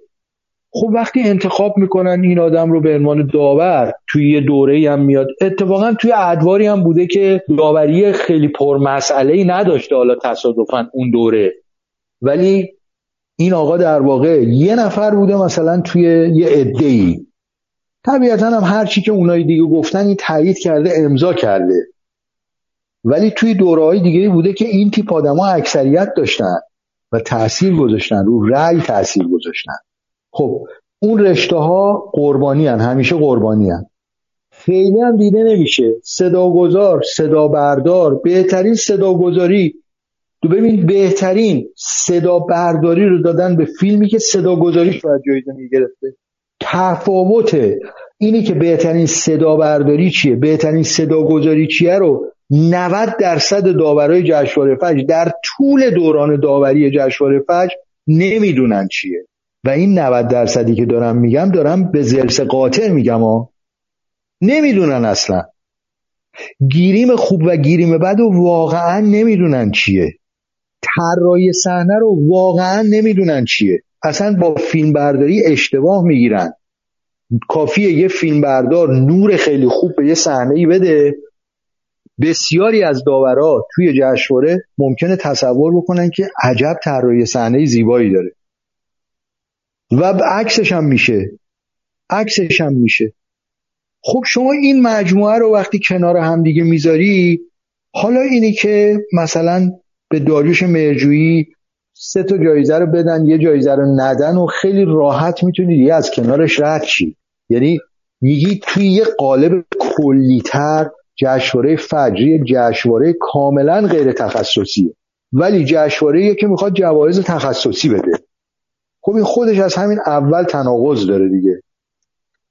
خب وقتی انتخاب می‌کنن این آدم رو به عنوان داور توی یه دوره هم میاد. اتفاقا توی ادواری هم بوده که داوری خیلی پر مسئله ای نداشته حالا تصادفا اون دوره. ولی این آقا در واقع یه نفر بوده مثلا توی یه عده ای طبیعتا هم هرچی که اونایی دیگه گفتن این تایید کرده امضا کرده ولی توی دوره های دیگه بوده که این تیپ آدما اکثریت داشتن و تاثیر گذاشتن رو رأی تاثیر گذاشتن خب اون رشته ها قربانی هن. همیشه قربانی هن. خیلی هم دیده نمیشه صداگذار صدا بردار بهترین صداگذاری تو ببین بهترین صدا برداری رو دادن به فیلمی که صداگذاریش باید جایزه می‌گرفته. تفاوت اینی که بهترین صدا برداری چیه؟ بهترین صداگذاری چیه رو 90 درصد داورای جشنواره فجر در طول دوران داوری جشنواره فجر نمی‌دونن چیه. و این 90 درصدی که دارم میگم دارم به زرس قاطع میگم ها. نمی‌دونن اصلا. گیریم خوب و گیریم بد و واقعا نمی‌دونن چیه. طراحی صحنه رو واقعا نمی‌دونن چیه. اصلا با فیلم برداری اشتباه می‌گیرن. کافیه یه فیلم بردار نور خیلی خوب به یه صحنه ای بده. بسیاری از داورا توی جشنواره ممکنه تصور بکنن که عجب طراحی صحنه زیبایی داره. و عکسش هم میشه. عکسش هم میشه. خب شما این مجموعه رو وقتی کنار هم دیگه می‌ذاری حالا اینی که مثلا به داریوش مرجویی سه تا جایزه رو بدن یه جایزه رو ندن و خیلی راحت می‌تونید یه از کنارش رد چی یعنی میگی توی یه قالب کلیتر جشنواره فجری جشنواره کاملا غیر تخصصیه. ولی جشنواره که می‌خواد جوایز تخصصی بده. خب این خودش از همین اول تناقض داره دیگه.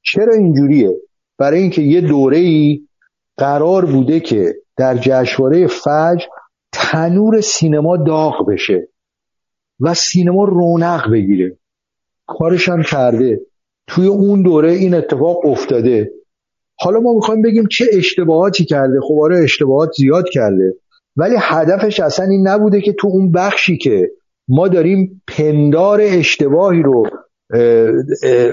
چرا اینجوریه؟ برای اینکه یه دوره ای قرار بوده که در جشنواره فجر تنور سینما داغ بشه و سینما رونق بگیره. کارش هم کرده. توی اون دوره این اتفاق افتاده. حالا ما می‌خوایم بگیم چه اشتباهاتی کرده. خب آره اشتباهات زیاد کرده. ولی هدفش اصلا این نبوده که تو اون بخشی که ما داریم پندار اشتباهی رو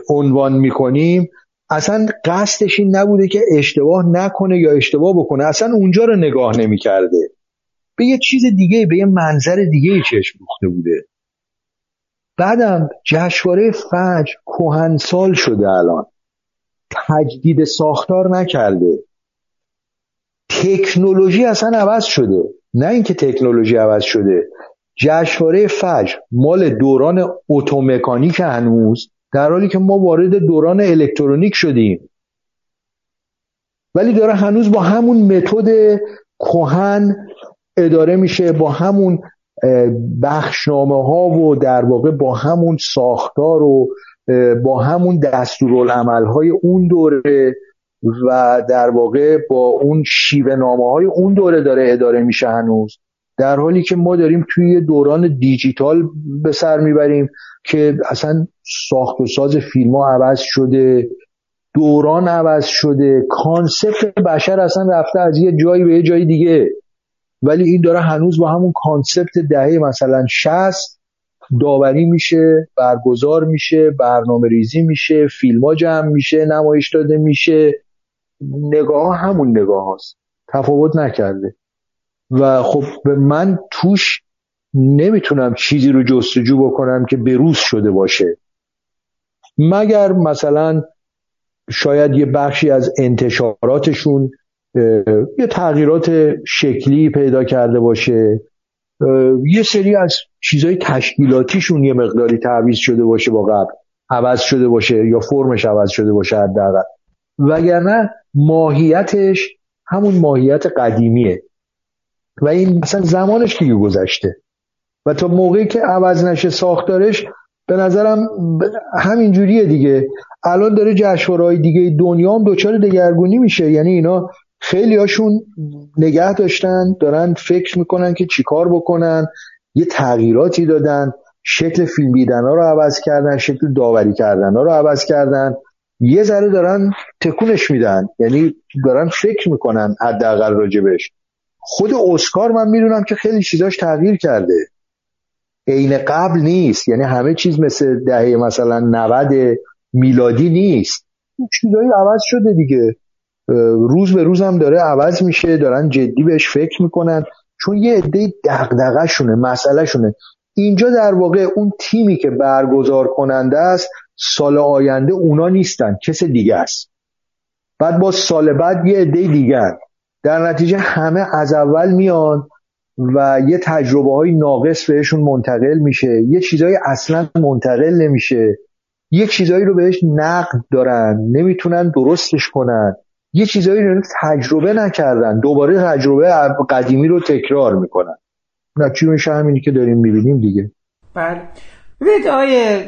عنوان می‌کنیم اصلا قصدش این نبوده که اشتباه نکنه یا اشتباه بکنه. اصلا اونجا رو نگاه نمی‌کرده. به یه چیز دیگه به یه منظر دیگه چشم دوخته بوده. بعدم جشنواره فجر کهنسال شده الان. تجدید ساختار نکرده. تکنولوژی اصلا عوض شده. نه اینکه تکنولوژی عوض شده. جشنواره فجر مال دوران اتومکانیک هنوز در حالی که ما وارد دوران الکترونیک شدیم. ولی داره هنوز با همون متد کهن اداره میشه با همون بخشنامه ها و در واقع با همون ساختار و با همون دستورالعمل های اون دوره و در واقع با اون شیوه نامه های اون دوره داره اداره میشه هنوز. در حالی که ما داریم توی دوران دیجیتال به سر می‌بریم که اصلا ساخت و ساز فیلم ها عوض شده دوران عوض شده کانسپت بشر اصلا رفته از یه جایی به یه جای دیگه. ولی این داره هنوز با همون کانسپت دهه مثلا 60 داوری میشه برگزار میشه برنامه ریزی میشه فیلم ها جمع میشه نمایش داده میشه. نگاه همون نگاه هاست. تفاوت نکرده. و خب من توش نمی‌تونم چیزی رو جستجو بکنم که بروز شده باشه. مگر مثلا شاید یه بخشی از انتشاراتشون یه تغییرات شکلی پیدا کرده باشه. یه سری از چیزای تشکیلاتیشون یه مقداری تعویض شده باشه با قبل عوض شده باشه یا فرمش عوض شده باشه حداقل. وگرنه ماهیتش همون ماهیت قدیمیه. و این مثلا زمانش دیگه گذشته. و تا موقعی که عوض نشه ساختارش به نظرم همین جوریه دیگه. الان داره جشنواره‌های دیگه دنیا هم دچار دگرگونی میشه. یعنی اینا خیلی هاشون نگه داشتن دارن فکر می‌کنن که چیکار بکنن. یه تغییراتی دادن شکل فیلم دیدن ها رو عوض کردن شکل داوری کردن ها رو عوض کردن. یه ذره دارن تکونش میدن یعنی دارن فکر می‌کنن حداقل راجبش. خود اسکار من می‌دونم که خیلی چیزاش تغییر کرده. عین قبل نیست یعنی همه چیز مثل دهه مثلا 90 میلادی نیست. چیزایی عوض شده دیگه. روز به روز هم داره عوض میشه دارن جدی بهش فکر می‌کنن چون یه عده دغدغه شونه مسئله شونه اینجا در واقع اون تیمی که برگزار کننده است سال آینده اونا نیستن کس دیگه است. بعد با سال بعد یه عده دیگه در نتیجه همه از اول میان و یه تجربه های ناقص بهشون منتقل میشه. یه چیزایی اصلا منتقل نمیشه. یه چیزایی رو بهش نقد دارن نمی‌تونن درستش کنن. یه چیزایی رو تجربه نکردن. دوباره تجربه قدیمی رو تکرار می‌کنن. نتیجه میشه همینی که داریم می‌بینیم دیگه. بله. ببینید آقای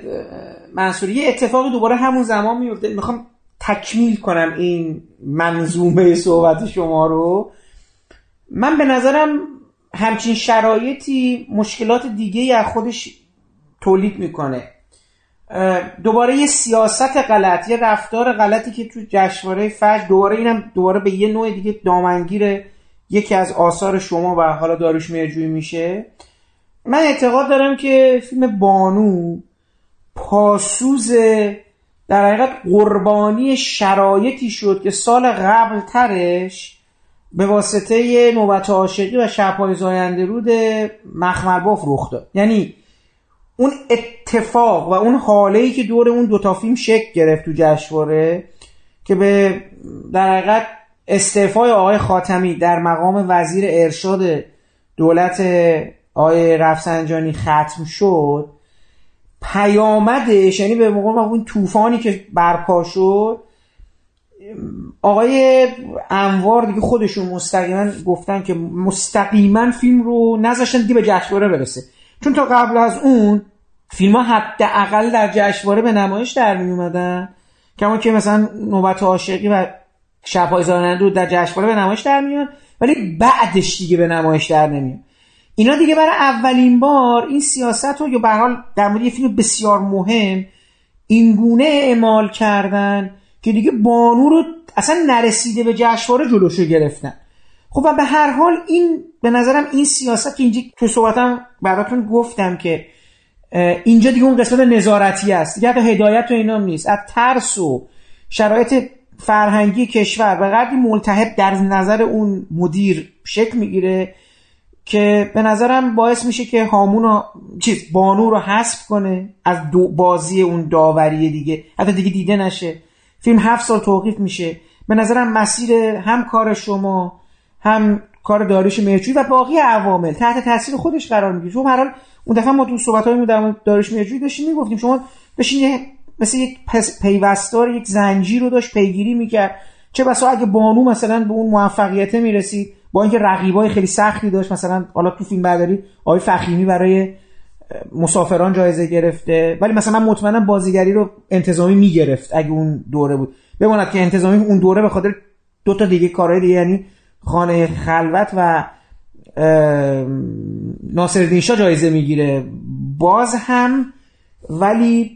منصوری یه اتفاقی دوباره همون زمان میفته می‌خوام تکمیل کنم این منظومه صحبت شما رو. من به نظرم همچین شرایطی مشکلات دیگه از خودش تولید می‌کنه. دوباره یه سیاست غلط یه رفتار غلطی که تو جشنواره فجر دوباره اینم دوباره به یه نوع دیگه دامنگیر یکی از آثار شما و حالا داروش مرجوی میشه. من اعتقاد دارم که فیلم بانو پاسوز در حقیقت قربانی شرایطی شد که سال قبل ترش به واسطه نوبت عاشقی و شبهای زاینده رود مخمرباف رخ داد. یعنی اون اتفاق و اون حاله ای که دور اون دوتا فیلم شکل گرفت تو جشنواره که به در حقیقت استعفای آقای خاتمی در مقام وزیر ارشاد دولت آقای رفسنجانی ختم شد پیامدش یعنی به موقع اون طوفانی که برپا شد آقای انوار دیگه خودشون مستقیما گفتن که مستقیما فیلم رو نذاشتن دیگه به جشنواره برسه. چون تا قبل از اون فیلم ها حداقل در جشنواره به نمایش در می اومدن کما که مثلا نوبت عاشقی و شبهای زانند رو در جشنواره به نمایش در میان ولی بعدش دیگه به نمایش در نمیاد اینا دیگه برای اولین بار این سیاست رو یا به حال در مورد یه فیلم بسیار مهم اینگونه اعمال کردن که دیگه بانو رو اصلا نرسیده به جشنواره جلوشو گرفتن. خب و به هر حال این به نظرم این سیاست که اینجا تو صحبتم براتون گفتم که اینجا دیگه اون قسمت نظارتی است. دیگه هدایت و اینا نیست. از ترس و شرایط فرهنگی کشور و قدری ملتهب در نظر اون مدیر شکل می‌گیره که به نظرم باعث میشه که هامون چیز بانو رو حذف کنه از دو بازی اون داوری دیگه. حتی دیگه دیده نشه. فیلم هفت سال توقیف میشه. به نظرم مسیر هم کار شما هم کار داریش مهرجویی و باقی عوامل تحت تاثیر خودش قرار می‌گیره. چون هر حال اون دفعه ما تو صحبت های در داریش مهرجویی داشتیم می‌گفتیم شما داشتین مثل یک پیوستار یک زنجیر رو داشت پیگیری می‌کرد. چه بسا اگه بانو مثلا به اون موفقیت می‌رسید با اینکه رقیبای خیلی سختی داشت مثلا حالا تو فیلم برداری آقای فخیمی برای مسافران جایزه گرفته. ولی مثلا من مطمئنم بازیگری رو انتظامی می‌گرفت اگه اون دوره بود. بماند که انتظامی اون دوره به خاطر دو تا دیگه کارهای دیگه یعنی خانه خلوت و ناصر شاه جایزه می‌گیره. باز هم ولی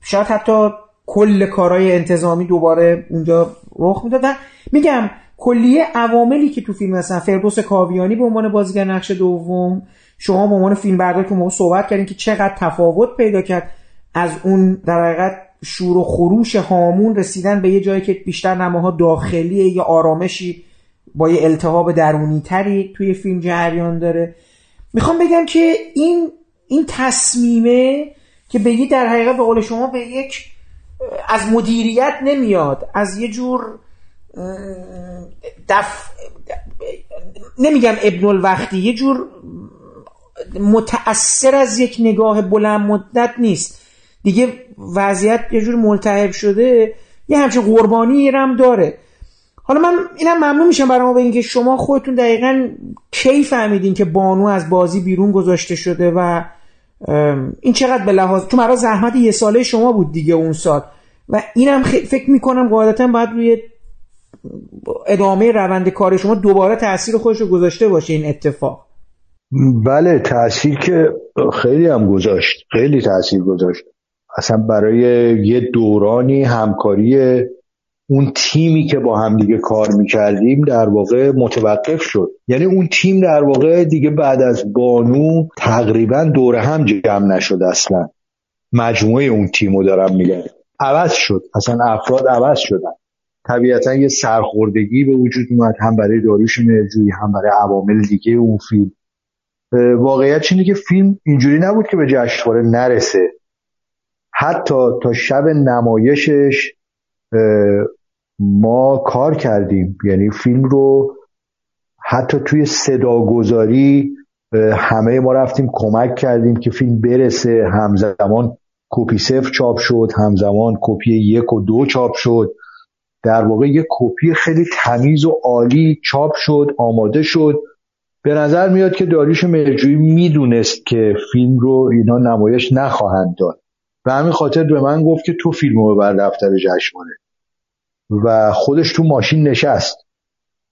شاید حتی کل کارهای انتظامی دوباره اونجا رخ می‌دادن میگم کلیه عواملی که تو فیلم هستن فردوس کاویانی به عنوان بازیگر نقش دوم شما به عنوان فیلم بردار که ما صحبت کردیم که چقدر تفاوت پیدا کرد از اون در حقیقت شور و خروش هامون رسیدن به یه جایی که بیشتر نماها داخلیه یا آرامشی با یه التهاب درونی تری توی فیلم جریان داره. می‌خوام بگم که این این تصمیمه که بگی در حقیقت به قول شما به یک از مدیریت نمیاد از یه جور دف... نمیگم ابن الوقتی یه جور متأثر از یک نگاه بلند مدت نیست. دیگه وضعیت یه جور ملتهب شده یه همچین قربانی رم داره. حالا من اینم ممنون میشم برای ما به اینکه شما خودتون دقیقا کی فهمیدین که بانو از بازی بیرون گذاشته شده و این چقدر به لحاظ تو مرا زحمت یه ساله شما بود دیگه اون سال. و اینم فکر می‌کنم قاعدتا باید روی ادامه روند کار شما دوباره تاثیر خودش رو گذاشته باشه این اتفاق. بله تاثیر که خیلی هم گذاشت خیلی تاثیر گذاشت. اصلا برای یه دورانی همکاری اون تیمی که با هم دیگه کار می‌کردیم در واقع متوقف شد. یعنی اون تیم در واقع دیگه بعد از بانو تقریبا دور هم جمع نشد اصلا. مجموعه اون تیم رو دارم میگم. عوض شد. اصلا افراد عوض شدن. طبیعتا یه سرخوردگی به وجود اومد. هم برای داروش مرجویی هم برای عوامل دیگه اون فیلم. واقعیت اینه که فیلم اینجوری نبود که به جشنواره نرسه. حتی تا شب نمایشش ما کار کردیم. یعنی فیلم رو حتی توی صداگذاری همه ما رفتیم کمک کردیم که فیلم برسه. همزمان کپی صفر چاپ شد همزمان کپی یک و دو چاپ شد. در واقع یک کپی خیلی تمیز و عالی چاپ شد آماده شد. به نظر میاد که داریوش مرجویی می‌دونست که فیلم رو اینا نمایش نخواهند داد. و همین خاطر به من گفت که تو فیلم رو بر دفتر جشنواره. و خودش تو ماشین نشست.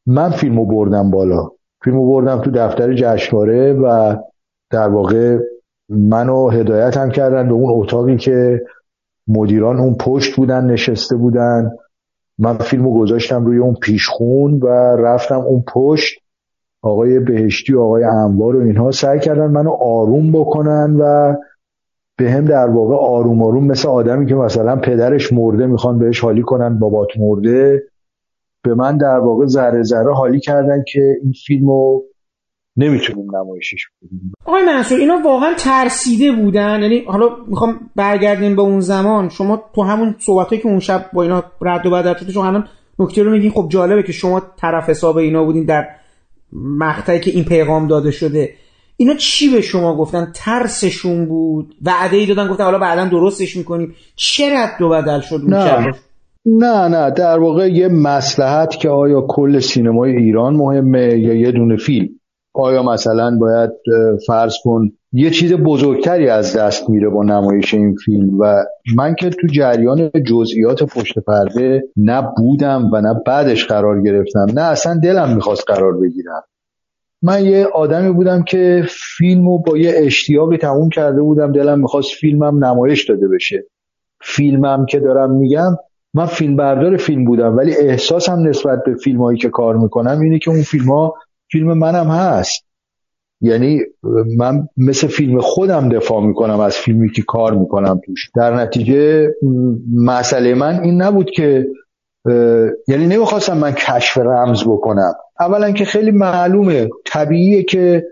من فیلمو بردم بالا. فیلمو بردم تو دفتر جشنواره و در واقع منو هدایت هم کردن به اون اتاقی که مدیران اون پشت بودن نشسته بودن. من فیلمو گذاشتم روی اون پیشخون و رفتم اون پشت. آقای بهشتی و آقای انوار و اینها سعی کردن منو آروم بکنن و به هم در واقع آروم آروم مثل آدمی که مثلا پدرش مرده می‌خوان بهش حالی کنن بابات مرده به من در واقع ذره ذره حالی کردن که این فیلمو نمی‌تونیم نمایشش بدیم. آقای منصور اینا واقعا ترسیده بودن. یعنی حالا می‌خوام برگردیم به اون زمان. شما تو همون صحبتایی که اون شب با اینا رد و بدل شده شما الان نکته رو میگین. خب جالبه که شما طرف حساب اینا بودین در مقطعی که این پیغام داده شده. اینا چی به شما گفتن؟ ترسشون بود. وعده ای دادن گفتن حالا بعدا درستش می‌کنیم. چه رد و بدل شد نه. نه نه. در واقع یه مسلحت که آیا کل سینمای ایران مهمه یا یه دونه فیلم؟ آیا مثلا باید فرض کن یه چیز بزرگتری از دست میره با نمایش این فیلم؟ و من که تو جریان جزئیات پشت پرده نه بودم و نه بعدش قرار گرفتم. نه اصلا دلم می‌خواست قرار بگیرم. من یه آدمی بودم که فیلمو با یه اشتیاقی تموم کرده بودم. دلم می‌خواست فیلمم نمایش داده بشه. فیلمم که دارم میگم من فیلم بردار فیلم بودم ولی احساسم نسبت به فیلم هایی که کار می‌کنم اینه که اون فیلم ها فیلم منم هست. یعنی من مثل فیلم خودم دفاع می‌کنم از فیلمی که کار می‌کنم توش. در نتیجه مسئله من این نبود که یعنی نمی‌خواستم من کشف رمز بکنم. اولا که خیلی معلومه طبیعیه که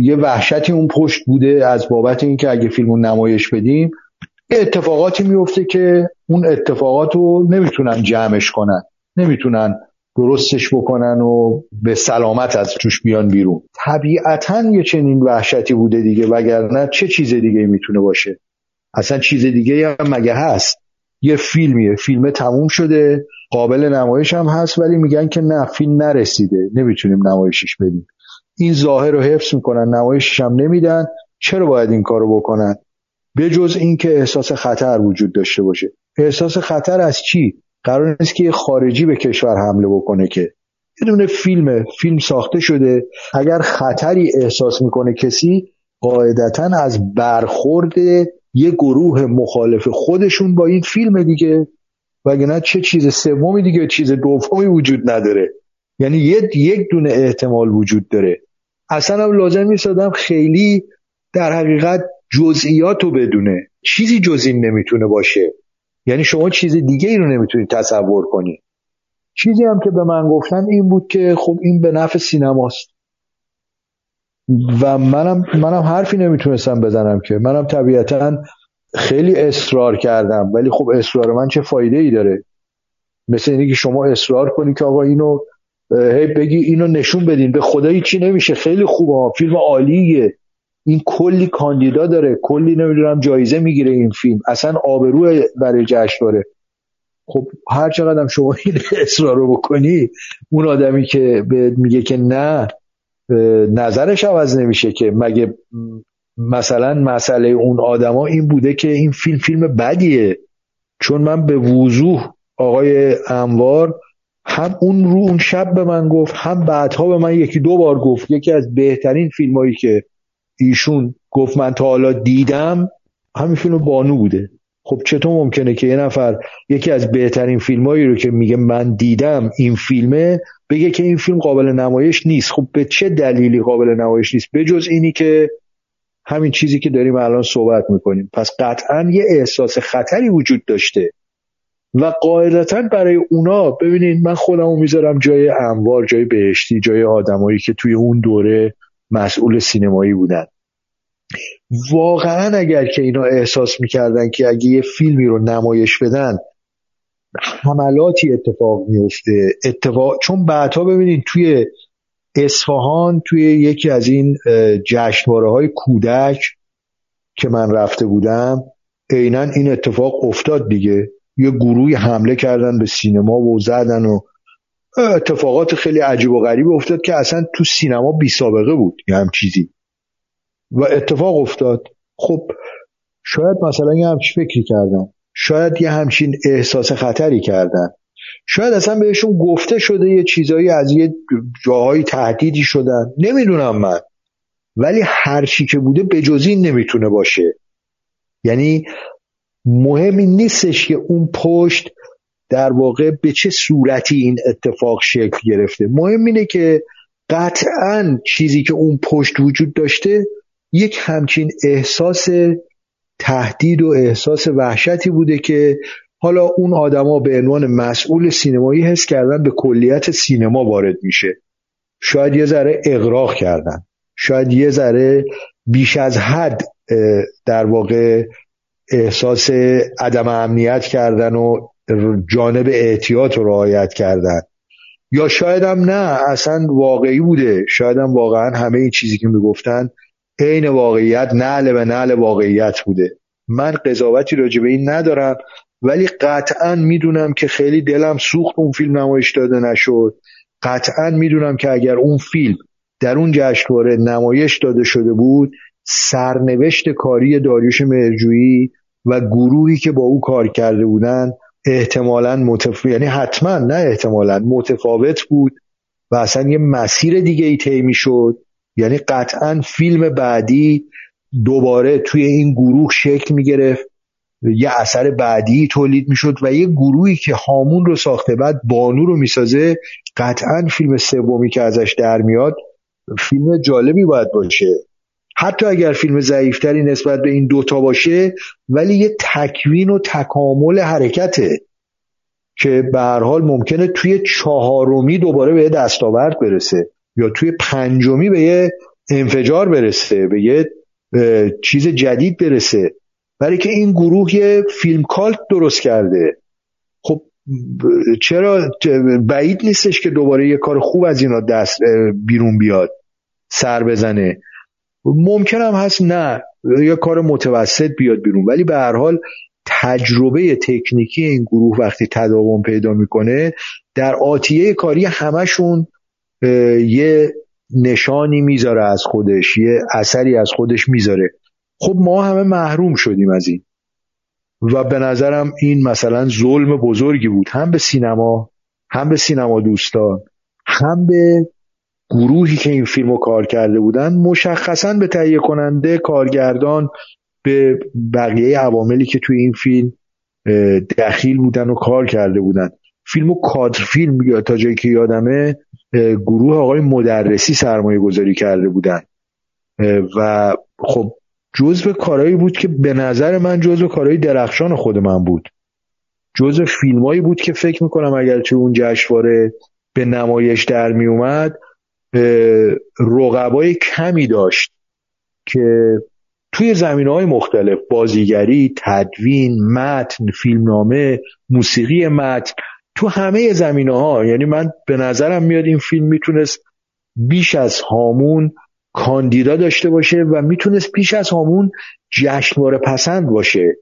یه وحشتی اون پشت بوده از بابت اینکه اگه فیلمو نمایش بدیم اتفاقاتی میفته که اون اتفاقات رو نمی‌تونن جمعش کنن نمی‌تونن درستش بکنن و به سلامت از توش بیان بیرون. طبیعتا یه چنین وحشتی بوده دیگه وگرنه چه چیز دیگه می‌تونه باشه؟ اصلا چیز دیگه هم مگه هست؟ یه فیلمیه. فیلم تموم شده. قابل نمایش هم هست ولی میگن که نه فیلم نرسیده. نمی‌تونیم نمایشش بدیم. این ظاهر رو حفظ می‌کنن نمایشش هم نمیدن. چرا باید این کارو بکنن؟ به جز اینکه احساس خطر وجود داشته باشه. احساس خطر از چی؟ قرار نیست که خارجی به کشور حمله بکنه که. یه دونه فیلمه. فیلم ساخته شده. اگر خطری احساس می‌کنه کسی قاعدتا از برخورد یه گروه مخالف خودشون با این فیلم دیگه وگرنه چه چیز سومی دیگه چیز دومی وجود نداره. یعنی یک دونه احتمال وجود داره. اصلا هم لازم نیست خیلی در حقیقت جزئیات رو بدونه. چیزی جز این نمی‌تونه باشه. یعنی شما چیز دیگه ای رو نمی‌تونید تصور کنی. چیزی هم که به من گفتن این بود که خب این به نفع سینماست. و منم منم حرفی نمی‌تونستم بزنم که. منم طبیعتا خیلی اصرار کردم. ولی خب اصرار من چه فایده ای داره؟ مثل اینکه که شما اصرار کنی که آقا اینو هی بگی اینو نشون بدین. به خدایی چی نمیشه؟ خیلی خوبه فیلم عالیه. این کلی کاندیدا داره. کلی نمی‌دونم جایزه می‌گیره این فیلم. اصلا آبرو برای جشنواره خب هر چقدر شما این اصرار رو بکنی اون آدمی که میگه که نه نظرش عوض نمیشه که مگه مثلا مسئله اون آدما این بوده که این فیلم فیلم بدیه. چون من به وضوح آقای انوار هم اون رو اون شب به من گفت هم بعدها به من یکی دو بار گفت. یکی از بهترین فیلم هایی که ایشون گفت من تا حالا دیدم همین فیلم بانو بوده. خب چطور ممکنه که یه نفر یکی از بهترین فیلمایی رو که میگه من دیدم این فیلمه بگه که این فیلم قابل نمایش نیست. خب به چه دلیلی قابل نمایش نیست؟ بجز اینی که همین چیزی که داریم الان صحبت می‌کنیم. پس قطعا یه احساس خطری وجود داشته. و قاعدتا برای اونا ببینید من خودمو می‌ذارم جای انوار جای بهشتی جای آدمایی که توی اون دوره مسئول سینمایی بودن. واقعا اگر که اینا احساس می‌کردن که اگه یه فیلمی رو نمایش بدن حملاتی اتفاق میفته اتفاق چون بعدها ببینید توی اصفهان توی یکی از این جشنواره های کودک که من رفته بودم عینا این اتفاق افتاد دیگه. یه گروهی حمله کردن به سینما و زدن و اتفاقات خیلی عجیب و غریب افتاد که اصلا تو سینما بی سابقه بود یه هم چیزی. و اتفاق افتاد. خب شاید مثلا یه همچین فکری کردن شاید یه همچین احساس خطری کردن. شاید اصلا بهشون گفته شده یه چیزایی از یه جاهای تهدیدی شدن. نمی‌دونم من. ولی هر چی که بوده این نمی‌تونه باشه. یعنی مهمی نیستش که اون پشت در واقع به چه صورتی این اتفاق شکل گرفته. مهم اینه که قطعا چیزی که اون پشت وجود داشته یک همچین احساس تهدید و احساس وحشتی بوده که حالا اون آدما به عنوان مسئول سینمایی حس کردن به کلیت سینما وارد میشه. شاید یه ذره اغراق کردن. شاید یه ذره بیش از حد در واقع احساس عدم امنیت کردن و جانب احتیاط رو رعایت کردن. یا شاید هم نه اصلا واقعی بوده. شاید هم واقعا همه این چیزی که می‌گفتن عین واقعیت نعل به نعل واقعیت بوده. من قضاوتی راجع به این ندارم ولی قطعا می‌دونم که خیلی دلم سوخت اون فیلم نمایش داده نشد. قطعا می‌دونم که اگر اون فیلم در اون جشنواره نمایش داده شده بود سرنوشت کاری داریوش مرجویی و گروهی که با او کار کرده بودن احتمالا متف... یعنی حتما نه احتمالا متفاوت بود و اصلا یه مسیر دیگه ای طی شد یعنی قطعا فیلم بعدی دوباره توی این گروه شکل می گرفت یه اثر بعدی تولید می‌شد و یه گروهی که هامون رو ساخته بعد بانو رو می‌سازه قطعا فیلم سومی که ازش در میاد فیلم جالبی باید باشه. حتی اگر فیلم ضعیفتری نسبت به این دوتا باشه ولی یه تکوین و تکامل حرکته که به هر حال ممکنه توی چهارمی دوباره به دستاورد برسه. یا توی پنجمی به یه انفجار برسه به یه چیز جدید برسه. برای که این گروه یه فیلم کالت درست کرده. خب چرا؟ بعید نیستش که دوباره یه کار خوب از اینا دست بیرون بیاد سر بزنه. ممکن هم هست نه یه کار متوسط بیاد بیرون. ولی به هر حال تجربه تکنیکی این گروه وقتی تداوم پیدا می‌کنه در آتیه کاری همشون یه نشانی می‌ذاره از خودش یه اثری از خودش می‌ذاره. خب ما همه محروم شدیم از این. و به نظرم این مثلا ظلم بزرگی بود. هم به سینما هم به سینما دوستان هم به گروهی که این فیلم رو کار کرده بودن مشخصا به تهیه کننده کارگردان به بقیه عواملی که توی این فیلم دخیل بودن و کار کرده بودن. فیلم و کادر فیلم یا تا جایی که یادمه گروه آقای مدرسی سرمایه گذاری کرده بودن. و خب جزو کارهایی بود که به نظر من جزو کارهای درخشان خود من بود. جزو فیلمایی بود که فکر می‌کنم اگر توی اون جشنواره به نمایش در می اومد رقبای کمی داشت که توی زمین های مختلف بازیگری، تدوین، متن، فیلمنامه، موسیقی متن تو همه زمینه ها یعنی من به نظرم میاد این فیلم می‌تونست بیش از هامون کاندیدا داشته باشه و می‌تونست بیش از هامون جشنواره پسند باشه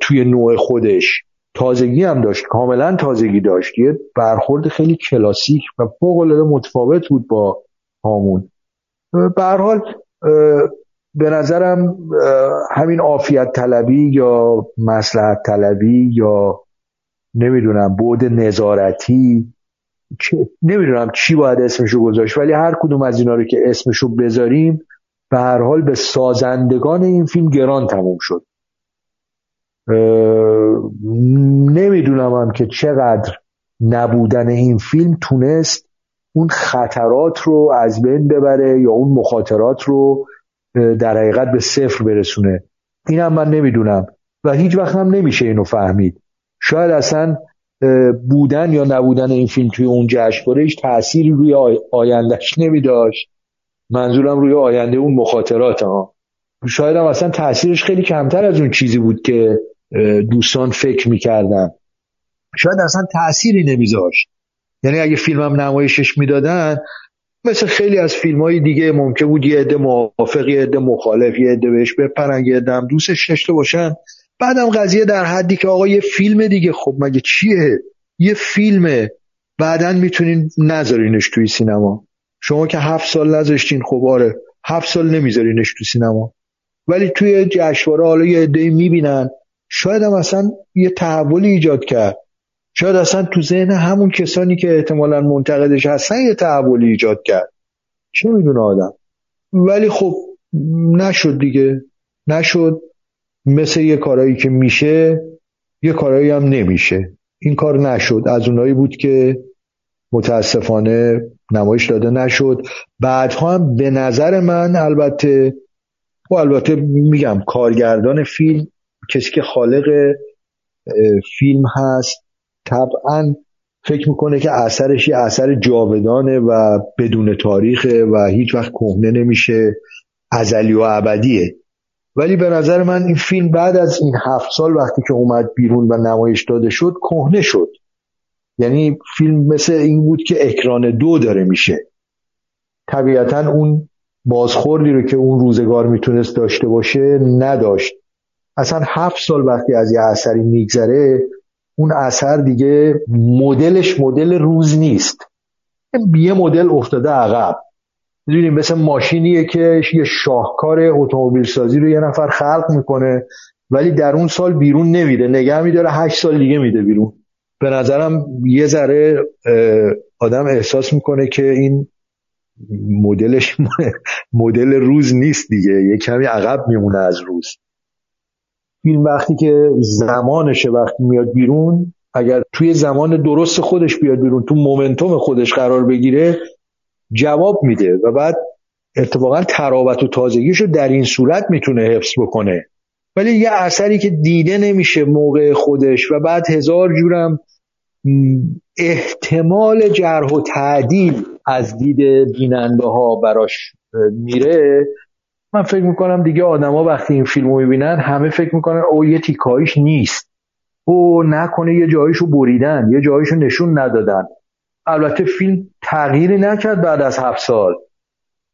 توی نوع خودش. تازگی هم داشت کاملا تازگی داشت. یه برخورد خیلی کلاسیک و فوق العاده متفاوت بود با هامون. به حال به نظرم همین عافیت طلبی یا مسلحت طلبی یا نمی‌دونم بود نظارتی نمی‌دونم چی باید اسمشو گذاشت ولی هر کدوم از اینا رو که اسمشو بذاریم به هر حال به سازندگان این فیلم گران تموم شد. نمی‌دونم هم که چقدر نبودن این فیلم تونست اون خطرات رو از بین ببره یا اون مخاطرات رو در حقیقت به صفر برسونه. اینم من نمی‌دونم و هیچ وقت هم نمیشه اینو فهمید. شاید اصلا بودن یا نبودن این فیلم توی اون جشنواره هیچ تأثیری روی آیندهش نمیداشت. منظورم روی آینده اون مخاطرات ها شاید هم اصلا تاثیرش خیلی کمتر از اون چیزی بود که دوستان فکر می‌کردن. شاید اصلا تأثیری نمیذاشت. یعنی اگه فیلمم نمایشش می‌دادن مثل خیلی از فیلم های دیگه ممکن بود یه عده موافق یه عده مخالف یه عده بهش بپرن یه عده دوستش داشته باشن. بعدم قضیه در حدی که آقا یه فیلم دیگه خب مگه چیه؟ یه فیلمه. بعدا می‌تونین نذارینش توی سینما. شما که هفت سال نذاشتین خب آره هفت سال نمیذارینش توی سینما. ولی توی جشنواره حالا یه عده می‌بینن. شاید هم اصلا یه تحولی ایجاد کرد. شاید اصلا تو ذهن همون کسانی که احتمالا منتقدش هستن یه تحولی ایجاد کرد. چه می‌دونه آدم؟ ولی خب نشد دیگه. نشد. مثل یه کارایی که میشه یه کارایی هم نمیشه. این کار نشد. از اونایی بود که متاسفانه نمایش داده نشد. بعدها هم به نظر من البته خب البته میگم کارگردان فیلم کسی که خالق فیلم هست طبعا فکر می‌کنه که اثرش یه اثر جاودانه و بدون تاریخه و هیچ وقت کهنه نمیشه. ازلی و ابدیه. ولی به نظر من این فیلم بعد از این هفت سال وقتی که اومد بیرون و نمایش داده شد کهنه شد. یعنی فیلم مثل این بود که اکران دو داره میشه. طبیعتا اون بازخوردی رو که اون روزگار می‌تونست داشته باشه نداشت. اصلا هفت سال وقتی از یه اثری میگذره اون اثر دیگه مدلش مدل روز نیست. یه مدل افتاده عقب. می‌دونیم مثل ماشینیه که یه شاهکار اتومبیل سازی رو یه نفر خلق می‌کنه ولی در اون سال بیرون نمیده نگه میداره هشت سال دیگه میده بیرون. به نظرم یه ذره آدم احساس می‌کنه که این مدلش مدل روز نیست دیگه. یه کمی عقب میمونه از روز. فیلم وقتی که زمانشه وقتی میاد بیرون اگر توی زمان درست خودش بیاد بیرون تو مومنتوم خودش قرار بگیره جواب میده و بعد اتفاقا تراوت و تازگیشو در این صورت می‌تونه حفظ بکنه. ولی یه اثری که دیده نمیشه موقع خودش و بعد هزار جورم احتمال جرح و تعدیل از دید بیننده ها براش میره. من فکر می‌کنم دیگه آدما وقتی این فیلم رو می‌بینن همه فکر می‌کنن او یه تیکایش نیست. او نکنه یه جایشو بریدن یه جایشو نشون ندادن. البته فیلم تغییری نکرد بعد از هفت سال.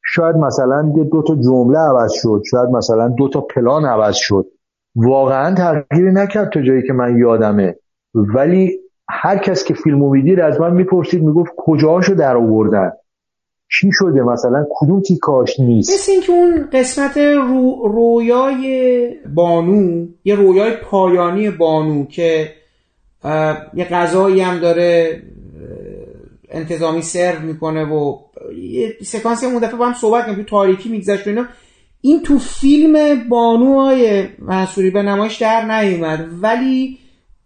شاید مثلا دو تا جمله عوض شد شاید مثلا دو تا پلان عوض شد. واقعا تغییری نکرد تا جایی که من یادمه. ولی هر کس که فیلمو می‌دید از من می‌پرسید می‌گفت کجاشو در آوردن؟ چی شده؟ مثلا کدوم تیکاش نیست؟ مثل اینکه اون قسمت رو، رویای بانو یه رویای پایانی بانو که یه غذایی هم داره انتظامی سرو می‌کنه و یه سکانسی اون دفعه با هم صحبت کنیم تو تاریکی میگذشت اینا. این تو فیلم بانو آقای منصوری به نمایش در نیومد ولی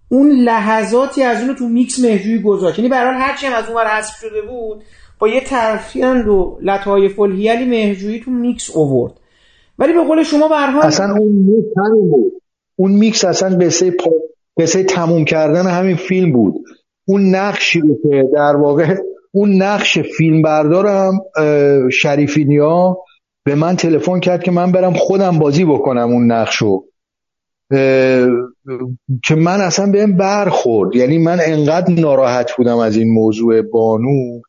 اون لحظاتی از اونو تو میکس مهرجویی گذاشت. یعنی برحال هرچی هم از اون حذف شده بود با یه ترفند و لطایف الحیلی مهرجویی تو میکس اوورد. ولی به قول شما برحال اصلا اون میکس بود. اون میکس اصلا قصه پا... قصه تموم کردن همین فیلم بود. اون نقشی رو که در واقع اون نقش فیلم بردارم شریفینیا به من تلفن کرد که من برم خودم بازی بکنم اون نقشو. که من اصلا بهم برخورد. یعنی من انقدر ناراحت بودم از این موضوع بانو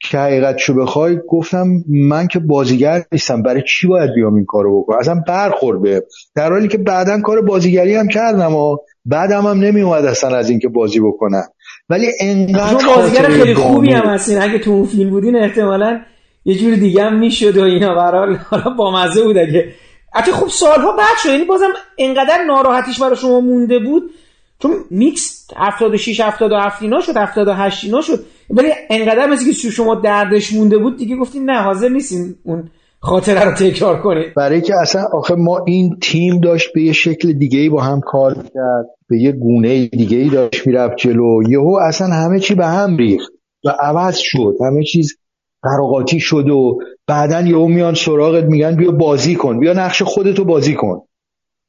که حقیقت شو بخوای گفتم من که بازیگر نیستم برای چی باید بیام این کارو بکنم؟ اصلا برخورد به در حالی که بعدا کار بازیگری هم کردم و بعدم هم نمی اومد اصلا از اینکه بازی بکنم ولی انقدر بازیگر خیلی خوبی هم هستین. اگه تو اون فیلم بودین احتمالا یه جور دیگه هم می‌شد و اینا. برحال حالا با مزه بود اگه. حتی خب سالها بعد شد. یعنی بازم انقدر ناراحتیش برای شما مونده بود. چون میکس 76 77 اینا شد 78 اینا شد. ولی انقدر مثل که شما دردش مونده بود دیگه گفتین نه حاضر نیستین اون خاطره رو تکرار کنید. برای که اصلا آخه ما این تیم داشت به یه شکل دیگه ای با هم کار کرد به یه گونه دیگه ای داشت می‌رفت جلو. یهو اصلا همه چی به هم ریخت و عوض شد. همه چیز قراقاتی شد و بعدا یهو میان سراغت میگن بیا بازی کن بیا نقش خودتو بازی کن.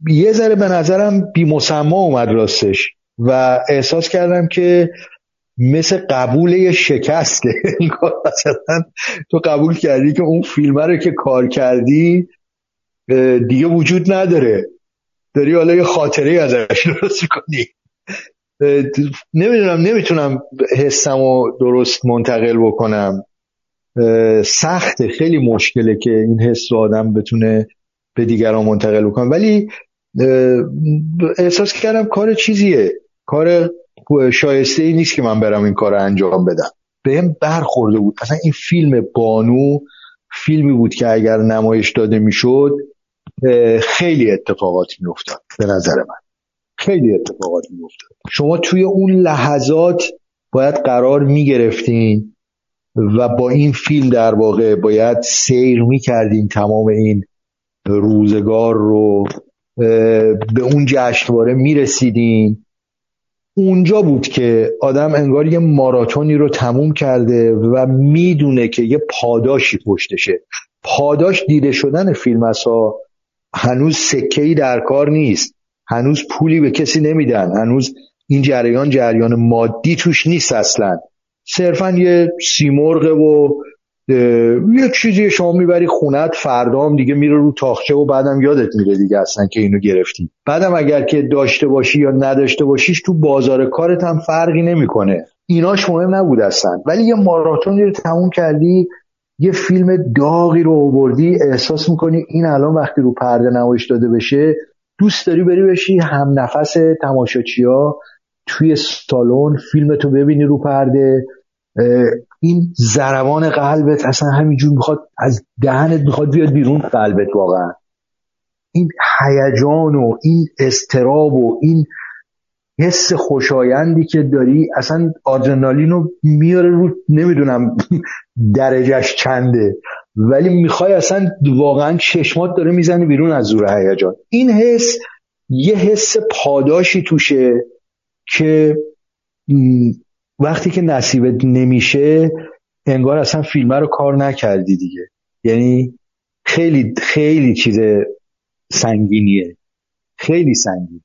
یه ذره به نظرم بی اومد راستش و احساس کردم که مثل قبول یه شکسته مثلا تو قبول کردی که اون فیلمه رو که کار کردی دیگه وجود نداره. داری حالا یه خاطره ازش درست کنی نمی‌دونم نمی‌تونم حسم رو درست منتقل بکنم. سخته خیلی مشکله که این حس رو آدم بتونه به دیگران منتقل بکنه. ولی احساس کردم کار چیزیه. کار شایسته ای نیست که من برم این کار رو انجام بدم. به هم برخورده بود. اصلا این فیلم بانو فیلمی بود که اگر نمایش داده می‌شد خیلی اتفاقات میافتاد به نظر من. خیلی اتفاقات میافتاد. شما توی اون لحظات باید قرار می‌گرفتین و با این فیلم در واقع باید سیر می‌کردین تمام این روزگار رو به اون جشنواره می‌رسیدین. اونجا بود که آدم انگار یه ماراتونی رو تموم کرده و می‌دونه که یه پاداشی پشتشه پاداش دیده شدن فیلم ها هنوز سکهی در کار نیست. هنوز پولی به کسی نمیدن. هنوز این جریان جریان مادی توش نیست اصلا. صرفا یه سیمرغه و یه چیزی شما می‌بری خونت فردام دیگه میره رو تاخچه و بعدم یادت میره دیگه اصلا که اینو گرفتی. بعدم اگر که داشته باشی یا نداشته باشیش تو بازار کارت هم فرقی نمی‌کنه. ایناش مهم نبود اصلا. ولی یه ماراتونی رو تموم کردی یه فیلم داغی رو آوردی احساس می‌کنی این الان وقتی رو پرده نمایش داده بشه دوست داری بری بشی هم نفس تماشاچیا توی سالن فیلم تو ببینی رو پرده. این زربان قلبت اصلا همینجور می‌خواد از دهنت می‌خواد بیاد بیرون. قلبت واقعا. این هیجان و این استراب و این حس خوشایندی که داری اصلا آدرنالین رو میاره رو نمی‌دونم درجهش چنده ولی می‌خوای اصلا واقعا چشمات داره می‌زنی بیرون از زور هیجان. این حس یه حس پاداشی توشه که وقتی که نصیبت نمیشه انگار اصلا فیلم رو کار نکردی دیگه. یعنی خیلی خیلی چیز سنگینیه. خیلی سنگین.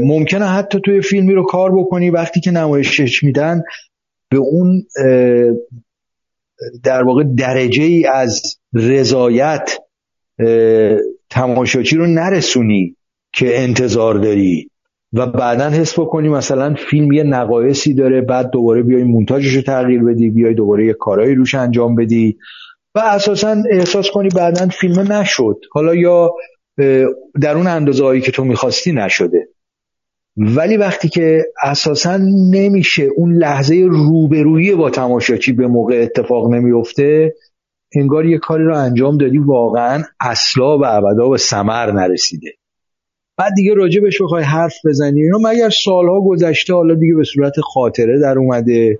ممکنه حتی توی فیلمی رو کار بکنی وقتی که نمایشش میدن به اون در واقع درجه ای از رضایت تماشاچی رو نرسونی که انتظار داری. و بعدا حس بکنی مثلا فیلم یه نقایصی داره بعد دوباره بیای مونتاژش رو تغییر بدی بیای دوباره یه کارایی روش انجام بدی و اساسا احساس کنی بعدا فیلم نشد. حالا یا در اون اندازه هایی که تو می‌خواستی نشده. ولی وقتی که اساسا نمیشه اون لحظه روبرویی با تماشاچی به موقع اتفاق نمیفته انگار یه کاری رو انجام دادی واقعا اصلا و ابدا به سمر نرسیده. بعد دیگه راجبش بخوای حرف بزنی اینا مگر سالها گذشته حالا دیگه به صورت خاطره در اومده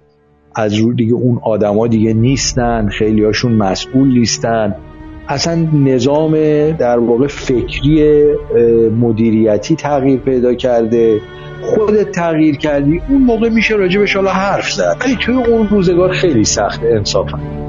از رو دیگه اون آدما دیگه نیستن خیلی هاشون مسئول نیستن. اصلا نظام در واقع فکری مدیریتی تغییر پیدا کرده. خودت تغییر کردی اون موقع میشه راجبش حالا حرف زد. ولی توی اون روزگار خیلی سخته انصافا.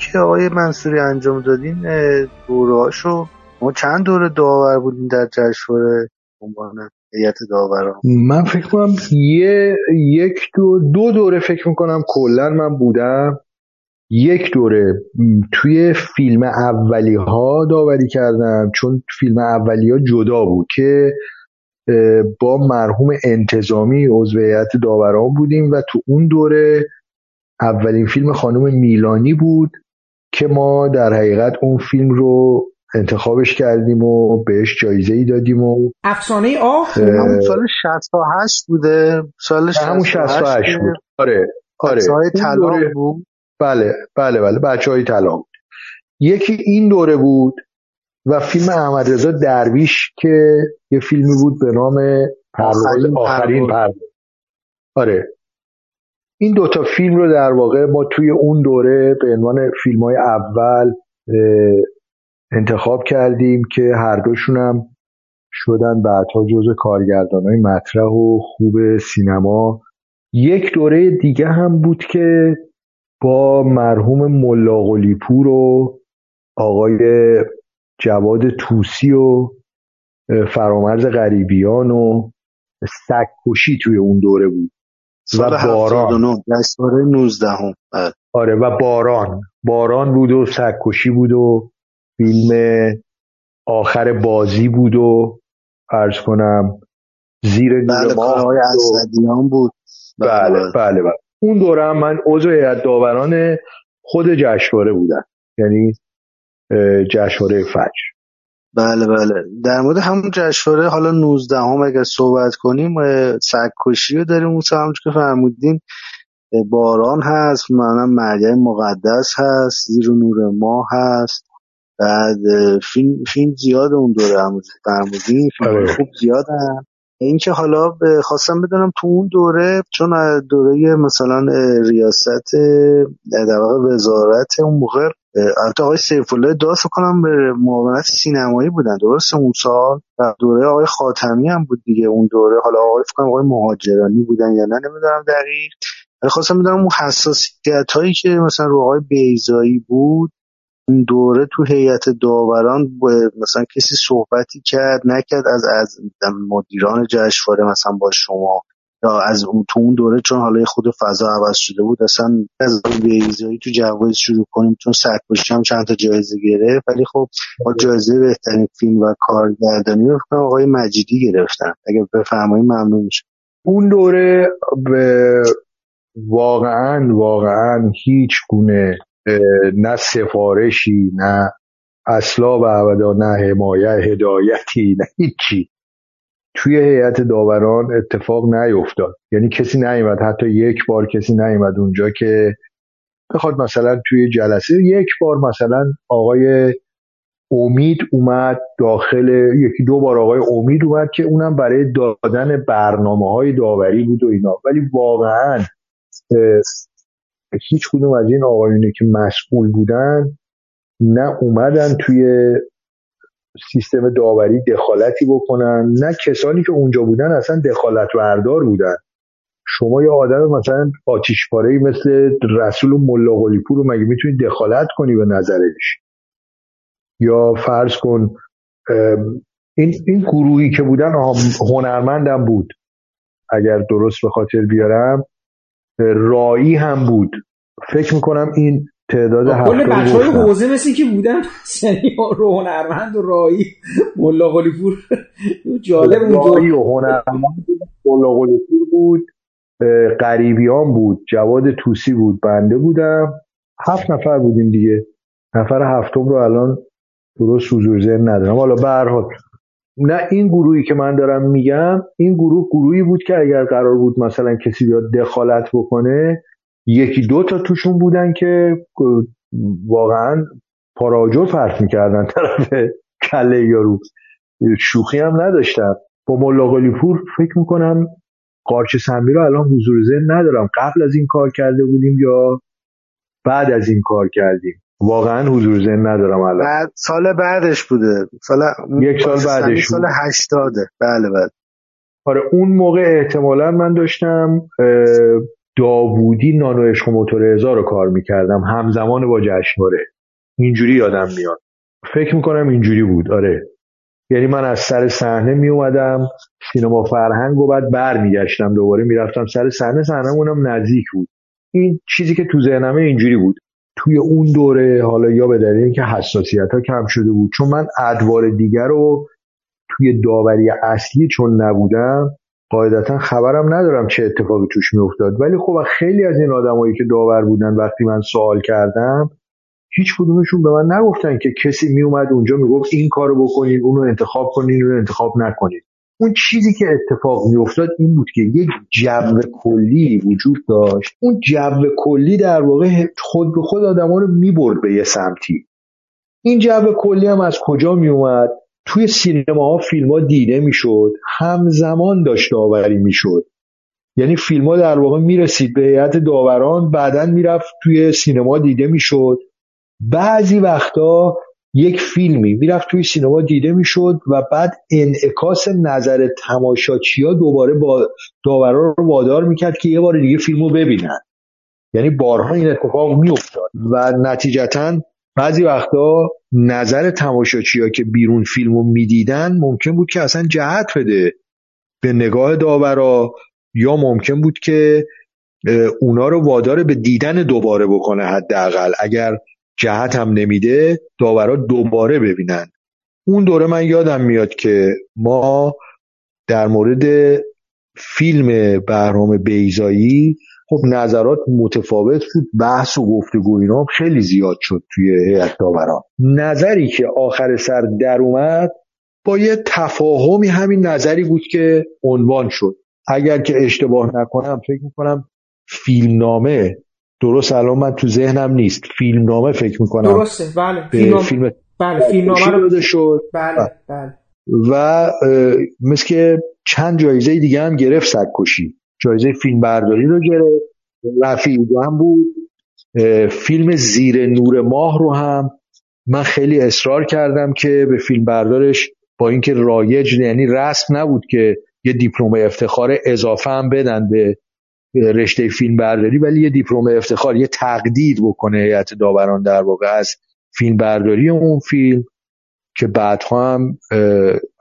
که آقای منصوری انجام دادین دوره هاشو ما چند دوره داور بودیم در جشنواره عنوان هیئت داوران؟ من فکر کنم یه یک دو دو دوره فکر می‌کنم کلا من بودم. یک دوره توی فیلم اولی ها داوری کردم چون فیلم اولی ها جدا بود که با مرحوم انتظامی عضو هیئت داوران بودیم و تو اون دوره اولین فیلم خانم میلانی بود. که ما در حقیقت اون فیلم رو انتخابش کردیم و بهش جایزه ای دادیم و افسانه آف همون سال 68 بوده. سال 68 بود. آره آره. های بود. بله بله بله. بچه های طلا بود. یکی این دوره بود و فیلم احمد رضا درویش که یه فیلمی بود به نام پرواز آخرین پرواز آره. این دوتا فیلم رو در واقع ما توی اون دوره به عنوان فیلم های اول انتخاب کردیم که هر دوشون هم شدن بعدها جز کارگردان های مطرح و خوب سینما. یک دوره دیگه هم بود که با مرحوم ملا پور و آقای جواد توسی و فرامرز غریبیان و سگکشی توی اون دوره بود. و باران 19 هم. بله. آره و باران باران بود و سگکشی بود و فیلم آخر بازی بود و عرض کنم زیر نور بله بود بله بله, بله, بله. اون دوره هم من عضو هیئت داوران خود جشنواره بودم یعنی جشنواره فجر بله بله. در مورد همون جشنواره حالا 19 هم اگر صحبت کنیم سگکشی رو داریم اون همونجور که فرمودین. باران هست منم مریم مقدس هست زیر نور ما هست. بعد فیلم, فیلم زیاد اون دوره هم فرمودین فیلم آره. خوب زیاد هم اینکه حالا خواستم بدونم تو اون دوره چون دوره مثلا ریاست در واقع وزارت اون موقع البته آقای سیف الله داست کنم به معاونت سینمایی بودن درست اون سال؟ و دوره آقای خاتمی هم بود دیگه اون دوره حالا آقای فکر آقای مهاجرانی بودن یا نه نمی‌دونم دقیق. خواستم بدونم اون حساسیت هایی که مثلا رو آقای بیزایی بود این دوره تو هیئت داوران مثلا کسی صحبتی کرد نکرد از از مدیران جشنواره مثلا با شما یا از اون تو اون دوره چون حالا خود فضا عوض شده بود اصلا از بیزایی تو جوایز شروع کنیم چون سرکشی هم چند تا جایزه گرفت ولی خب با جایزه بهترین فیلم و کارگردانی رو آقای مجیدی گرفتن. اگر بفرمایید ممنون میشه اون دوره به واقعا واقعا هیچ گونه نه سفارشی نه اصلا و ابدا نه حمایت هدایتی نه هیچی. توی هیئت داوران اتفاق نیفتاد. یعنی کسی نیومد حتی یک بار کسی نیومد اونجا که بخواد مثلا توی جلسه یک بار مثلا آقای امید اومد داخل یکی دو بار آقای امید اومد که اونم برای دادن برنامه های داوری بود و اینا. ولی واقعا هیچ کدوم از این آقایونی که مسئول بودن نه اومدن توی سیستم داوری دخالتی بکنن نه کسانی که اونجا بودن اصلا دخالت بردار بودن. شما یه آدم مثلا آتیشپاره مثل رسول ملا پور رو مگه می‌تونی دخالت کنی به نظرش؟ یا فرض کن این, این گروهی که بودن هنرمندم بود. اگر درست به خاطر بیارم رایی هم بود. فکر می‌کنم این تعداد کل بچه های حوزه مثل که بودن رو هنرمند و رایی ملا پور جالب اونجا رایی و هنرمند ملا پور بود. قریبیان بود. جواد توسی بود. بنده بودم. هفت نفر بودیم دیگه. نفر هفتم رو الان درست حضور ذهن ندارم. حالا به نه این گروهی که من دارم میگم این گروه گروهی بود که اگر قرار بود مثلا کسی بیاد دخالت بکنه یکی دو تا توشون بودن که واقعا پاراجور پرت می‌کردن طرف کله یارو شوخی هم نداشتن با ملا پور فکر می‌کنم قارچ سمی رو الان حضور ذهن ندارم. قبل از این کار کرده بودیم یا بعد از این کار کردیم؟ واقعا حضور ذهن ندارم الان. بعد سال بعدش بوده. سال یک سال بعدش سال هشتاده. بله بله. آره اون موقع احتمالا من داشتم داوودی نانو عشق و موتور هزار رو کار می‌کردم. همزمان با جشنواره. اینجوری یادم میاد. فکر می‌کنم اینجوری بود. آره. یعنی من از سر صحنه می اومدم سینما فرهنگ و بعد برمیگشتم دوباره می‌رفتم سر صحنه. صحنه اونم نزدیک بود. این چیزی که تو ذهنمه اینجوری بود. توی اون دوره حالا یا به دلیل اینکه حساسیت ها کم شده بود چون من ادوار دیگر رو توی داوری اصلی چون نبودم قاعدتا خبرم ندارم چه اتفاقی توش میافتاد. ولی خب خیلی از این آدمایی که داور بودن وقتی من سوال کردم هیچ کدومشون به من نگفتن که کسی میومد اونجا می‌گفت این کارو بکنین اونو انتخاب کنین اونو انتخاب نکنین. اون چیزی که اتفاق میافتاد این بود که یک جو کلی وجود داشت. اون جو کلی در واقع خود به خود آدما رو می‌برد به یه سمتی. این جو کلی هم از کجا میومد توی سینما ها فیلم ها دیده می‌شد. همزمان داشت داوری می‌شد. یعنی فیلم ها در واقع می‌رسید به هیئت داوران بعدا می‌رفت توی سینما دیده می‌شد. بعضی وقتا یک فیلمی می‌رفت توی سینما دیده می‌شد و بعد انعکاس نظر تماشاچی دوباره با داوران رو وادار می‌کرد که یه بار دیگه فیلم رو ببینن. یعنی بارها این اتفاق میافتاد و نتیجتا بعضی وقتا نظر تماشاچی ها که بیرون فیلم رو می‌دیدن ممکن بود که اصلا جهت بده به نگاه داورا یا ممکن بود که اونا رو وادار به دیدن دوباره بکنه حداقل. اگر جهت هم نمیده داورا دوباره ببینن. اون دوره من یادم میاد که ما در مورد فیلم بهرام بیزایی خب نظرات متفاوت بود بحث و گفتگو اینا خیلی زیاد شد توی هیئت داوران نظری که آخر سر در اومد با یه تفاهمی همین نظری بود که عنوان شد. اگر که اشتباه نکنم فکر می‌کنم فیلمنامه درست الان من تو ذهنم نیست. فیلمنامه فکر می‌کنم. درسته. بله. فیلم فیلم بله فیلمنامه رو شد؟ بله بله. و مثل که چند جایزه دیگه هم گرفت سگکشی جایزه فیلم برداری رو گرفت. رفیع هم بود. فیلم زیر نور ماه رو هم من خیلی اصرار کردم که به فیلم بردارش با اینکه رایج یعنی رسم نبود که یه دیپلم افتخار اضافه هم بدن به رشته فیلم برداری ولی یه دیپلم افتخار یه تقدیر بکنه هیئت داوران در واقع از فیلم برداری اون فیلم که بعدها هم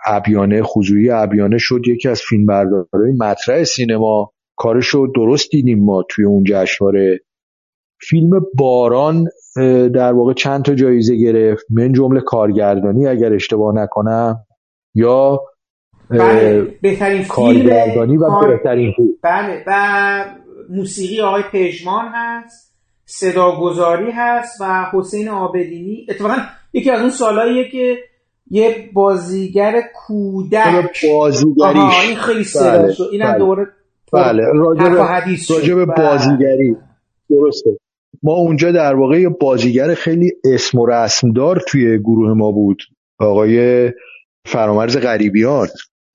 ابیانه خضوعی ابیانه شد یکی از فیلم برداری مطرح سینما. کارشو درست دیدیم ما توی اون جشنواره. فیلم باران در واقع چند تا جایزه گرفت. من جمله کارگردانی اگر اشتباه نکنم یا بله بهترین کارگردانی و. بهترین بله و موسیقی آقای پژمان هست صداگذاری هست و حسین آبدینی اتفاقا یکی از اون سالهاییه که یه بازیگر کودک بازیگریش این خیلی صدا بله. اینم بله. دوباره بله راجع به بله. بازیگری درسته ما اونجا در واقع یه بازیگر خیلی اسم و رسمدار توی گروه ما بود آقای فرامرز غریبیان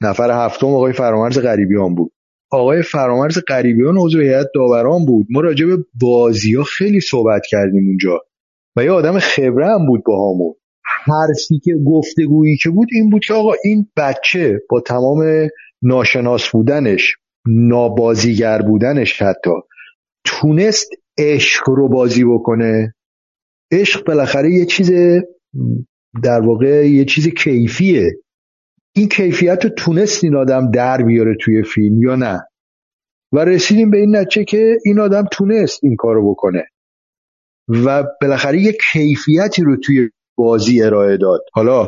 نفر هفتم آقای فرامرز غریبیان بود. آقای فرامرز غریبیان عضو هیئت داوران بود. ما راجع به بازی ها خیلی صحبت کردیم اونجا. و یه آدم خبره هم بود با همون حرفی که گفتگویی که بود این بود که آقا این بچه با تمام ناشناس بودنش نابازیگر بودنش حتی تونست عشق رو بازی بکنه. عشق بالاخره یه چیز در واقع یه چیز کیفیه. این کیفیت رو تونست این آدم در بیاره توی فیلم یا نه؟ و رسیدیم به این نتیجه که این آدم تونست این کارو بکنه. و بالاخره یه کیفیتی رو توی بازی ارائه داد. حالا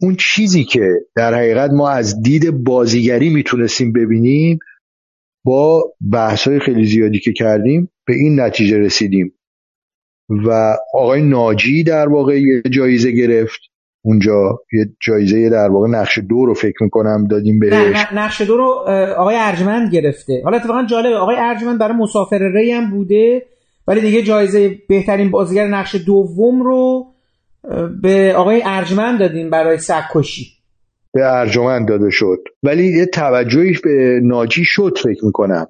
اون چیزی که در حقیقت ما از دید بازیگری می‌تونستیم ببینیم با های خیلی زیادی که کردیم به این نتیجه رسیدیم. و آقای ناجی در واقع یه جایزه گرفت. اونجا یه جایزه در واقع نقش دو رو فکر می‌کنم دادیم بهش. نقش دو رو آقای ارجمند گرفته. حالا اتفاقا جالبه آقای ارجمند برای مسافر ری هم بوده ولی دیگه جایزه بهترین بازیگر نقش دوم رو به آقای ارجمند دادیم برای سگکشی به ارجمند داده شد. ولی یه توجهی به ناجی شد فکر می‌کنم.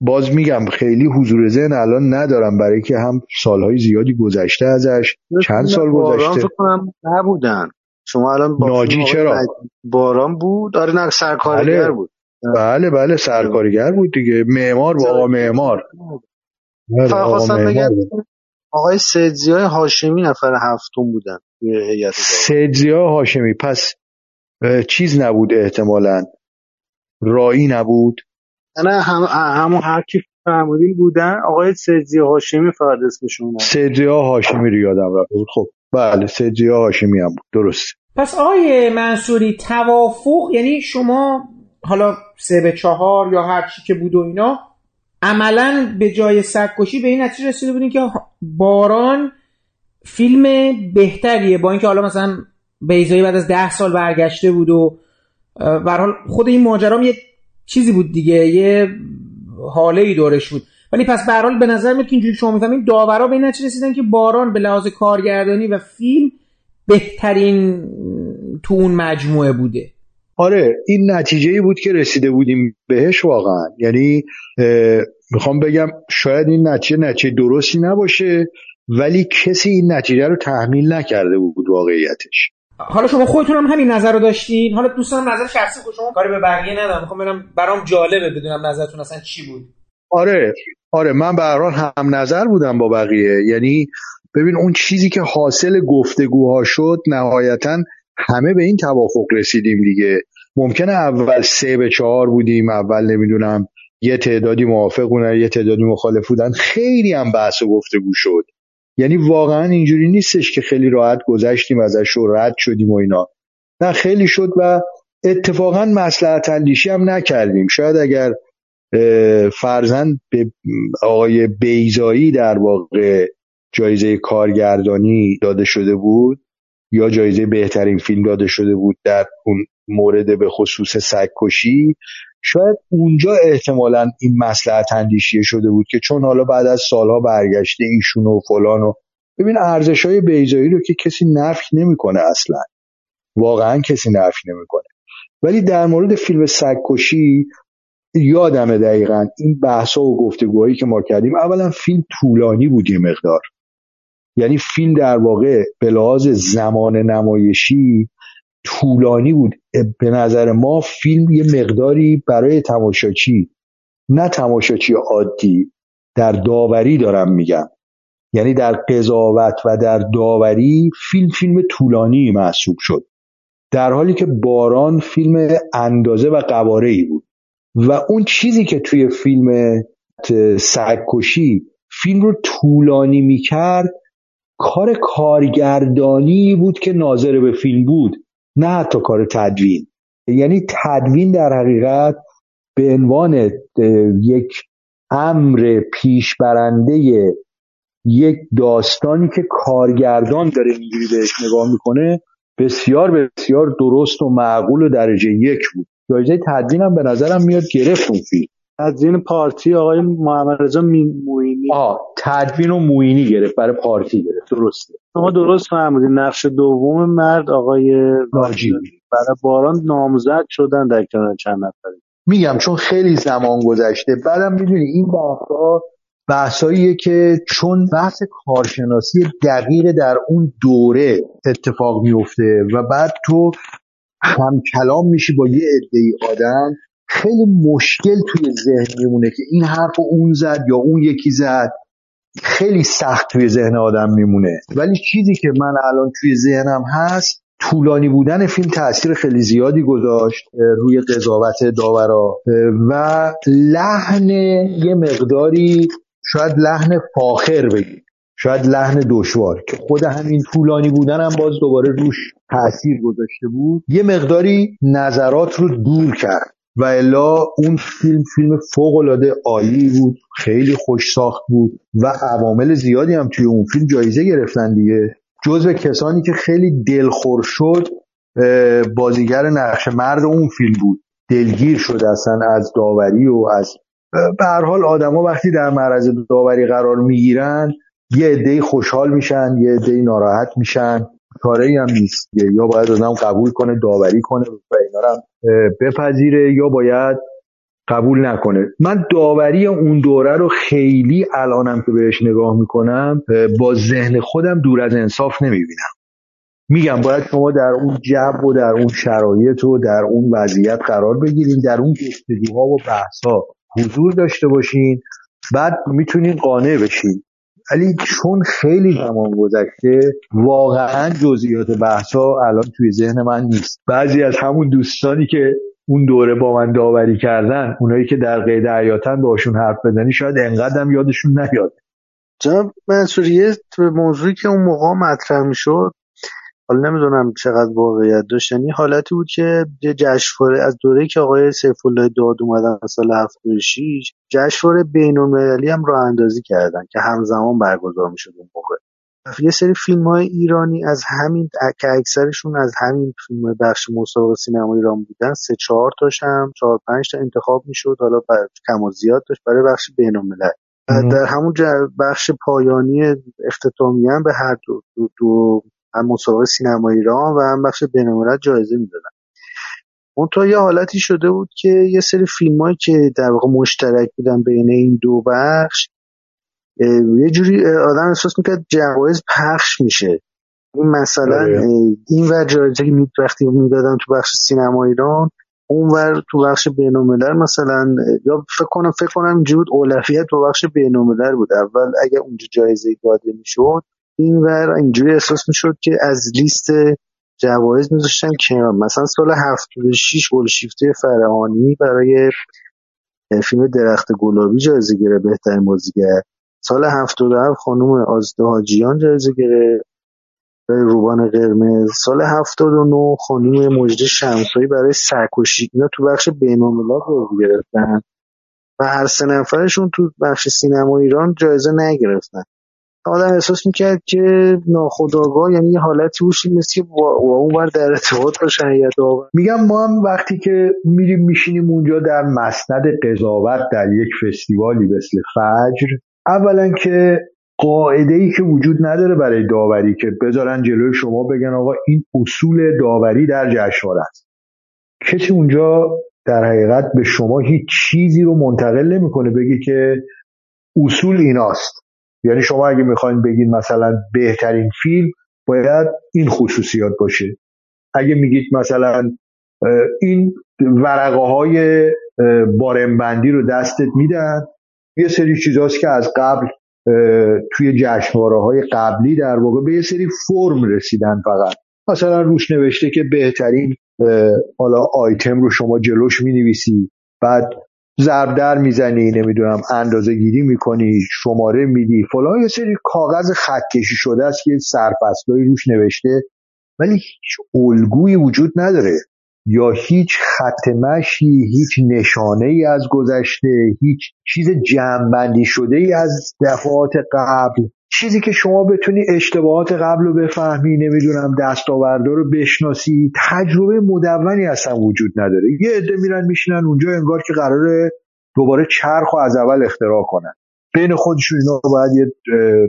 باز میگم خیلی حضور ذهن الان ندارم برای که هم سالهای زیادی گذشته ازش چند سال گذشته فکر کنم نبودن. شما الان ناجی چرا؟ باران بود؟ آره نه سرکارگر بله. بود. بله بله سرکارگر بود دیگه. معمار با آقا معمار. بله، فقط خواستم بگم آقای سیدزیای هاشمی نفر هفتم بودن سیدزیا هاشمی. پس چیز نبود احتمالا. رایی نبود. نه هم همون هر کی فرمودین بودن آقای سیدزیا هاشمی فقط اسمشون اومد سیدزیا هاشمی رو یادم رفت. بود خب بله سیدزیا هاشمی هم بود. درست پس آقای منصوری توافق یعنی شما حالا سه به چهار یا هر چی که بود و اینا عملا به جای سگکشی به این نتیجه رسیده بودین که باران فیلم بهتریه. با اینکه حالا مثلا بیزایی بعد از ده سال برگشته بود و حال خود این ماجرام یه چیزی بود دیگه یه حاله ای دورش بود. ولی پس به حال به نظر میاد که اینجوری شما می‌فهمین داورا به این نتیجه رسیدن که باران به لحاظ کارگردانی و فیلم بهترین تو اون مجموعه بوده. آره این نتیجه ای بود که رسیده بودیم بهش واقعا. یعنی می‌خوام بگم شاید این نتیجه نتیجه درستی نباشه ولی کسی این نتیجه رو تحمیل نکرده بود واقعیتش. حالا شما خودتون هم همین نظر رو داشتین؟ حالا دوستان نظر شخصی خود شما کاری به بقیه ندارم می‌خوام برم برام جالبه بدونم نظرتون اصلا چی بود. آره آره من به هم نظر بودم با بقیه. یعنی ببین اون چیزی که حاصل گفتگوها شد نهایتا همه به این توافق رسیدیم دیگه. ممکنه اول سه به چهار بودیم اول نمی‌دونم یه تعدادی موافق بودن یه تعدادی مخالف بودن. خیلی هم بحث و گفتگو شد. یعنی واقعا اینجوری نیستش که خیلی راحت گذشتیم ازش و رد شدیم و اینا. نه خیلی شد و اتفاقا مسلحت اندیشی هم نکردیم. شاید اگر فرزند به آقای بیزایی در واقع جایزه کارگردانی داده شده بود یا جایزه بهترین فیلم داده شده بود در اون مورد به خصوص سگکشی شاید اونجا احتمالا این مسلحت اندیشیه شده بود که چون حالا بعد از سالها برگشته ایشون و فلان و ببین ارزش های بیزایی رو که کسی نفی نمی‌کنه اصلا. واقعا کسی نفی نمی‌کنه. ولی در مورد فیلم سگکشی یادمه دقیقا این بحثا و گفتگوهایی که ما کردیم. اولا فیلم طولانی بود یه مقدار. یعنی فیلم در واقع به لحاظ زمان نمایشی طولانی بود. به نظر ما فیلم یه مقداری برای تماشاچی نه تماشاچی عادی در داوری دارم میگم. یعنی در قضاوت و در داوری فیلم فیلم طولانی محسوب شد. در حالی که باران فیلم اندازه و قواره ای بود. و اون چیزی که توی فیلم سگکشی فیلم رو طولانی می‌کرد کار کارگردانی بود که ناظر به فیلم بود. نه حتی کار تدوین. یعنی تدوین در حقیقت به عنوان یک امر پیش برنده یک داستانی که کارگردان داره اینجوری بهش نگاه می‌کنه بسیار بسیار درست و معقول و درجه یک بود. جایزه تدوین هم به نظرم میاد گرفت اون فیلم. تدوین پارتی آقای محمد رضا موینی. آه تدوین و موینی گرفت برای پارتی گرفت. درسته. شما درست فهمیدین نقش دوم مرد آقای ناجی. برای باران نامزد شدن در کنار چند نفری میگم چون خیلی زمان گذشته. بعدم می‌دونی این بحثا بحثاییه که چون بحث کارشناسی دقیق در اون دوره اتفاق میفته و بعد تو هم کلام میشی با یه عده آدم خیلی مشکل توی ذهن میمونه که این حرف اون زد یا اون یکی زد. خیلی سخت توی ذهن آدم میمونه. ولی چیزی که من الان توی ذهنم هست طولانی بودن فیلم تاثیر خیلی زیادی گذاشت روی قضاوت داورا. و لحن یه مقداری شاید لحن فاخر بگیم. شاید لحن دشوار که خود همین طولانی بودن هم باز دوباره روش تاثیر گذاشته بود. یه مقداری نظرات رو دور کرد. و الا اون فیلم فیلم فوق العاده عالی بود خیلی خوش ساخت بود و عوامل زیادی هم توی اون فیلم جایزه گرفتن دیگه. جزو کسانی که خیلی دلخور شد بازیگر نقش مرد اون فیلم بود. دلگیر شد اصلا از داوری و از به هر حال آدما وقتی در معرض داوری قرار می‌گیرن یه عده خوشحال میشن یه عده ناراحت میشن. کاری هم نیست. یا باید آدم قبول کنه داوری کنه و اینا هم بپذیره یا باید قبول نکنه. من داوری اون دوره رو خیلی الانم که بهش نگاه می‌کنم با ذهن خودم دور از انصاف نمی‌بینم. میگم باید شما در اون جب و در اون شرایط و در اون وضعیت قرار بگیرین در اون گفتگوها و بحثا حضور داشته باشین. بعد می‌تونین قانع بشین. ولی چون خیلی زمان گذشته واقعا جزئیات بحثا الان توی ذهن من نیست. بعضی از همون دوستانی که اون دوره با من داوری کردن اونایی که در قید حیاتن باشون حرف بزنی شاید انقدر یادشون نیاد. جناب منصوری به موضوعی که اون موقع مطرح می‌شد حالا نمی‌دونم چقدر واقعیت داشت. یعنی حالتی بود که یه جشنواره از دوره که آقای سیف الله داد اومدن سال 76 جشنواره بین‌المللی هم راه اندازی کردن که همزمان برگزار می‌شد اون موقع. یه سری فیلم های ایرانی از همین که اکثرشون از همین فیلم بخش مسابقه سینما ایران بودن سه چهار تاش هم چهار پنج تا انتخاب می‌شد. حالا کم و زیاد داشت برای بخش بین در همون بخش پایانی اختتامی هم به هر دو, دو, دو هم مسابقه سینما ایران و هم بخش بینالملل جایزه می‌دادن. اون تا یه حالتی شده بود که یه سری فیلم که در واقع مشترک بودن بین این دو بخش یه جوری آدم احساس می‌کرد جوایز پخش میشه. این مثلا آره. این ور جایزه که وقتی می‌دادن تو بخش سینما ایران اونور تو بخش بینالملل مثلا یا فکر کنم فکر کنم اینجوری بود اولویت تو بخش بینالملل بود. اول اگه اونجا جایزه داده می‌شد اینور اینجوری احساس می‌شد که از لیست جوایز میذاشتن کنار. مثلا سال 76 گلشیفته فرهانی برای فیلم درخت گلابی جایزه گرفت بهترین بازیگر. سال 77 خانم آزده حاجیان جایزه گرفت. روبان قرمز. سال 79 خانم مجد شمسایی برای سرکشی اینا تو بخش بین‌الملل بازی گرفتن. و هر سه نفرشون تو بخش سینما ایران جایزه نگرفتن. آدم احساس می‌کرد که ناخداگاه یعنی یه حالتی بوشی مثل که با اون بر در ارتباط باشن میگم ما هم وقتی که میریم میشینیم اونجا در مسند قضاوت در یک فستیوالی مثل فجر اولا که قاعده ای که وجود نداره برای داوری که بذارن جلوی شما بگن آقا این اصول داوری در جشنواره است. کسی اونجا در حقیقت به شما هیچ چیزی رو منتقل نمی‌کنه بگی که اصول ایناست. یعنی شما اگه می‌خواین بگید مثلا بهترین فیلم باید این خصوصیات باشه. اگه میگید مثلا این ورقه های بارمبندی رو دستت میدن یه سری چیزاست که از قبل توی جشنواره های قبلی در واقع به یه سری فرم رسیدن فقط. مثلا روش نوشته که بهترین حالا آیتم رو شما جلوش می نویسی بعد ضرب در می‌زنی نمی‌دونم اندازه گیری می‌کنی شماره میدی فلان یه سری کاغذ خط کشی شده است که سرفصلایی روش نوشته ولی هیچ الگویی وجود نداره. یا هیچ خط مشی هیچ نشانه ای از گذشته هیچ چیز جمعبندی شده ای از دفعات قبل. چیزی که شما بتونی اشتباهات قبل رو بفهمی نمی‌دونم دستاورده رو بشناسی تجربه مدونی اصلا وجود نداره. یه عده میرن میشینن اونجا انگار که قراره دوباره چرخ و از اول اختراع کنن. بین خودشون اینا باید یه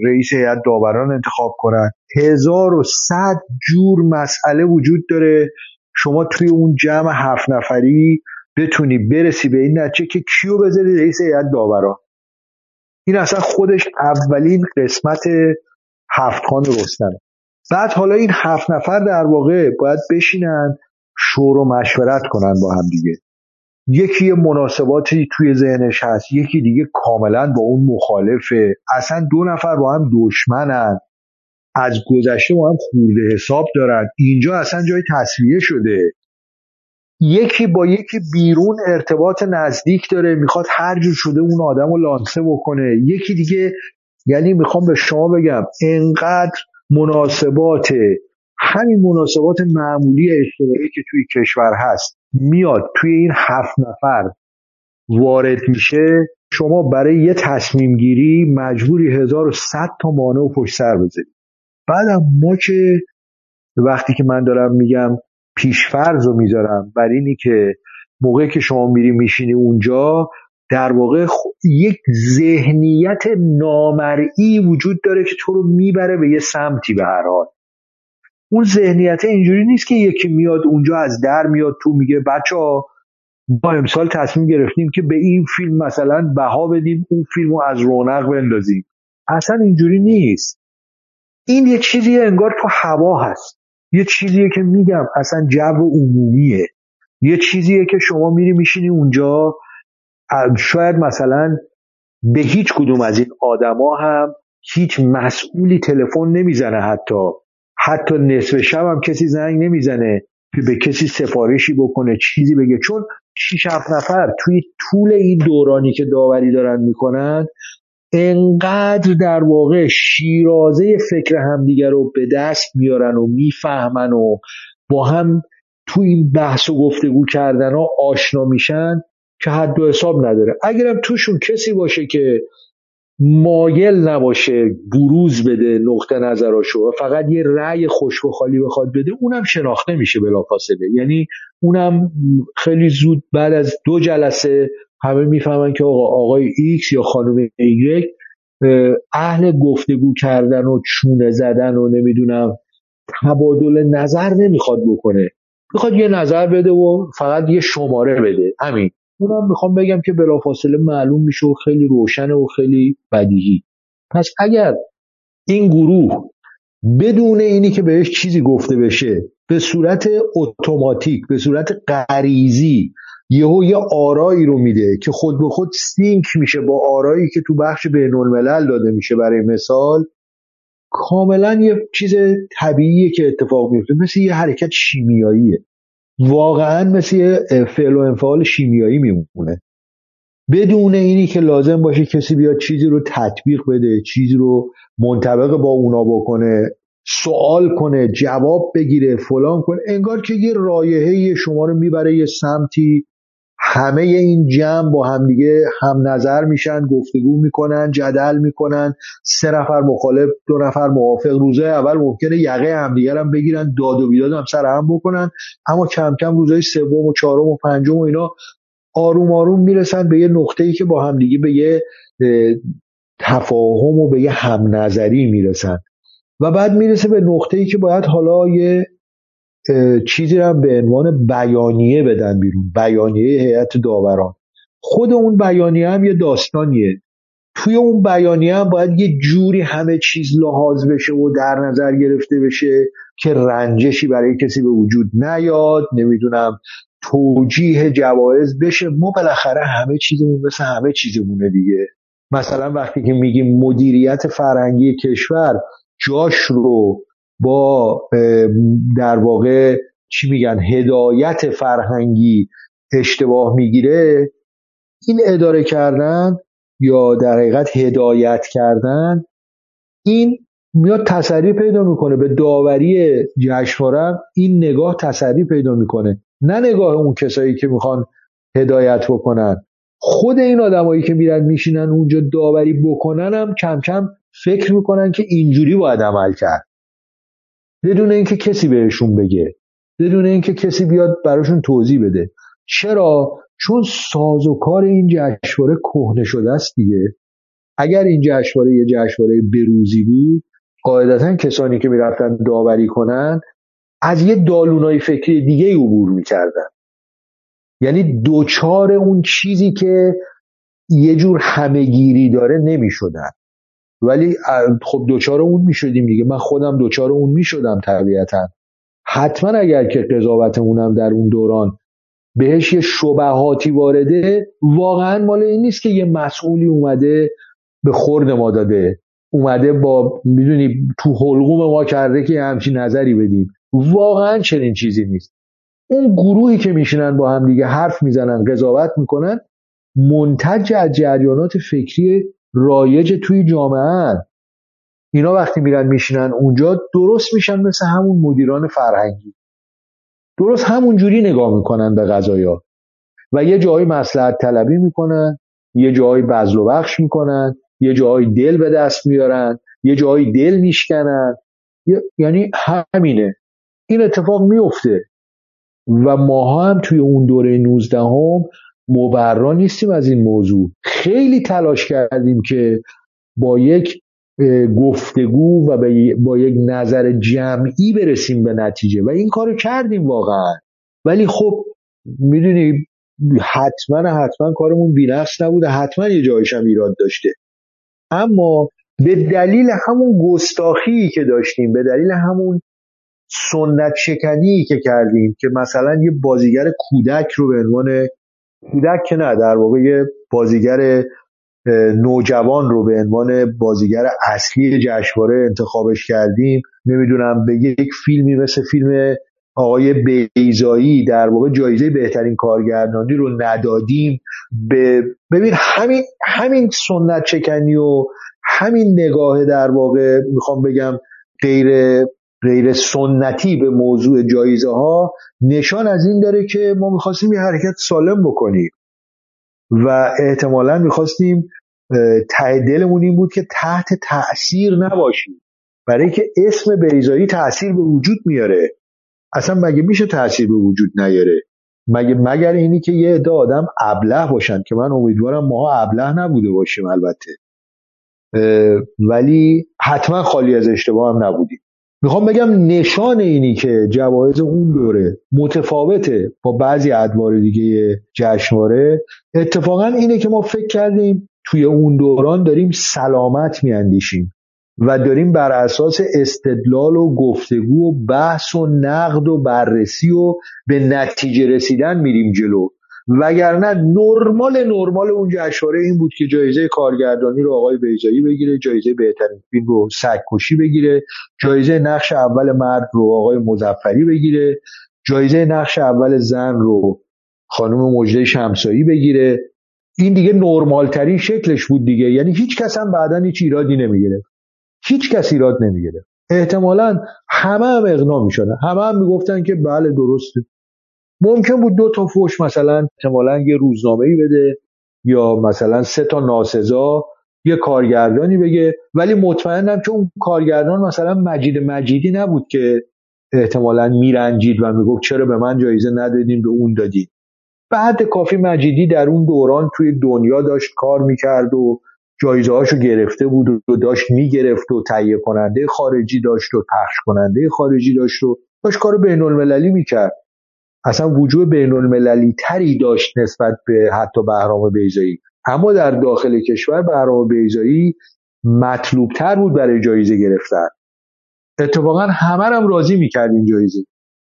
رئیس هیئت داوران انتخاب کنن. هزار و صد جور مسئله وجود داره. شما توی اون جمع هفت نفری بتونی برسی به این نتیجه که کیو بذاری رئیس هیئت داوران. این اصلا خودش اولین قسمت هفت خان رستمه. بعد حالا این هفت نفر در واقع باید بشینن شور و مشورت کنن با هم دیگه. یکی مناسباتی توی ذهنش هست یکی دیگه کاملا با اون مخالفه. اصلا دو نفر با هم دشمنن. از گذشته با هم خورده حساب دارن. اینجا اصلا جای تصویه شده. یکی با یکی بیرون ارتباط نزدیک داره می‌خواد هر جور شده اون آدم رو لانسه بکنه. یکی دیگه یعنی می‌خوام به شما بگم انقدر مناسبات همین مناسبات معمولی اجتماعی که توی کشور هست میاد توی این هفت نفر وارد میشه. شما برای یه تصمیم گیری مجبوری 1100 تا مانع و پشت سر بذارید. بعدم ما که وقتی که من دارم میگم پیشفرض رو می‌ذارم بر اینی که موقعی که شما میری میشینی اونجا در واقع یک ذهنیت نامرئی وجود داره که تو رو می‌بره به یه سمتی به هر حال. اون ذهنیت اینجوری نیست که یکی میاد اونجا از در میاد تو میگه بچه با امسال تصمیم گرفتیم که به این فیلم مثلا بها بدیم اون فیلم رو از رونق بندازیم. اصلا اینجوری نیست. این یه چیزی انگار تو هوا هست. یه چیزیه که میگم اصلا جو عمومیه. یه چیزیه که شما میری میشینی اونجا شاید مثلا به هیچ کدوم از این آدما هم هیچ مسئولی تلفن نمی‌زنه حتی. حتی نصف شب هم کسی زنگ نمی‌زنه که به کسی سفارشی بکنه چیزی بگه. چون 6 7 نفر توی طول این دورانی که داوری دارن می‌کنن انقدر در واقع شیرازه فکر همدیگر رو به دست میارن و می‌فهمن و با هم تو این بحث و گفتگو کردن ها آشنا میشن که حد و حساب نداره. اگرم توشون کسی باشه که مایل نباشه بروز بده نقطه نظراشو و فقط یه رأی خشک و خالی بخواد بده اونم شناخته میشه بلافاصله. یعنی اونم خیلی زود بعد از دو جلسه همه می‌فهمن که آقا آقای ایکس یا خانم ایگرگ اهل گفتگو کردن و چونه زدن و نمی‌دونم تبادل نظر نمی‌خواد بکنه. می‌خواد یه نظر بده و فقط یه شماره بده. همین. اونم می‌خوام بگم که بلافاصله معلوم میشه و خیلی روشنه و خیلی بدیهی. پس اگر این گروه بدون اینی که بهش چیزی گفته بشه به صورت اتوماتیک به صورت غریزی یهو یه آرایی رو میده که خود به خود سینک میشه با آرایی که تو بخش بین الملل داده میشه برای مثال. کاملا یه چیز طبیعیه که اتفاق میفته مثل یه حرکت شیمیاییه. واقعا مثل یه فعل و انفعال شیمیایی میمونه. بدون اینی که لازم باشه کسی بیاد چیزی رو تطبیق بده چیزی رو منطبق با اونا بکنه سوال کنه جواب بگیره فلان کنه انگار که یه رایحه شما رو می‌بره یه سمتی همه این جمع با همدیگه هم نظر میشن گفتگو می‌کنن جدل می‌کنن. سه نفر مخالف دو نفر موافق. روزه اول ممکنه یقه همدیگر هم بگیرن داد و بیداد هم سر هم بکنن. اما کم کم روزهای سوم و چهارم و پنجم و اینا آروم آروم می‌رسن به یه نقطه ای که با همدیگه به یه تفاهم و به یه هم نظری می‌رسن. و بعد می‌رسه به نقطه ای که باید حالا یه چیزی رو به عنوان بیانیه بدن بیرون. بیانیه هیئت داوران. خود اون بیانیه هم یه داستانیه. توی اون بیانیه هم باید یه جوری همه چیز لحاظ بشه و در نظر گرفته بشه که رنجشی برای کسی به وجود نیاد. نمی‌دونم توجیه جوایز بشه. ما بالاخره همه چیزمون مثل همه چیزمونه دیگه. مثلا وقتی که میگیم مدیریت فرهنگی کشور جاش رو با در واقع چی میگن هدایت فرهنگی اشتباه می‌گیره این اداره کردن یا در حقیقت هدایت کردن این میاد تسری پیدا می‌کنه. به داوری جشنواره این نگاه تسری پیدا می‌کنه. نه نگاه اون کسایی که می‌خوان هدایت بکنن. خود این آدمایی که میرن میشینن اونجا داوری بکنن هم کم کم فکر می‌کنن که اینجوری باید عمل کرد. بدون اینکه کسی بهشون بگه بدون اینکه کسی بیاد براشون توضیح بده. چرا؟ چون ساز و کار این جشنواره کهنه شده است دیگه. اگر این جشنواره یه جشنواره بروزی بود قاعدتا کسانی که می‌رفتن داوری کنن از یه دالونای فکری دیگه عبور می‌کردن. یعنی دوچار اون چیزی که یه جور همهگیری داره نمی‌شدن. ولی خب دوچار اون می‌شدیم دیگه. من خودم دوچار اون می‌شدم طبیعتا. حتما اگر که قضاوتمونم در اون دوران بهش یه شبهاتی وارده واقعا مال این نیست که یه مسئولی اومده به خورد ما داده. اومده با می‌دونی تو حلقوم ما کرده که همچین نظری بدیم. واقعا چنین چیزی نیست. اون گروهی که میشینن با هم دیگه حرف می‌زنن قضاوت می‌کنن منتج از جریانات فکری رایج توی جامعه. اینا وقتی میرن میشینن اونجا درست میشن مثل همون مدیران فرهنگی. درست همون جوری نگاه می‌کنن به غذایا و یه جایی مسلحت طلبی می‌کنن یه جایی بذل و بخش می‌کنن یه جایی دل به دست میارن یه جایی دل میشکنن. یعنی همینه. این اتفاق میفته. و ماها هم توی اون دوره 19 هم مبرا نیستیم از این موضوع. خیلی تلاش کردیم که با یک گفتگو و با یک نظر جمعی برسیم به نتیجه. و این کارو کردیم واقعا. ولی خب می‌دونی حتما حتما کارمون بینقص نبوده. حتما یه جایش هم ایراد داشته. اما به دلیل همون گستاخی که داشتیم به دلیل همون سنت شکنی که کردیم که مثلا یه بازیگر کودک رو به عنوان کودک که نه در واقع بازیگر نوجوان رو به عنوان بازیگر اصلی جشنواره انتخابش کردیم. نمی‌دونم به یک فیلمی مثل فیلم آقای بیزایی در واقع جایزه بهترین کارگردانی رو ندادیم. به ببین همین همین سنت چکنی و همین نگاه در واقع می‌خوام بگم غیر غیر سنتی به موضوع جایزه ها نشان از این داره که ما می‌خواستیم یه حرکت سالم بکنیم و احتمالا می‌خواستیم ته دلمون این بود که تحت تاثیر نباشیم. برای که اسم بیزایی تاثیر به وجود میاره. اصلا مگه میشه تاثیر به وجود نیاره؟ مگه مگر اینی که یه عده آدم ابله باشن که من امیدوارم ما ابله نبوده باشیم البته. ولی حتما خالی از اشتباه هم نبودیم. می‌خوام بگم نشان اینی که جوایز اون دوره متفاوته با بعضی ادوار دیگه جشنواره. اتفاقا اینه که ما فکر کردیم توی اون دوران داریم سلامت میاندیشیم و داریم بر اساس استدلال و گفتگو و بحث و نقد و بررسی و به نتیجه رسیدن میریم جلو. وگرنه نرمال نرمال اون جشنواره این بود که جایزه کارگردانی رو آقای بیزایی بگیره جایزه بهترین فیلم رو سگکشی بگیره جایزه نقش اول مرد رو آقای مزفری بگیره جایزه نقش اول زن رو خانم مجده شمسایی بگیره. این دیگه نرمال ترین شکلش بود دیگه. یعنی هیچ کس هم بعدا هیچ ایرادی نمی‌گیره هیچ کس ایراد نمی‌گیره احتمالا همه هم اقنا می‌شدن. همه هم می‌گفتن که بله درسته. ممکن بود دو تا فوش مثلا احتمالا یه روزنامه ای بده یا مثلا سه تا ناسزا یه کارگردانی بگه. ولی مطمئنم که اون کارگردان مثلا مجید مجیدی نبود که احتمالا میرنجید و می‌گفت چرا به من جایزه ندادین به اون دادید بعد کافی مجیدی در اون دوران توی دنیا داشت کار می‌کرد و جایزه هاشو گرفته بود و داشت می‌گرفت و تهیه کننده خارجی داشت و پخش کننده خارجی داشت و داشت کار بین المللی می‌کرد. اصلا وجود بین المللی تری داشت نسبت به حتی بهرام بیزایی اما در داخل کشور بهرام بیزایی مطلوب تر بود برای جایزه گرفتن. اتفاقا همه هم راضی می‌کرد این جایزه.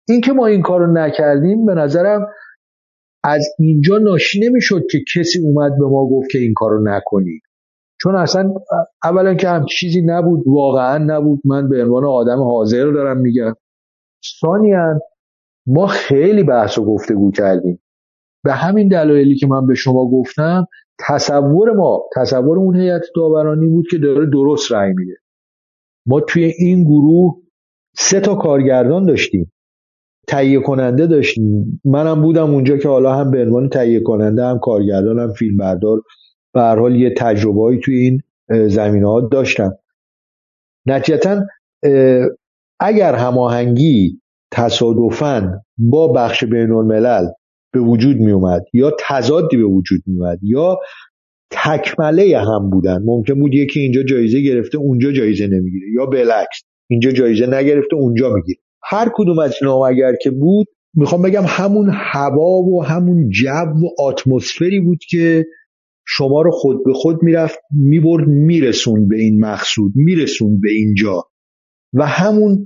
اینکه ما این کارو نکردیم به نظرم از اینجا ناشی نمی‌شد که کسی اومد به ما گفت که این کارو نکنید چون اصلا اولا که هم چیزی نبود واقعا نبود. من به عنوان آدم حاضر دارم میگم. ثانیا ما خیلی بحث و گفتگو کردیم. به همین دلایلی که من به شما گفتم تصور ما تصور اون هیئت داورانی بود که داره درست رأی میده. ما توی این گروه سه تا کارگردان داشتیم. تهیه کننده داشتیم. منم بودم اونجا که حالا هم به عنوان تهیه کننده هم کارگردان هم فیلم بردار به هر حال یه توی این زمینه ها داشتم. نتیجتا اگر هماهنگی تصادفا با بخش بین الملل به وجود می اومد یا تضادی به وجود می اومد یا تکمله هم بودن. ممکن بود یکی اینجا جایزه گرفته اونجا جایزه نمی‌گیره یا بالعکس اینجا جایزه نگرفته اونجا می‌گیره. هر کدوم از اینا اگر که بود می‌خوام بگم همون هوا و همون جو و اتمسفری بود که شما رو خود به خود می‌رفت می‌برد میرسون به این مقصود میرسون به اینجا. و همون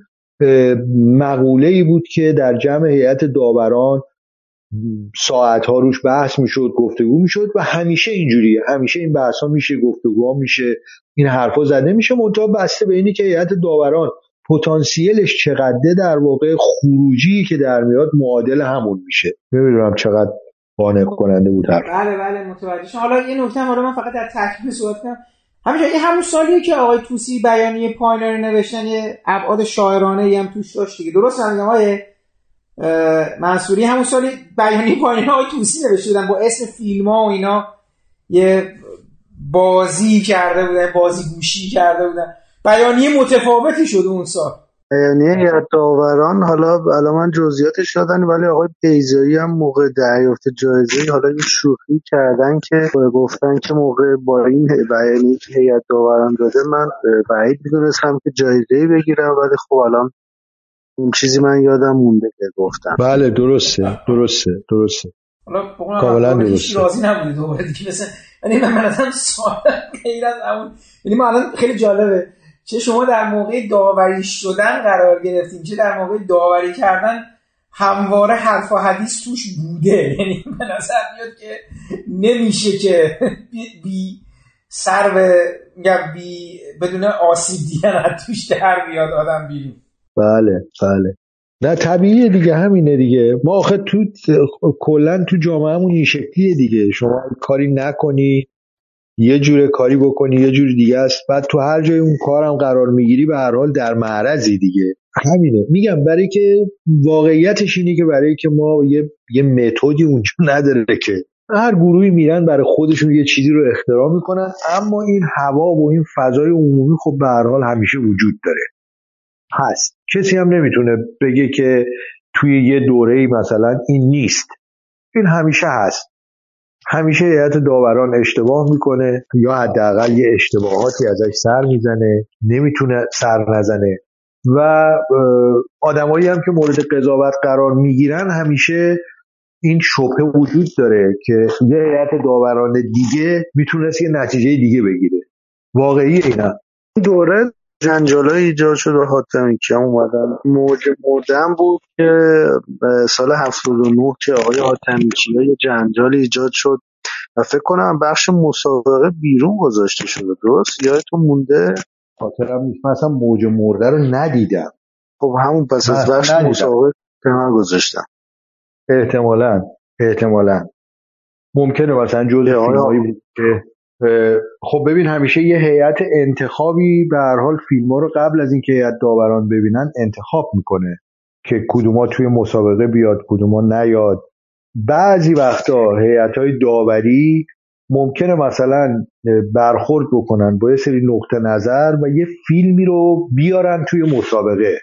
مقوله ای بود که در جمع هیئت داوران ساعت ها روش بحث می‌شد گفتگو می‌شد و همیشه اینجوریه. همیشه این بحث ها میشه گفتگو میشه این حرفا زده میشه. منتها بسته به اینی که هیئت داوران پتانسیلش چقدر در واقع خروجی که در میاد معادل همون میشه. نمی‌دونم چقدر قانع کننده بود بله بله متوجه حالا یه نکته رو من فقط در تکمیل صحبت کنم. همینجا این همون سالیه که آقای توسی بیانیه پایینر نوشتن یه ابعاد شاعرانه ای هم توش داشت دیگه. درست هم آقای منصوری؟ همون سالی بیانیه پایینر آقای توسی نوشته بودن با اسم فیلم ها و اینا. یه بازی کرده بودن بازی گوشی کرده بودن. بیانیه متفاوتی شده اون سال. بیانیه یا داوران حالا الان من جزئیاتش دادن ولی آقای بیزایی هم موقع دریافت جایزه حالا این شوخی کردن که گفتن که موقع با این بیانیه که هیئت داوران داده من بعید می‌دونستم که جایزه بگیرم ولی خب الان اون چیزی من یادم مونده که گفتم. بله درسته درسته درسته. حالا کاملا درسته. راضی نبودی دوباره دیگه مثلا یعنی من مثلا سوال غیر از اون یعنی من الان خیلی جالبه. چه شما در موقع داوری شدن قرار گرفتین چه در موقع داوری کردن همواره حرف و حدیث توش بوده. یعنی به نظر میاد که نمیشه که بی سر به بی بدون آسیب دیدن توش در بیاد آدم بیرون. بله بله. نه طبیعیه دیگه همینه دیگه. ما آخه تو کلا تو جامعهمون این شکلیه دیگه. شما کاری نکنی. یه جور کاری بکنی یه جور دیگه است. بعد تو هر جای اون کارم قرار می‌گیری به هر حال در معرضی دیگه. همینه. میگم برای که واقعیتش اینه که برای که ما یه یه متدی اونجا نداره که هر گروهی میرن برای خودشون یه چیزی رو اختراع می‌کنن. اما این هوا و این فضای عمومی خب به هر حال همیشه وجود داره. هست. کسی هم نمی‌تونه بگه که توی یه دوره مثلا این نیست. این همیشه هست. همیشه هیئت داوران اشتباه می‌کنه یا حداقل یه اشتباهاتی ازش سر می‌زنه نمی‌تونه سر نزنه. و آدمایی هم که مورد قضاوت قرار می‌گیرن همیشه این شبهه وجود داره که یه هیئت داوران دیگه می‌تونست یه نتیجه دیگه بگیره. واقعی اینا. دوره جنجال های ایجاد شد و حاتمی که اومدن. موج مردن بود که سال 79 که آقای حاتمی یه جنجال ایجاد شد. و فکر کنم بخش مسابقه بیرون گذاشته شده درست؟ یادتون مونده؟ خاطرم نیست. من اصلا موج مرده رو ندیدم. خب همون پس از بخش مسابقه کنار گذاشتم احتمالا احتمالا. ممکنه مثلا جز فیلمایی بود که خب ببین همیشه یه هیئت انتخابی به هر حال فیلم ها رو قبل از اینکه هیئت داوران ببینن انتخاب می‌کنه که کدوما توی مسابقه بیاد کدوما نیاد. بعضی وقتا هیئت های داوری ممکنه مثلا برخورد بکنن با یه سری نقطه نظر و یه فیلمی رو بیارن توی مسابقه.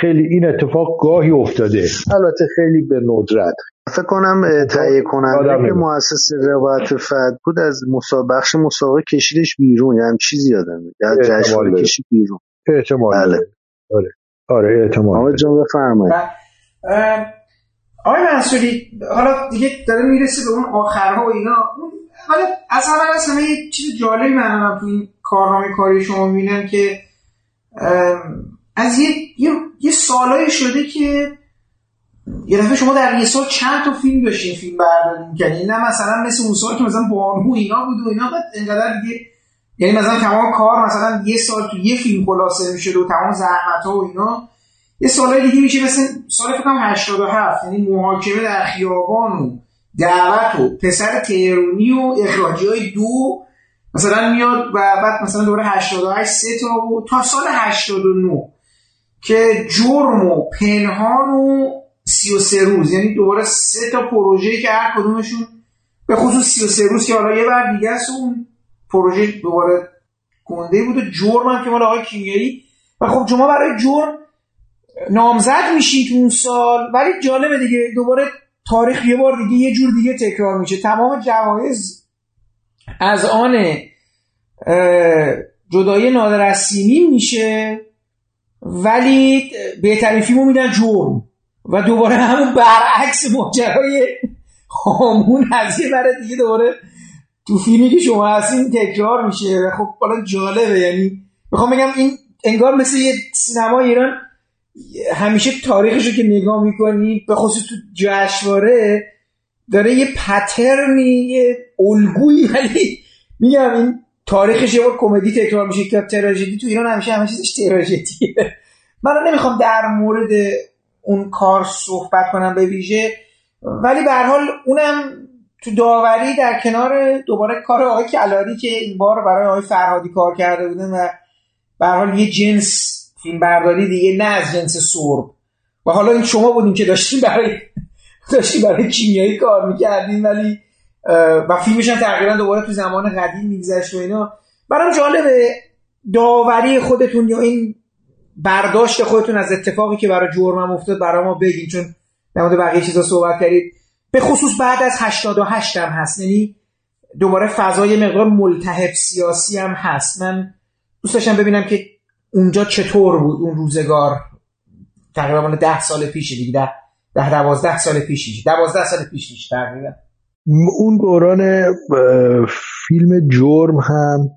خیلی این اتفاق گاهی افتاده. البته خیلی به ندرت. فکر کنم تهیه کننده که مؤسس روایت فد بود از بخش مسابقه کشیدش بیرون یعنی چیزی یادم یا جشن کشید بیرون. احتمال بله. آره. آره احتمال آقای جان بفرمایید. آقای منصوری حالا دیگه داره می‌رسه به اون آخرها و اینا. حالا از همه از همه یه چیز جالبی من تو این کارنامه کاری شما می‌بینم که از یه, یه, یه سالایی شده که یه دفعه شما در یه سال چند تا فیلم داشتین فیلم برداری می‌کنین نه مثلا مثل اون سال که مثلا بانو اینا بود و اینا بعد انقدر دیگه یعنی مثلا تمام کار مثلا یه سال تو یه فیلم خلاصه میشه و تمام زحمت ها و اینا. یه سالای دیگه میشه مثل سال فکر کنم 87 یعنی محاکمه در خیابان و دعوت و پسر تهرونی و اخراجی های دو. مثلا میاد و بعد مثلا دوره 88 سه تا و تا سال 89 که جرم و پنهان و 33 روز. یعنی دوباره سه تا پروژه که هر کدومشون به خصوص 33 روز که حالا یه بر دیگه است اون پروژه دوباره گنده بود و جرم هم که مال آقای کیمیایی. و خب شما برای جرم نامزد میشی تو اون سال. ولی جالبه دیگه دوباره تاریخ یه بار دیگه یه جور دیگه تکرار میشه. تمام جوایز از آن جدایی نادر میشه. ولی بهترین فیلمو میدن جرم. و دوباره همون برعکس ماجرای هامون از یه برای دیگه دوباره تو فیلمی که شما هستین تکرار میشه و خب حالا جالبه. یعنی می‌خوام بگم این انگار مثل یه سینما ایران همیشه تاریخش رو که نگاه می‌کنی به خصوص تو جشنواره داره یه پترنی یه الگویی. ولی میگم این تاریخش یه بار کمدی تکرار میشه که تراژدی تو ایران همیشه همه چیزش تراژدیه. من نمی‌خوام در مورد اون کار صحبت کنم به ویژه ولی به حال اونم تو داوری در کنار دوباره کار آقای کلاری که این بار برای آقای فرهادی کار کرده بودن و به حال یه جنس فیلم برداری دیگه نه از جنس سرب. و حالا این شما بودین که داشتین برای داشتین برای کیمیایی کار می‌کردین ولی و فیلمش هم تقریبا دوباره تو زمان قدیم میگذشت و اینا. برام جالبه داوری خودتون یا این برداشت خودتون از اتفاقی که برای جرمم افتاد برای ما بگین چون نماده بقیه چیزا صحبت کردید. به خصوص بعد از 88 هم هست یعنی دوباره فضای مقدار ملتهب سیاسی هم هست. من دوست داشتم ببینم که اونجا چطور بود اون روزگار. تقریبا ده سال پیش دیگه ده ده دوازده سال پیش دوازده سال پیش تقریبا. اون دوران فیلم جرم هم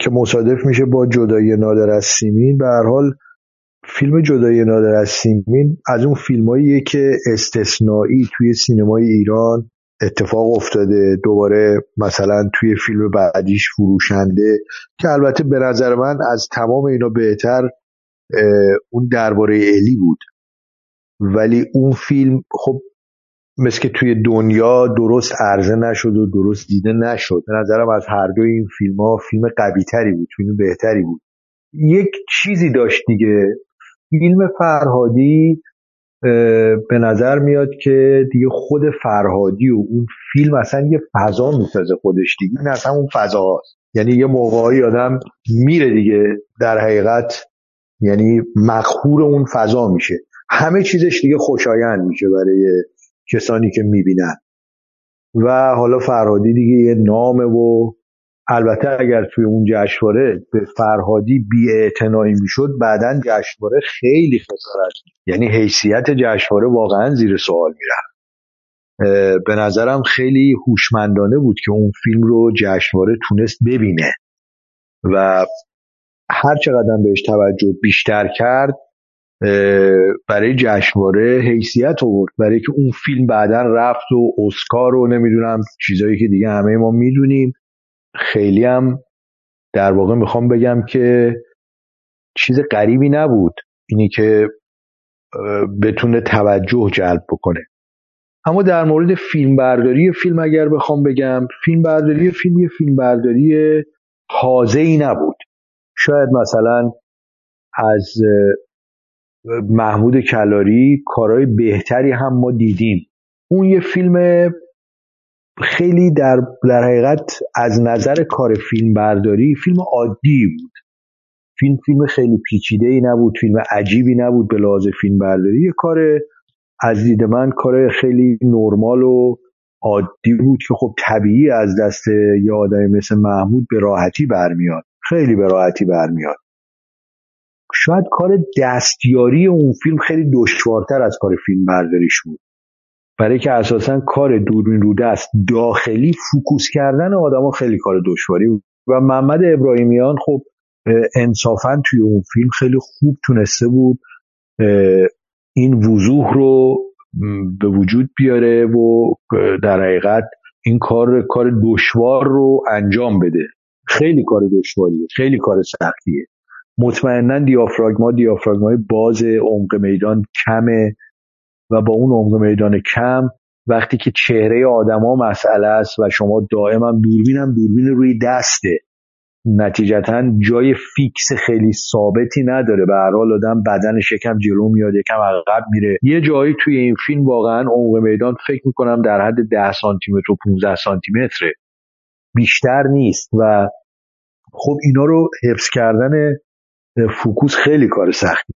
که مصادف میشه با جدای نادر از سیمین. به هر حال فیلم جدای نادر از سیمین از اون فیلماییه که استثنایی توی سینمای ایران اتفاق افتاده. دوباره مثلا توی فیلم بعدیش فروشنده که البته به نظر من از تمام اینا بهتر اون درباره الی بود. ولی اون فیلم خب مثل که توی دنیا درست عرضه نشد و درست دیده نشد. به نظرم از هر دو این فیلم ها فیلم قوی تری بود فیلم بهتری بود. یک چیزی داشت دیگه. فیلم فرهادی به نظر میاد که دیگه خود فرهادی و اون فیلم اصلا یه فضا می‌سازه خودش دیگه. این اصلا اون فضا هست. یعنی یه موقعی آدم میره دیگه در حقیقت یعنی مخهور اون فضا میشه. همه چیزش دیگه خوشایند میشه برای کسانی که می‌بینن. و حالا فرهادی دیگه یه نامه و البته اگر توی اون جشنواره به فرهادی بی می‌شد بعدا جشنواره خیلی خسارت یعنی حیثیت جشنواره واقعا زیر سوال می‌رفت. به نظرم خیلی هوشمندانه بود که اون فیلم رو جشنواره تونست ببینه. و هر چقدر بهش توجه بیشتر کرد برای جشنواره حیثیت آورد. برای که اون فیلم بعدا رفت و اسکار رو نمی‌دونم چیزایی که دیگه همه ما می‌دونیم. خیلی هم در واقع می‌خوام بگم که چیز غریبی نبود اینی که بتونه توجه جلب بکنه. اما در مورد فیلم برداری فیلم اگر بخوام بگم فیلم برداری فیلم یه فیلم برداری ای نبود. شاید مثلا از محمود کلاری کارهای بهتری هم ما دیدیم. اون یه فیلم خیلی در, در حقیقت از نظر کار فیلم برداری فیلم عادی بود. فیلم فیلم خیلی پیچیده ای نبود فیلم عجیبی نبود به لحاظ فیلم برداری یه کار از دید من کار خیلی نرمال و عادی بود که خب طبیعی از دست یه آدمی مثل محمود به راحتی برمیاد. خیلی به راحتی برمیاد. شاید کار دستیاری اون فیلم خیلی دشوارتر از کار فیلم برداریش بود. برای که اساسا کار دوربین رو دست داخلی فوکوس کردن آدما خیلی کار دشواری بود. و محمد ابراهیمیان خب انصافا توی اون فیلم خیلی خوب تونسته بود این وضوح رو به وجود بیاره و در حقیقت این کار کار دشوار رو انجام بده. خیلی کار دشواریه خیلی کار سختیه. مطمئنا دیافراگما دیافراگمای باز عمق میدان کمه و با اون عمق میدان کم وقتی که چهره آدما مسئله است و شما دائما دوربینم دوربین روی دسته. نتیجتا جای فیکس خیلی ثابتی نداره. به هر حال آدم بدنش یکم جلو میاد یکم عقب میره. یه جایی توی این فیلم واقعا عمق میدان فکر می‌کنم در حد 10 سانتی متر و 15 سانتی متره بیشتر نیست و خب اینا رو حفظ کردن فوکوس خیلی کار سختی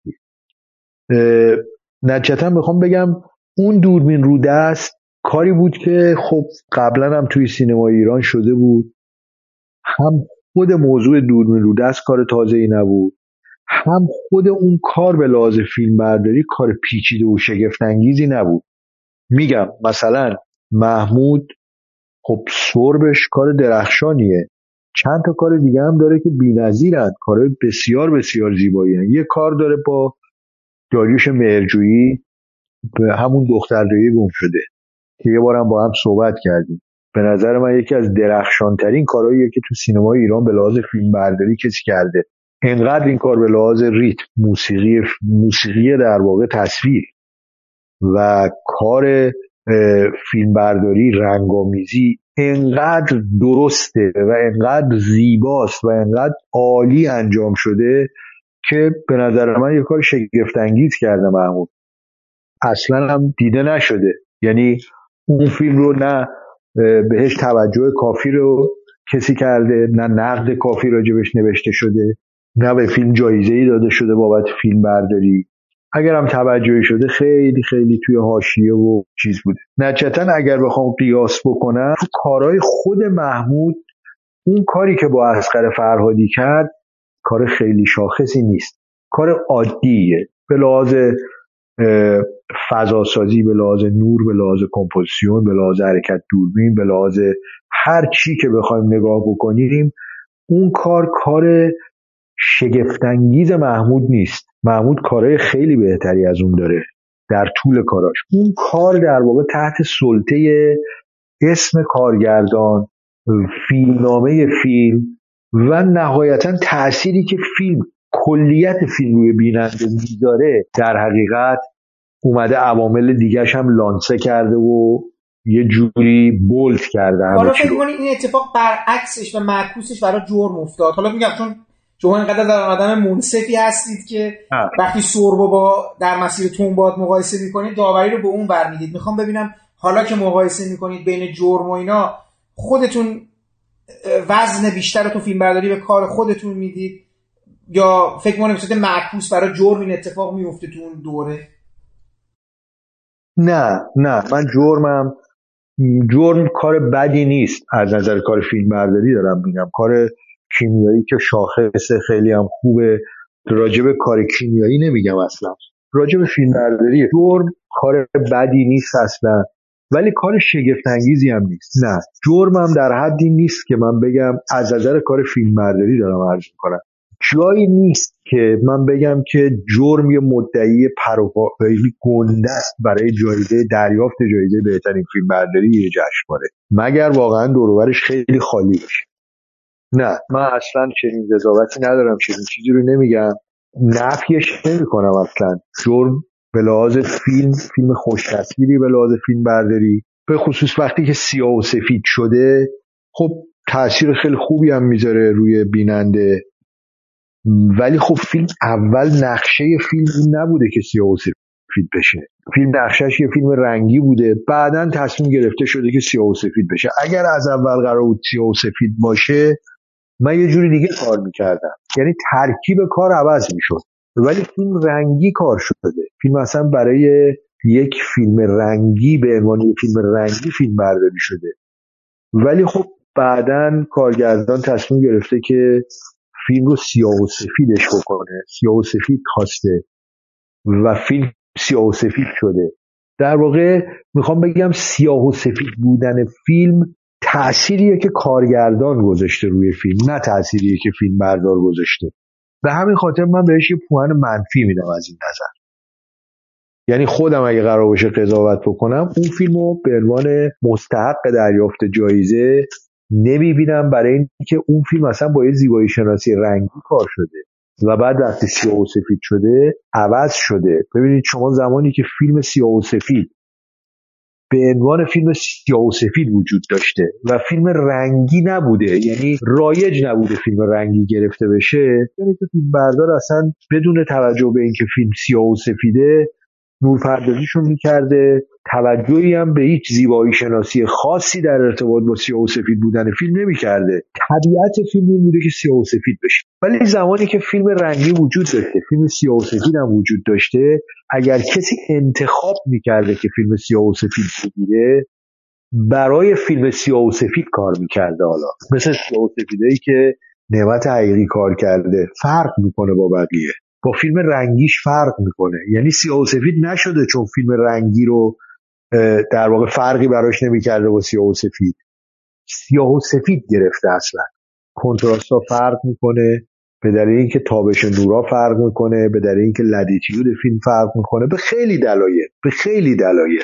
نتیجتا می‌خوام بگم اون دوربین رو دست کاری بود که خب قبلا هم توی سینما ایران شده بود. هم خود موضوع دوربین رو دست کار تازه ای نبود. هم خود اون کار به لحاظ فیلم برداری کار پیچیده و شگفت انگیزی نبود. میگم مثلا محمود خب سربش کار درخشانیه. چند تا کار دیگه هم داره که بی‌نظیرن. کار بسیار بسیار زیبایی هن. یه کار داره با داریوش مرجویی به همون دختر گم شده که یه بارم با هم صحبت کردیم. به نظر من یکی از درخشانترین کارهاییه که تو سینمای ایران به لحاظ فیلم برداری کسی کرده. انقدر این کار به لحاظ ریتم موسیقی موسیقی در واقع تصویر و کار فیلم برداری رنگامیزی انقدر درسته و انقدر زیباست و انقدر عالی انجام شده که به نظر من یه کار شگفت انگیز کرده محمود. اصلا هم دیده نشده. یعنی اون فیلم رو نه بهش توجه کافی رو کسی کرده نه نقد کافی راجبش نوشته شده نه به فیلم جایزه ای داده شده بابت فیلم برداری. اگر هم توجهی شده خیلی خیلی توی حاشیه و چیز بوده. نچتا اگر بخوام قیاس بکنم تو کارهای خود محمود اون کاری که با اسقر فرهادی کرد کار خیلی شاخصی نیست. کار عادیه. به لحاظ فضاسازی به لحاظ نور به لحاظ کمپوزیسیون به لحاظ حرکت دوربین به لحاظ هر چی که بخوایم نگاه بکنیم اون کار کار شگفتانگیز محمود نیست. محمود کارهای خیلی بهتری از اون داره در طول کاراش. اون کار در واقع تحت سلطه اسم کارگردان فیلمنامه فیلم و نهایتا تأثیری که فیلم کلیت فیلم روی بیننده می‌ذاره در حقیقت اومده عوامل دیگرش هم لانسه کرده و یه جوری بولت کرده حالا فکر این اتفاق برعکسش و معکوسش برای جرم افتاد؟ حالا میگم چون شما اینقدر در آدم منصفی هستید که وقتی سربو با در مسیر تون باد مقایسه می‌کنید داوری رو به اون برمیدید. می‌خوام ببینم حالا که مقایسه می‌کنید بین جرم و اینا خودتون وزن بیشتر تو فیلم برداری به کار خودتون می‌دید؟ یا فکر می‌کنم به معکوس برای جرم این اتفاق میفته تو اون دوره؟ نه نه. من جرمم جرم کار بدی نیست. از نظر کار فیلم برداری دارم میگم. کار کیمیایی که شاخص خیلی هم خوبه. راجب کار کیمیایی نمیگم اصلا. راجب فیلم برداری جرم کار بدی نیست اصلا. ولی کار شگفت انگیزی هم نیست. نه. جرمم در حدی نیست که من بگم از نظر کار فیلم برداری دارم عرض می‌کنم. جایی نیست که من بگم که جرم یه مدعی پروپایی گنده است برای جایزه دریافت جایزه بهترین فیلم برداری یه جشنواره. مگر واقعا دوروبرش خیلی خالی باشه. نه. من اصلا چنین قضاوتی ندارم چنین چیزی رو نمیگم. نفیش نمی‌کنم اصلا. جرم به لحاظ فیلم فیلم خوش تصویری به لحاظ فیلم برداری. به خصوص وقتی که سیاه و سفید شده خب تاثیر خیلی خوبی هم می‌ذاره روی بیننده. ولی خب فیلم اول نقشه فیلم این نبوده که سیاه و سفید بشه. فیلم نقشش یه فیلم رنگی بوده. بعدا تصمیم گرفته شده که سیاه و سفید بشه. اگر از اول قرار بود سیاه و سفید باشه من یه جوری دیگه کار می‌کردم. یعنی ترکیب کار عوض می‌شد. ولی فیلم رنگی کار شده. فیلم اصلا برای یک فیلم رنگی به عنوان یک فیلم رنگی فیلم برداری شده ولی خب بعدا کارگردان تصمیم گرفته که فیلم رو سیاه و سفیدش بکنه. سیاه و سفید خواسته و فیلم سیاه و سفید شده. در واقع می‌خوام بگم سیاه و سفید بودن فیلم تأثیریه که کارگردان گذاشته روی فیلم نه تأثیریه که فیلم بردار گذاشته. به همین خاطر من بهش یه پوان منفی میدم از این نظر. یعنی خودم اگه قرار باشه قضاوت بکنم اون فیلم رو به عنوان مستحق دریافت جایزه نمی‌بینم برای اینکه اون فیلم اصلا با یه زیبایی شناسی رنگی کار شده و بعد وقتی سیاه و سفید شده عوض شده. ببینید شما زمانی که فیلم سیاه و سفید به عنوان فیلم سیاه و سفید وجود داشته و فیلم رنگی نبوده یعنی رایج نبوده فیلم رنگی گرفته بشه یعنی که فیلم بردار اصلا بدون توجه به اینکه فیلم سیاه و سفیده نورپردازیشون می‌کرده. توجهی هم به هیچ زیبایی شناسی خاصی در ارتباط با سیاه و سفید بودن فیلم نمی‌کرده. طبیعت فیلم این بوده که سیاه و سفید بشه. ولی زمانی که فیلم رنگی وجود داشته فیلم سیاه و سفید هم وجود داشته اگر کسی انتخاب می‌کرده که فیلم سیاه و سفید بگیره برای فیلم سیاه و سفید کار می‌کرده حالا. مثل سیاه و سفیدهایی که نعمت حقیقی کار کرده فرق می‌کنه با بقیه. با فیلم رنگیش فرق می‌کنه. یعنی سیاه و سفید نشده چون فیلم رنگی رو در واقع فرقی براش نمی‌کرده با سیاه و سفید. سیاه و سفید گرفته اصلا. کنتراست ها فرق می‌کنه به دلیل اینکه تابش نورا فرق می‌کنه به دلیل اینکه لدیتیود فیلم فرق می‌کنه. به خیلی دلایل به خیلی دلایل.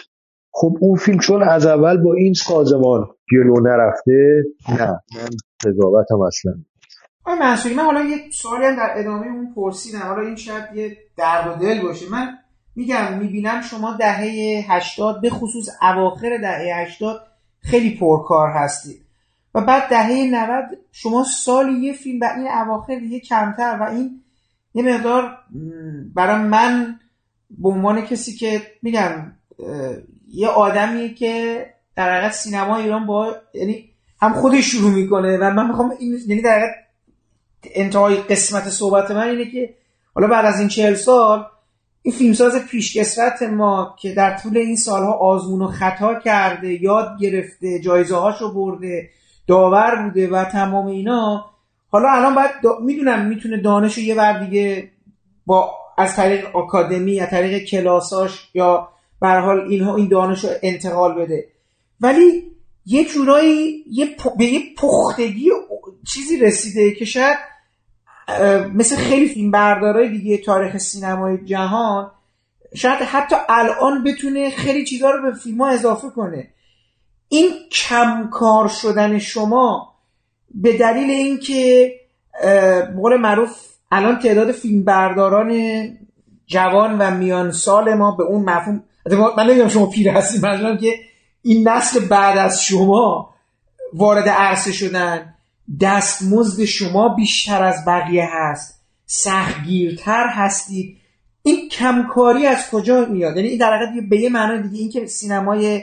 خب اون فیلم چون از اول با این سازمان جلو نرفته نه من قضاوتم اصلا. منصوری من حالا یه سوالی هم در ادامه اون پرسیدم. حالا این شاید یه درد و دل باشه. من میگم می‌بینم شما دهه 80 به خصوص اواخر دهه 80 خیلی پرکار هستید. و بعد دهه 90 شما سالی یه فیلم و این اواخر دیگه کمتر و این یه مقدار برای من به عنوان کسی که میگم یه آدمیه که در حقیقت سینما ایران با یعنی هم خودش شروع می‌کنه و من می‌خوام این یعنی در حقیقت انتهای قسمت صحبت من اینه که حالا بعد از این چهل سال این فیلمساز پیشکسوت ما که در طول این سالها آزمون و خطا کرده یاد گرفته جایزه هاشو برده داور بوده و تمام اینا حالا الان باید می‌دونم می‌تونه دانش یه بر دیگه با از طریق آکادمی از طریق کلاساش یا به حال اینها این دانش رو انتقال بده. ولی یه جورایی یه به یه پختگی چیزی رسیده که شاید مثل خیلی فیلم بردارای دیگه تاریخ سینمای جهان شاید حتی الان بتونه خیلی چیزا رو به فیلم ها اضافه کنه. این کمکار شدن شما به دلیل اینکه قول معروف الان تعداد فیلم برداران جوان و میان سال ما به اون مفهوم من نمی‌دونم شما پیر هستید منظورم که این نسل بعد از شما وارد عرصه شدن. دستمزد شما بیشتر از بقیه هست. سختگیرتر هستید. این کمکاری از کجا میاد؟ یعنی این در حقیقت به یه معنای دیگه این که سینمای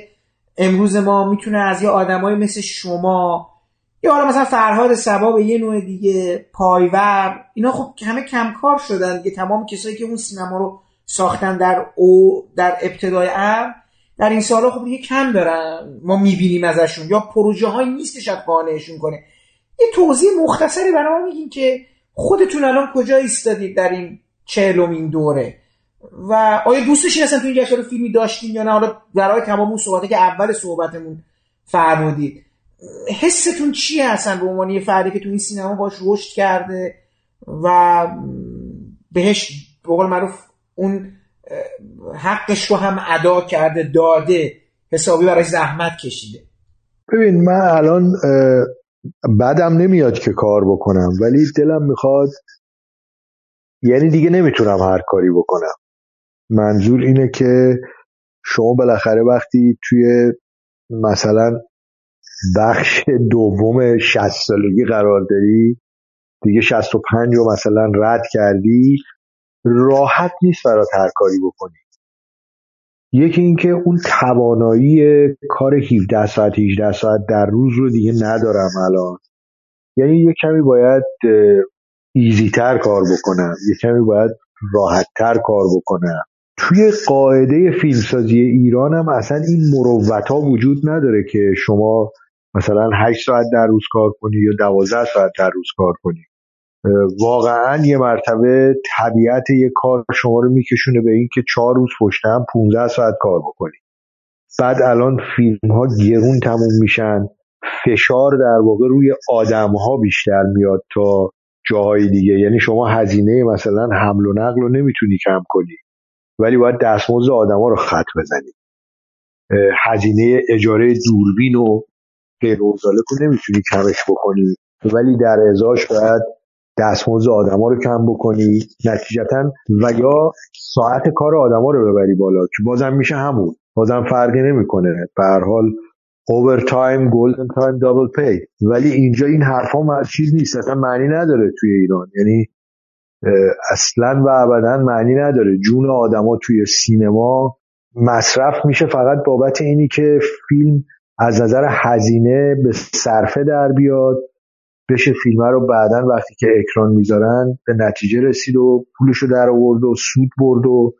امروز ما می‌تونه از یه آدمای مثل شما یا حالا مثلا فرهاد سبا به یه نوع دیگه پایور اینا خب همه کمکار شدن دیگه. تمام کسایی که اون سینما رو ساختن در او در ابتدای امر در این سالا خب دیگه کم دارن. ما می‌بینیم ازشون. یا پروژه های نیست شاید قانعشون کنه. یه توضیح مختصری برای ما میگین که خودتون الان کجا ایستادید در این چهلمین دوره؟ و آیا دوستش اصلا تو این جشن فیلمی داشتین یا نه؟ حالا برای تمام اون صحبته که اول صحبتمون فرمودید. حستون چیه اصلا به عنوان یه فردی که تو این سینما باش رشد کرده و بهش به قول معروف اون حقش رو هم ادا کرده داده حسابی برای زحمت کشیده؟ ببین من الان بعدم نمیاد که کار بکنم ولی دلم می‌خواد یعنی دیگه نمی‌تونم هر کاری بکنم. منظور اینه که شما بالاخره وقتی توی مثلا بخش دوم 60 سالگی قرار داری دیگه 65 رو مثلا رد کردی راحت نیست برات هر کاری بکنی. یکی اینکه اون توانایی کار 17 ساعت 18 ساعت در روز رو دیگه ندارم الان. یعنی یه کمی باید ایزیتر کار بکنم. یه کمی باید راحتتر کار بکنم. توی قاعده فیلمسازی ایران هم اصلا این مروت ها وجود نداره که شما مثلا 8 ساعت در روز کار کنی یا 12 ساعت در روز کار کنی. واقعا یه مرتبه طبیعت یه کار شما رو میکشونه به این که چهار روز پشتم 15 ساعت کار بکنی. بعد الان فیلم ها گرون تموم میشن. فشار در واقع روی آدم ها بیشتر میاد تا جاهای دیگه. یعنی شما هزینه مثلا حمل و نقل رو نمی‌تونی کم کنی. ولی باید دستمزد آدما رو خط بزنی. هزینه اجاره دوربین و غیر نمی‌تونی کمش بکنی. ولی در ازاش باید دستمزد آدما رو کم بکنی نتیجتا و یا ساعت کار آدما رو ببری بالا که بازم میشه همون. بازم فرقی نمی‌کنه. به هر حال overtime golden time double pay ولی اینجا این حرفا چیز نیست. اصلا معنی نداره توی ایران. یعنی اصلا و ابدا معنی نداره. جون آدما توی سینما مصرف میشه فقط بابت اینی که فیلم از نظر هزینه به صرفه در بیاد. بشه فیلم رو بعدا وقتی که اکران می‌ذارن به نتیجه رسید و پولشو در آورد و سود برد و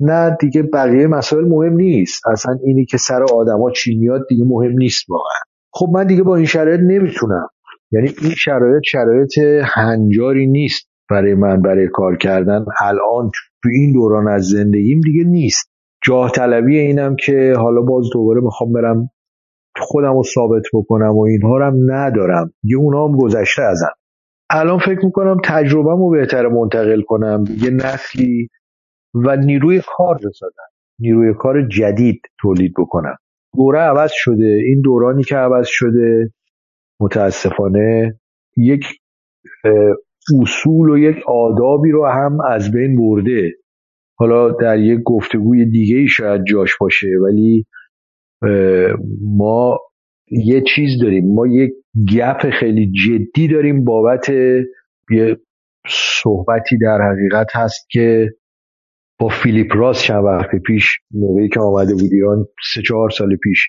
نه دیگه بقیه مسائل مهم نیست. اصلا اینی که سر آدما چی میاد دیگه مهم نیست واقعا. خب من دیگه با این شرایط نمی‌تونم. یعنی این شرایط شرایط هنجاری نیست برای من برای کار کردن. الان تو این دوران از زندگیم دیگه نیست. جاه طلبی اینم که حالا باز دوباره می‌خوام برم خودم رو ثابت بکنم و اینها رو هم ندارم. یه اونا هم گذشته ازم. الان فکر می‌کنم تجربه رو بهتر منتقل کنم. یه نسلی و نیروی کار بسازم نیروی کار جدید تولید بکنم. دوره عوض شده. این دورانی که عوض شده متاسفانه یک اصول و یک آدابی رو هم از بین برده. حالا در یک گفتگوی دیگه ای شاید جاش باشه ولی ما یه چیز داریم. ما یک گپ خیلی جدی داریم بابت یه صحبتی در حقیقت هست که با فیلیپ راس چند وقت پیش موقعی که آمده بود ایران سه چهار سال پیش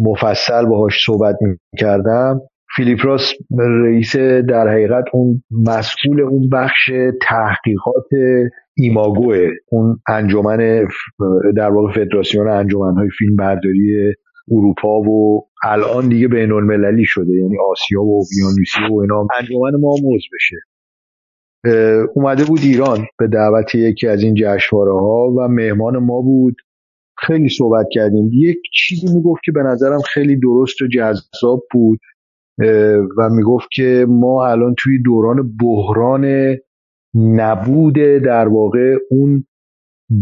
مفصل باهاش صحبت می کردم فیلیپ راس رئیس در حقیقت اون مسئول اون بخش تحقیقات ایماگوه اون انجمن در واقع فدراسیون های فیلم برداری اروپا و الان دیگه بین المللی شده یعنی آسیا و اوقیانوسیه و اینا. انجمن ما موز بشه. اومده بود ایران به دعوت یکی از این جشنواره ها و مهمان ما بود. خیلی صحبت کردیم. یک چیزی می‌گفت که به نظرم خیلی درست و جذاب بود. و می‌گفت که ما الان توی دوران بحران نبود در واقع اون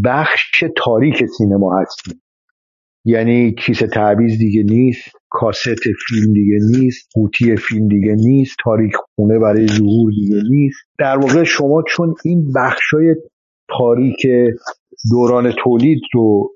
بخش تاریک سینما هستیم. یعنی کیسه تعویز دیگه نیست کاست فیلم دیگه نیست قوطی فیلم دیگه نیست تاریک خونه برای ظهور دیگه نیست. در واقع شما چون این بخشای تاریک دوران تولید رو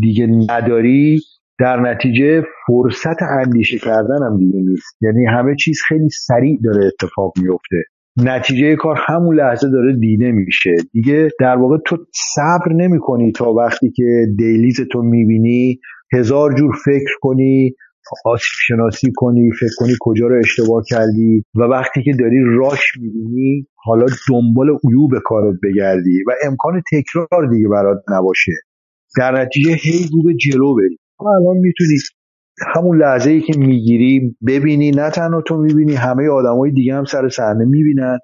دیگه نداری در نتیجه فرصت اندیشه کردن هم دیگه نیست. یعنی همه چیز خیلی سریع داره اتفاق میفته. نتیجه کار همون لحظه داره دیده میشه. دیگه در واقع تو صبر نمی کنی تا وقتی که دیلیز تو می‌بینی هزار جور فکر کنی آسیب شناسی کنی فکر کنی کجا رو اشتباه کردی و وقتی که داری راش می‌بینی حالا دنبال عیوب کارت بگردی و امکان تکرار دیگه برات نباشه. در نتیجه هی رو به جلو بریم الان می‌تونی همون لحظه ای که می‌گیری ببینی نه تنها تو می‌بینی همه آدمای دیگه هم سر صحنه می‌بینن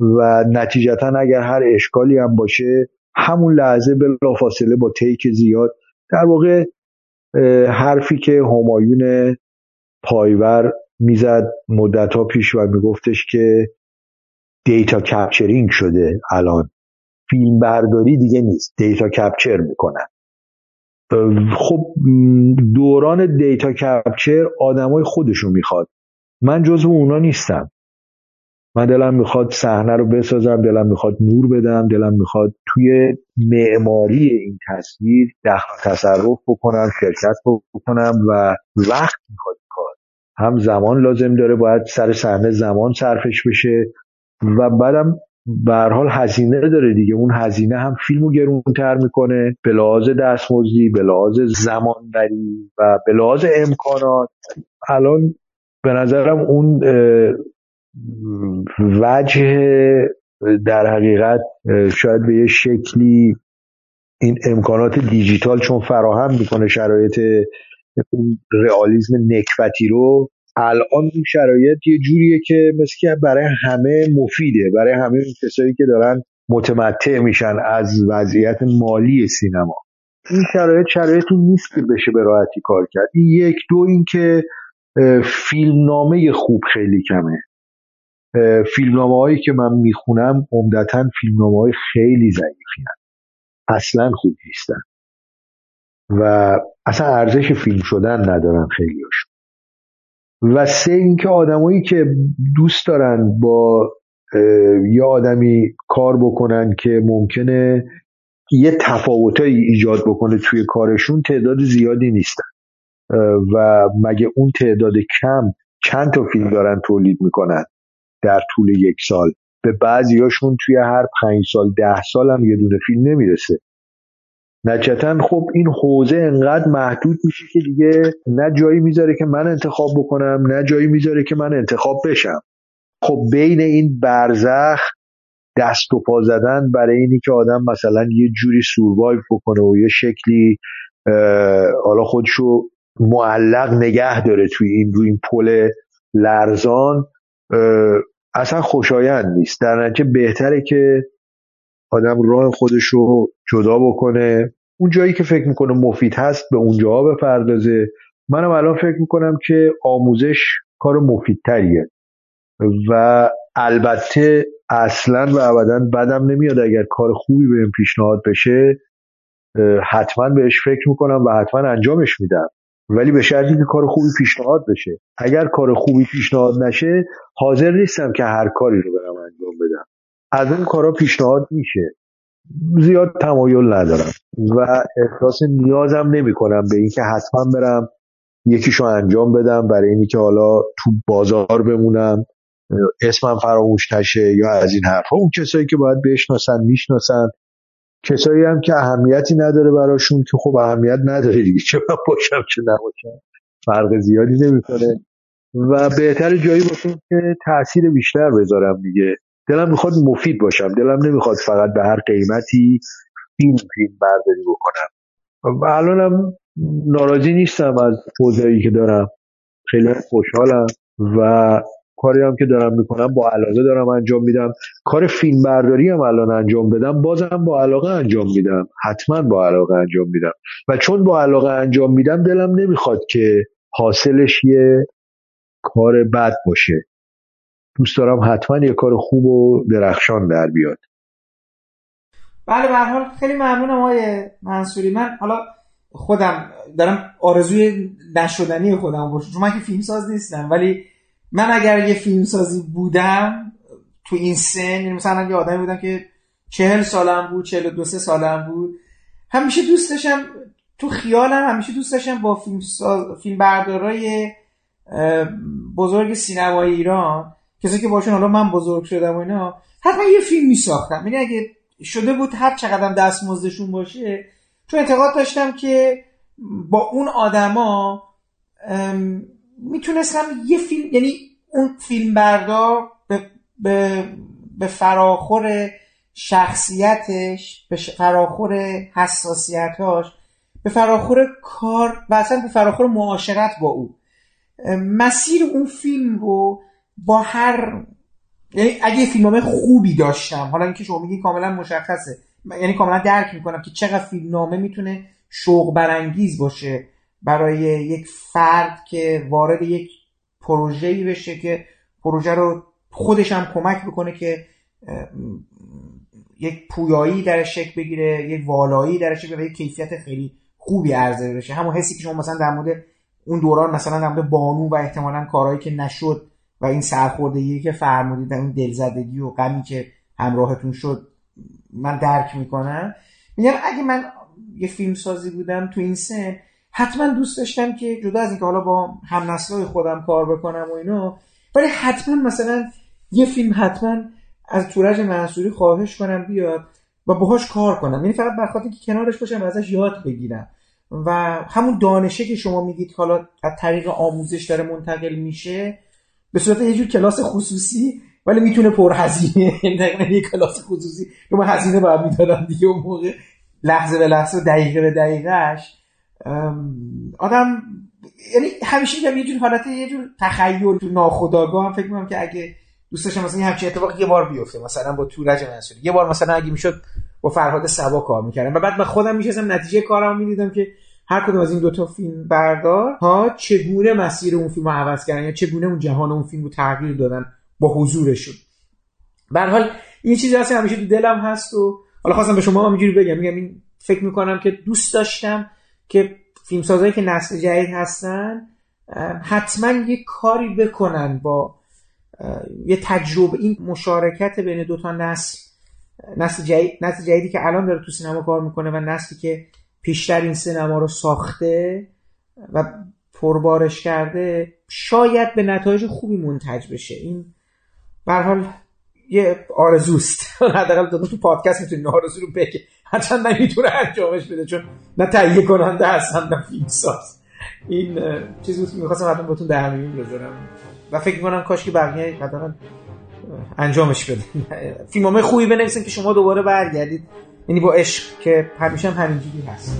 و نتیجتا اگر هر اشکالی هم باشه همون لحظه بلافاصله با take زیاد در واقع حرفی که همایون پایور می‌زد مدت ها پیش و میگفتش که data capturing شده الان. فیلم برداری دیگه نیست. دیتا کپچر می‌کنن. خب دوران دیتا کپچر آدمای خودشون می‌خواد. من جزو اونا نیستم. من دلم می‌خواد صحنه رو بسازم دلم می‌خواد نور بدم دلم می‌خواد توی معماری این تصویر دخل تصرف بکنم شرکت بکنم و وقت می‌خواد کار. هم زمان لازم داره باید سر صحنه زمان صرفش بشه و بعدم به حال هزینه داره دیگه. اون هزینه هم فیلمو گرونتر می‌کنه به لحاظ دستمزدی به لحاظ زمان بری و به لحاظ امکانات. الان به نظرم اون وجه در حقیقت شاید به یه شکلی این امکانات دیجیتال چون فراهم می‌کنه شرایط رئالیسم نکبتی رو الان این شرایط یه جوریه که مثل که برای همه مفیده. برای همه این کسایی که دارن متمتع میشن از وضعیت مالی سینما. این شرایط شرایطی نیست که بشه به راحتی کار کرد. یک. دو اینکه فیلمنامه خوب خیلی کمه. فیلمنامه هایی که من می‌خونم عمدتا فیلمنامه های خیلی ضعیفی اصلا خوب نیستن. و اصلا ارزش فیلم شدن ندارن خیلی هاشون و سه اینکه آدمایی که دوست دارن با یه آدمی کار بکنن که ممکنه یه تفاوتایی ایجاد بکنه توی کارشون تعداد زیادی نیستن. و مگه اون تعداد کم چند تا فیلم دارن تولید می‌کنن در طول یک سال؟ به بعضیاشون توی هر پنج سال ده سال هم یه دونه فیلم نمی‌رسه. نچتا خب این حوزه انقدر محدود میشه که دیگه نه جایی می‌ذاره که من انتخاب بکنم نه جایی می‌ذاره که من انتخاب بشم. خب بین این برزخ دست و پا زدن برای اینی که آدم مثلا یه جوری سوروایو بکنه و یه شکلی حالا خودشو معلق نگه داره توی این روی این پل لرزان اصلا خوشایند نیست. در نتیجه بهتره که آدم راه خودش رو جدا بکنه. اون جایی که فکر می‌کنه مفید هست به اونجاها بپردازه. منم الان فکر می‌کنم که آموزش کار مفیدتریه. و البته اصلا و ابدا بدم نمیاد اگر کار خوبی بهم پیشنهاد بشه حتما بهش فکر می‌کنم و حتما انجامش میدم. ولی به شرطی که کار خوبی پیشنهاد بشه. اگر کار خوبی پیشنهاد نشه حاضر نیستم که هر کاری رو برم انجام بدم. از این کارا پیشنهاد میشه. زیاد تمایل ندارم و احساس نیازم نمی کنم به اینکه حتما برم یکیشو انجام بدم برای اینی که حالا تو بازار بمونم اسمم فراموش نشه یا از این حرفها اون کسایی که باید بشناسن می‌شناسن. کسایی هم که اهمیتی نداره براشون که خب اهمیت نداره دیگه چه من باشم چه نباشم. فرق زیادی نمی‌کنه. و بهتر جایی باشم که تاثیر بیشتر بذارم دیگه. دلم می‌خواد مفید باشم. دلم نمی‌خواد فقط به هر قیمتی فیلم فیلم برداری بکنم. و الانم ناراضی نیستم از حوزه‌ای که دارم. خیلی خوشحالم و کاری هم که دارم می‌کنم با علاقه دارم انجام میدم. کار فیلم برداری هم الان انجام بدم بازم با علاقه انجام میدم. حتما با علاقه انجام میدم. و چون با علاقه انجام میدم دلم نمی‌خواد که حاصلش یه کار بد باشه. دوست دارم حتما یه کار خوب و درخشان در بیاد. بله به حال خیلی ممنونم آقای منصوری. من حالا خودم دارم آرزوی نشدنی خودم باشه چون من که فیلم ساز نیستم ولی من اگر یه فیلم سازی بودم تو این سن یعنی مثلا یه آدمی بودم که چهل سالم بود چهل و دو سه سالم بود همیشه دوست داشتم تو خیالم همیشه دوست داشتم با فیلم, ساز... فیلم بردارای بزرگ سینمای ایران کسی که باشون حالا من بزرگ شدم و اینا حتما یه فیلم میساختم. یعنی اگه شده بود هر چقدر دستمزدشون باشه چون اعتقاد داشتم که با اون آدما می‌تونستم یه فیلم یعنی اون فیلم بردار به, به, به فراخور شخصیتش به فراخور حساسیتاش به فراخور کار و اصلا به فراخور معاشرت با او. مسیر اون فیلم رو با هر یعنی اگه فیلمنامه خوبی داشتم حالا اینکه شما میگی کاملا مشخصه. یعنی کاملا درک می‌کنم که چقدر فیلمنامه می‌تونه شوق برانگیز باشه برای یک فرد که وارد یک پروژه‌ای بشه که پروژه رو خودش هم کمک بکنه که یک پویایی در شکل بگیره یک والایی در شکل بگیره یک کیفیت خیلی خوبی عرضه بشه. همون حسی که شما مثلا در مورد اون دوران مثلا در مورد بانو و احتمالا کارهایی که نشد و این سرخوردگی که فرمودید اون دلزدگی و غمی که همراهتون شد من درک می‌کنم. میگم اگه من یه فیلم سازی بودم تو این سن حتما دوست داشتم که جدا از اینکه حالا با هم نسلای خودم کار بکنم و اینو ولی حتما مثلا یه فیلم حتما از تورج منصوری خواهش کنم بیاد و باهاش کار کنم. یعنی فقط بخاطر که کنارش باشم ازش یاد بگیرم. و همون دانشه که شما میگید حالا از طریق آموزش داره منتقل میشه به صورت یه جور کلاس خصوصی ولی می‌تونه پر هزینه یعنی یه کلاس خصوصی. که من هزینه باید می‌دادم دیگه اون موقع. لحظه به لحظه دقیقه به دقیقهش آدم یعنی همیشه یه جور حالت یه جور تخیل تو ناخودآگاه هم فکر می‌کنم که اگه دوست داشتم مثلا این همچین اتفاق یه بار بیفته. مثلا با تورج منصوری یه بار مثلا اگه می‌شد با فرهاد سبا کار می‌کردم. و بعد من خودم میشستم نتیجه کارم می‌دیدم که هر کدوم از این دوتا فیلم بردار ها چگونه مسیر اون فیلم رو عوض کردن یا چگونه اون جهان اون فیلم رو تغییر دادن با حضورشون. به حال این چیزی هست همیشه تو دلم هست و حالا خواستم به شما همینجوری بگم. میگم این فکر می‌کنم که دوست داشتم که فیلمسازایی که نسل جدید هستن حتما یه کاری بکنن با یه تجربه. این مشارکت بین دوتا نسل نسل, جدید، نسل جدیدی که الان داره تو سینما کار می‌کنه و نسلی که پیشتر این سینما رو ساخته و پربارش کرده شاید به نتایج خوبی منتج بشه. این حال یه آرزوست. حداقل تو پادکست می‌تونی آرزو رو بگه هرچند نمی‌تونه انجامش بده چون نه تهیه کننده هستم نه فیلم ساز. این چیزی بود می‌خواستم حتما بهتون در میون بذارم. و فکر کنم کاش که بقیه حداقل انجامش بده فیلمنامه خوبی بنویسین که شما دوباره برگردید. یعنی با عشق که همیشه هم همینجوری هست.